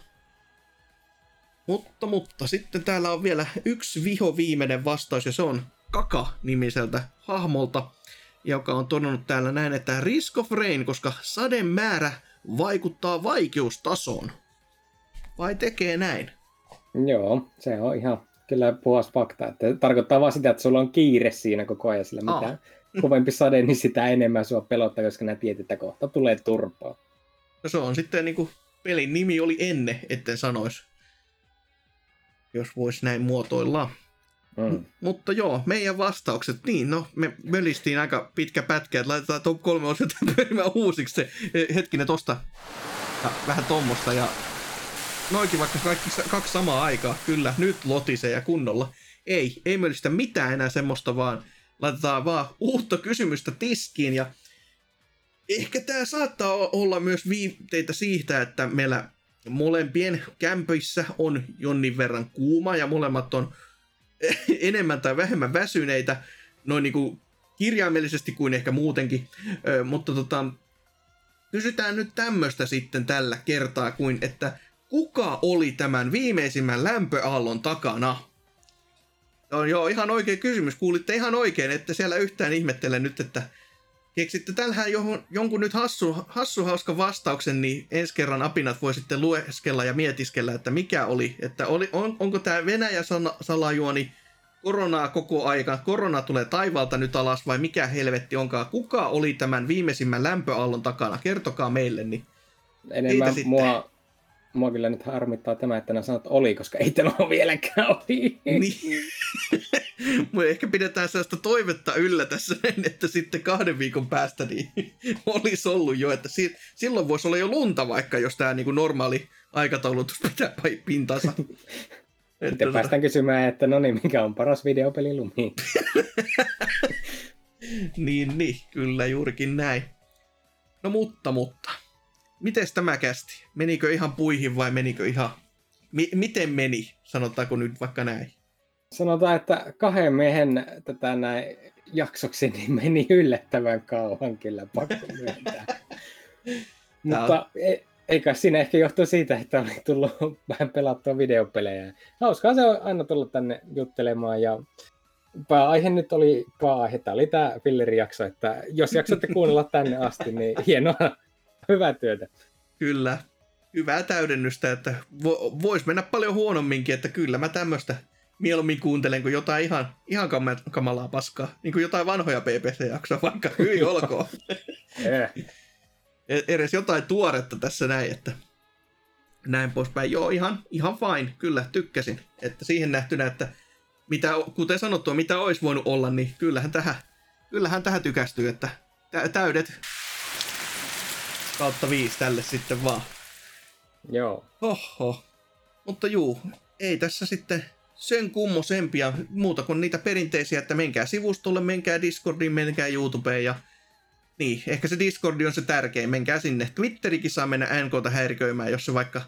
Mutta, mutta sitten täällä on vielä yksi viho viimeinen vastaus ja se on Kaka-nimiseltä hahmolta, joka on todennut täällä näin, että Risk of Rain, koska saden määrä vaikuttaa vaikeustasoon. Vai tekee näin? Joo, se on ihan kyllä puhas fakta. Että tarkoittaa vaan sitä, että sulla on kiire siinä koko ajan, sillä mitä oh. <laughs> kovempi sade, niin sitä enemmän sua pelottaa, koska nää tiedät, että kohta tulee turpaa. No se on sitten niin kuin pelin nimi oli ennen, etten sanoisi jos voisi näin muotoilla. Mm. Mutta joo, meidän vastaukset, niin no, me mölistiin aika pitkä pätkä, että laitetaan top 3 osalta pyörimään uusiksi se hetkinen tosta ja vähän tommosta ja noikin vaikka kaikki kaksi samaa aikaa, kyllä, nyt lotisee ja kunnolla. Ei, ei mölistä mitään enää semmoista, vaan laitetaan vaan uutta kysymystä tiskiin ja ehkä tämä saattaa olla myös viiteitä siitä, että meillä molempien kämpöissä on jonnin verran kuuma ja molemmat on <laughs> enemmän tai vähemmän väsyneitä, noin niin kuin kirjaimellisesti kuin ehkä muutenkin. Ö, mutta tota, kysytään nyt tämmöistä sitten tällä kertaa kuin, että kuka oli tämän viimeisimmän lämpöaallon takana? On joo ihan oikein kysymys. Kuulitte ihan oikein, että siellä yhtään ihmettele nyt, että keksitte tähän johon, jonkun nyt hassu, hassu hauska vastauksen, niin ensi kerran apinat voi sitten lueskella ja mietiskellä, että mikä oli, että oli, on, onko tämä Venäjä salajuoni koronaa koko aika, korona tulee taivaalta nyt alas vai mikä helvetti onkaan, kuka oli tämän viimeisimmän lämpöaallon takana, kertokaa meille, niin Enemmän mua, mua kyllä nyt harmittaa tämä, että nämä sanat oli, koska ei tämä ole <laughs> vieläkään oli. Niin. <laughs> Mutta ehkä pidetään sellaista toivetta yllä tässä, että sitten kahden viikon päästä niin <laughs> olisi ollut jo, että si- silloin voisi olla jo lunta vaikka, jos tämä niin normaali aikataulutus pitää pintansa. Sitten päästään kysymään, että no niin, mikä on paras videopeli lumi? niin, niin, kyllä juurikin näin. No mutta, mutta. Miten tämä kästi? Menikö ihan puihin vai menikö ihan... M- miten meni, sanotaanko nyt vaikka näin? Sanotaan, että kahden miehen tätä näin jaksoksi niin meni yllättävän kauan kyllä pakko myöntää. Mutta e- eikä siinä ehkä johtu siitä, että oli tullut <laughs> vähän pelattua videopelejä. Hauskaa se on aina tulla tänne juttelemaan ja pääaihe nyt oli pääaihe. Tämä oli tämä fillerijakso, että jos jaksatte kuunnella tänne asti, niin hienoa, <laughs> hyvää työtä. Kyllä, hyvää täydennystä, että vo, voisi mennä paljon huonomminkin, että kyllä mä tämmöistä mieluummin kuuntelen kuin jotain ihan, ihan kamalaa paskaa, niin kuin jotain vanhoja PPC-jaksoja, vaikka hyi olkoon. <laughs> E-, edes jotain tuoretta tässä näin, että näin poispäin. Joo, ihan, ihan fine, kyllä, tykkäsin. Että siihen nähtynä, että mitä, kuten sanottua, mitä olisi voinut olla, niin kyllähän tähän, kyllähän tähän tykästyy, että täydet kautta viisi tälle sitten vaan. Joo. Oho. Mutta juu, ei tässä sitten sen kummosempia muuta kuin niitä perinteisiä, että menkää sivustolle, menkää Discordiin, menkää YouTubeen ja niin, ehkä se Discordi on se tärkein, menkää sinne. Twitterikin saa mennä NKta häiriköimään, jos se vaikka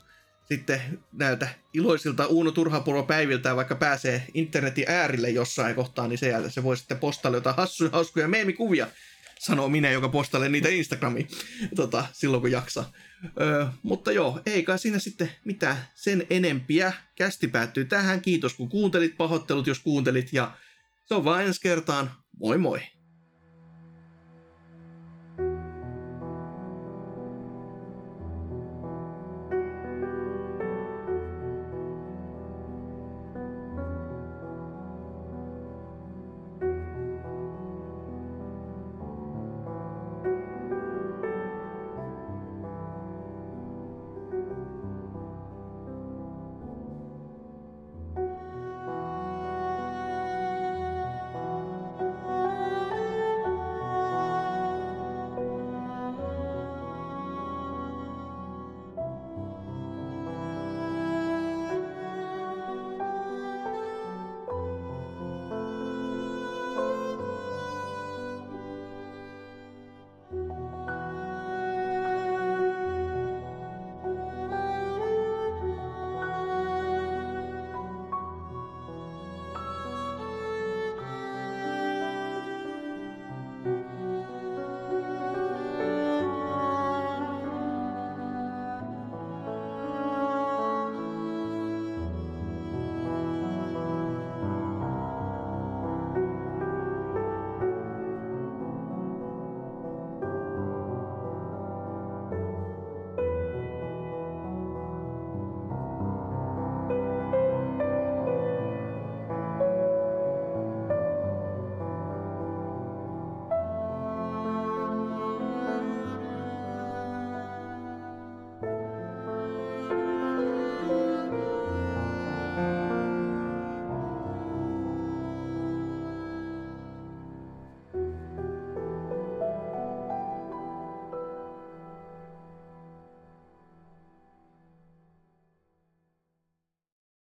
sitten näiltä iloisilta Uuno Turhapuro päiviltä vaikka pääsee internetin äärille jossain kohtaa, niin sieltä se voi sitten postailla jotain hassuja, hauskoja meemikuvia, sanoo minä, joka postailee niitä Instagramiin tota, silloin kun jaksaa. Öö, mutta joo, ei kai siinä sitten mitään sen enempiä. Kästi päättyy tähän. Kiitos kun kuuntelit, pahoittelut jos kuuntelit ja se on vain ensi kertaan. Moi moi!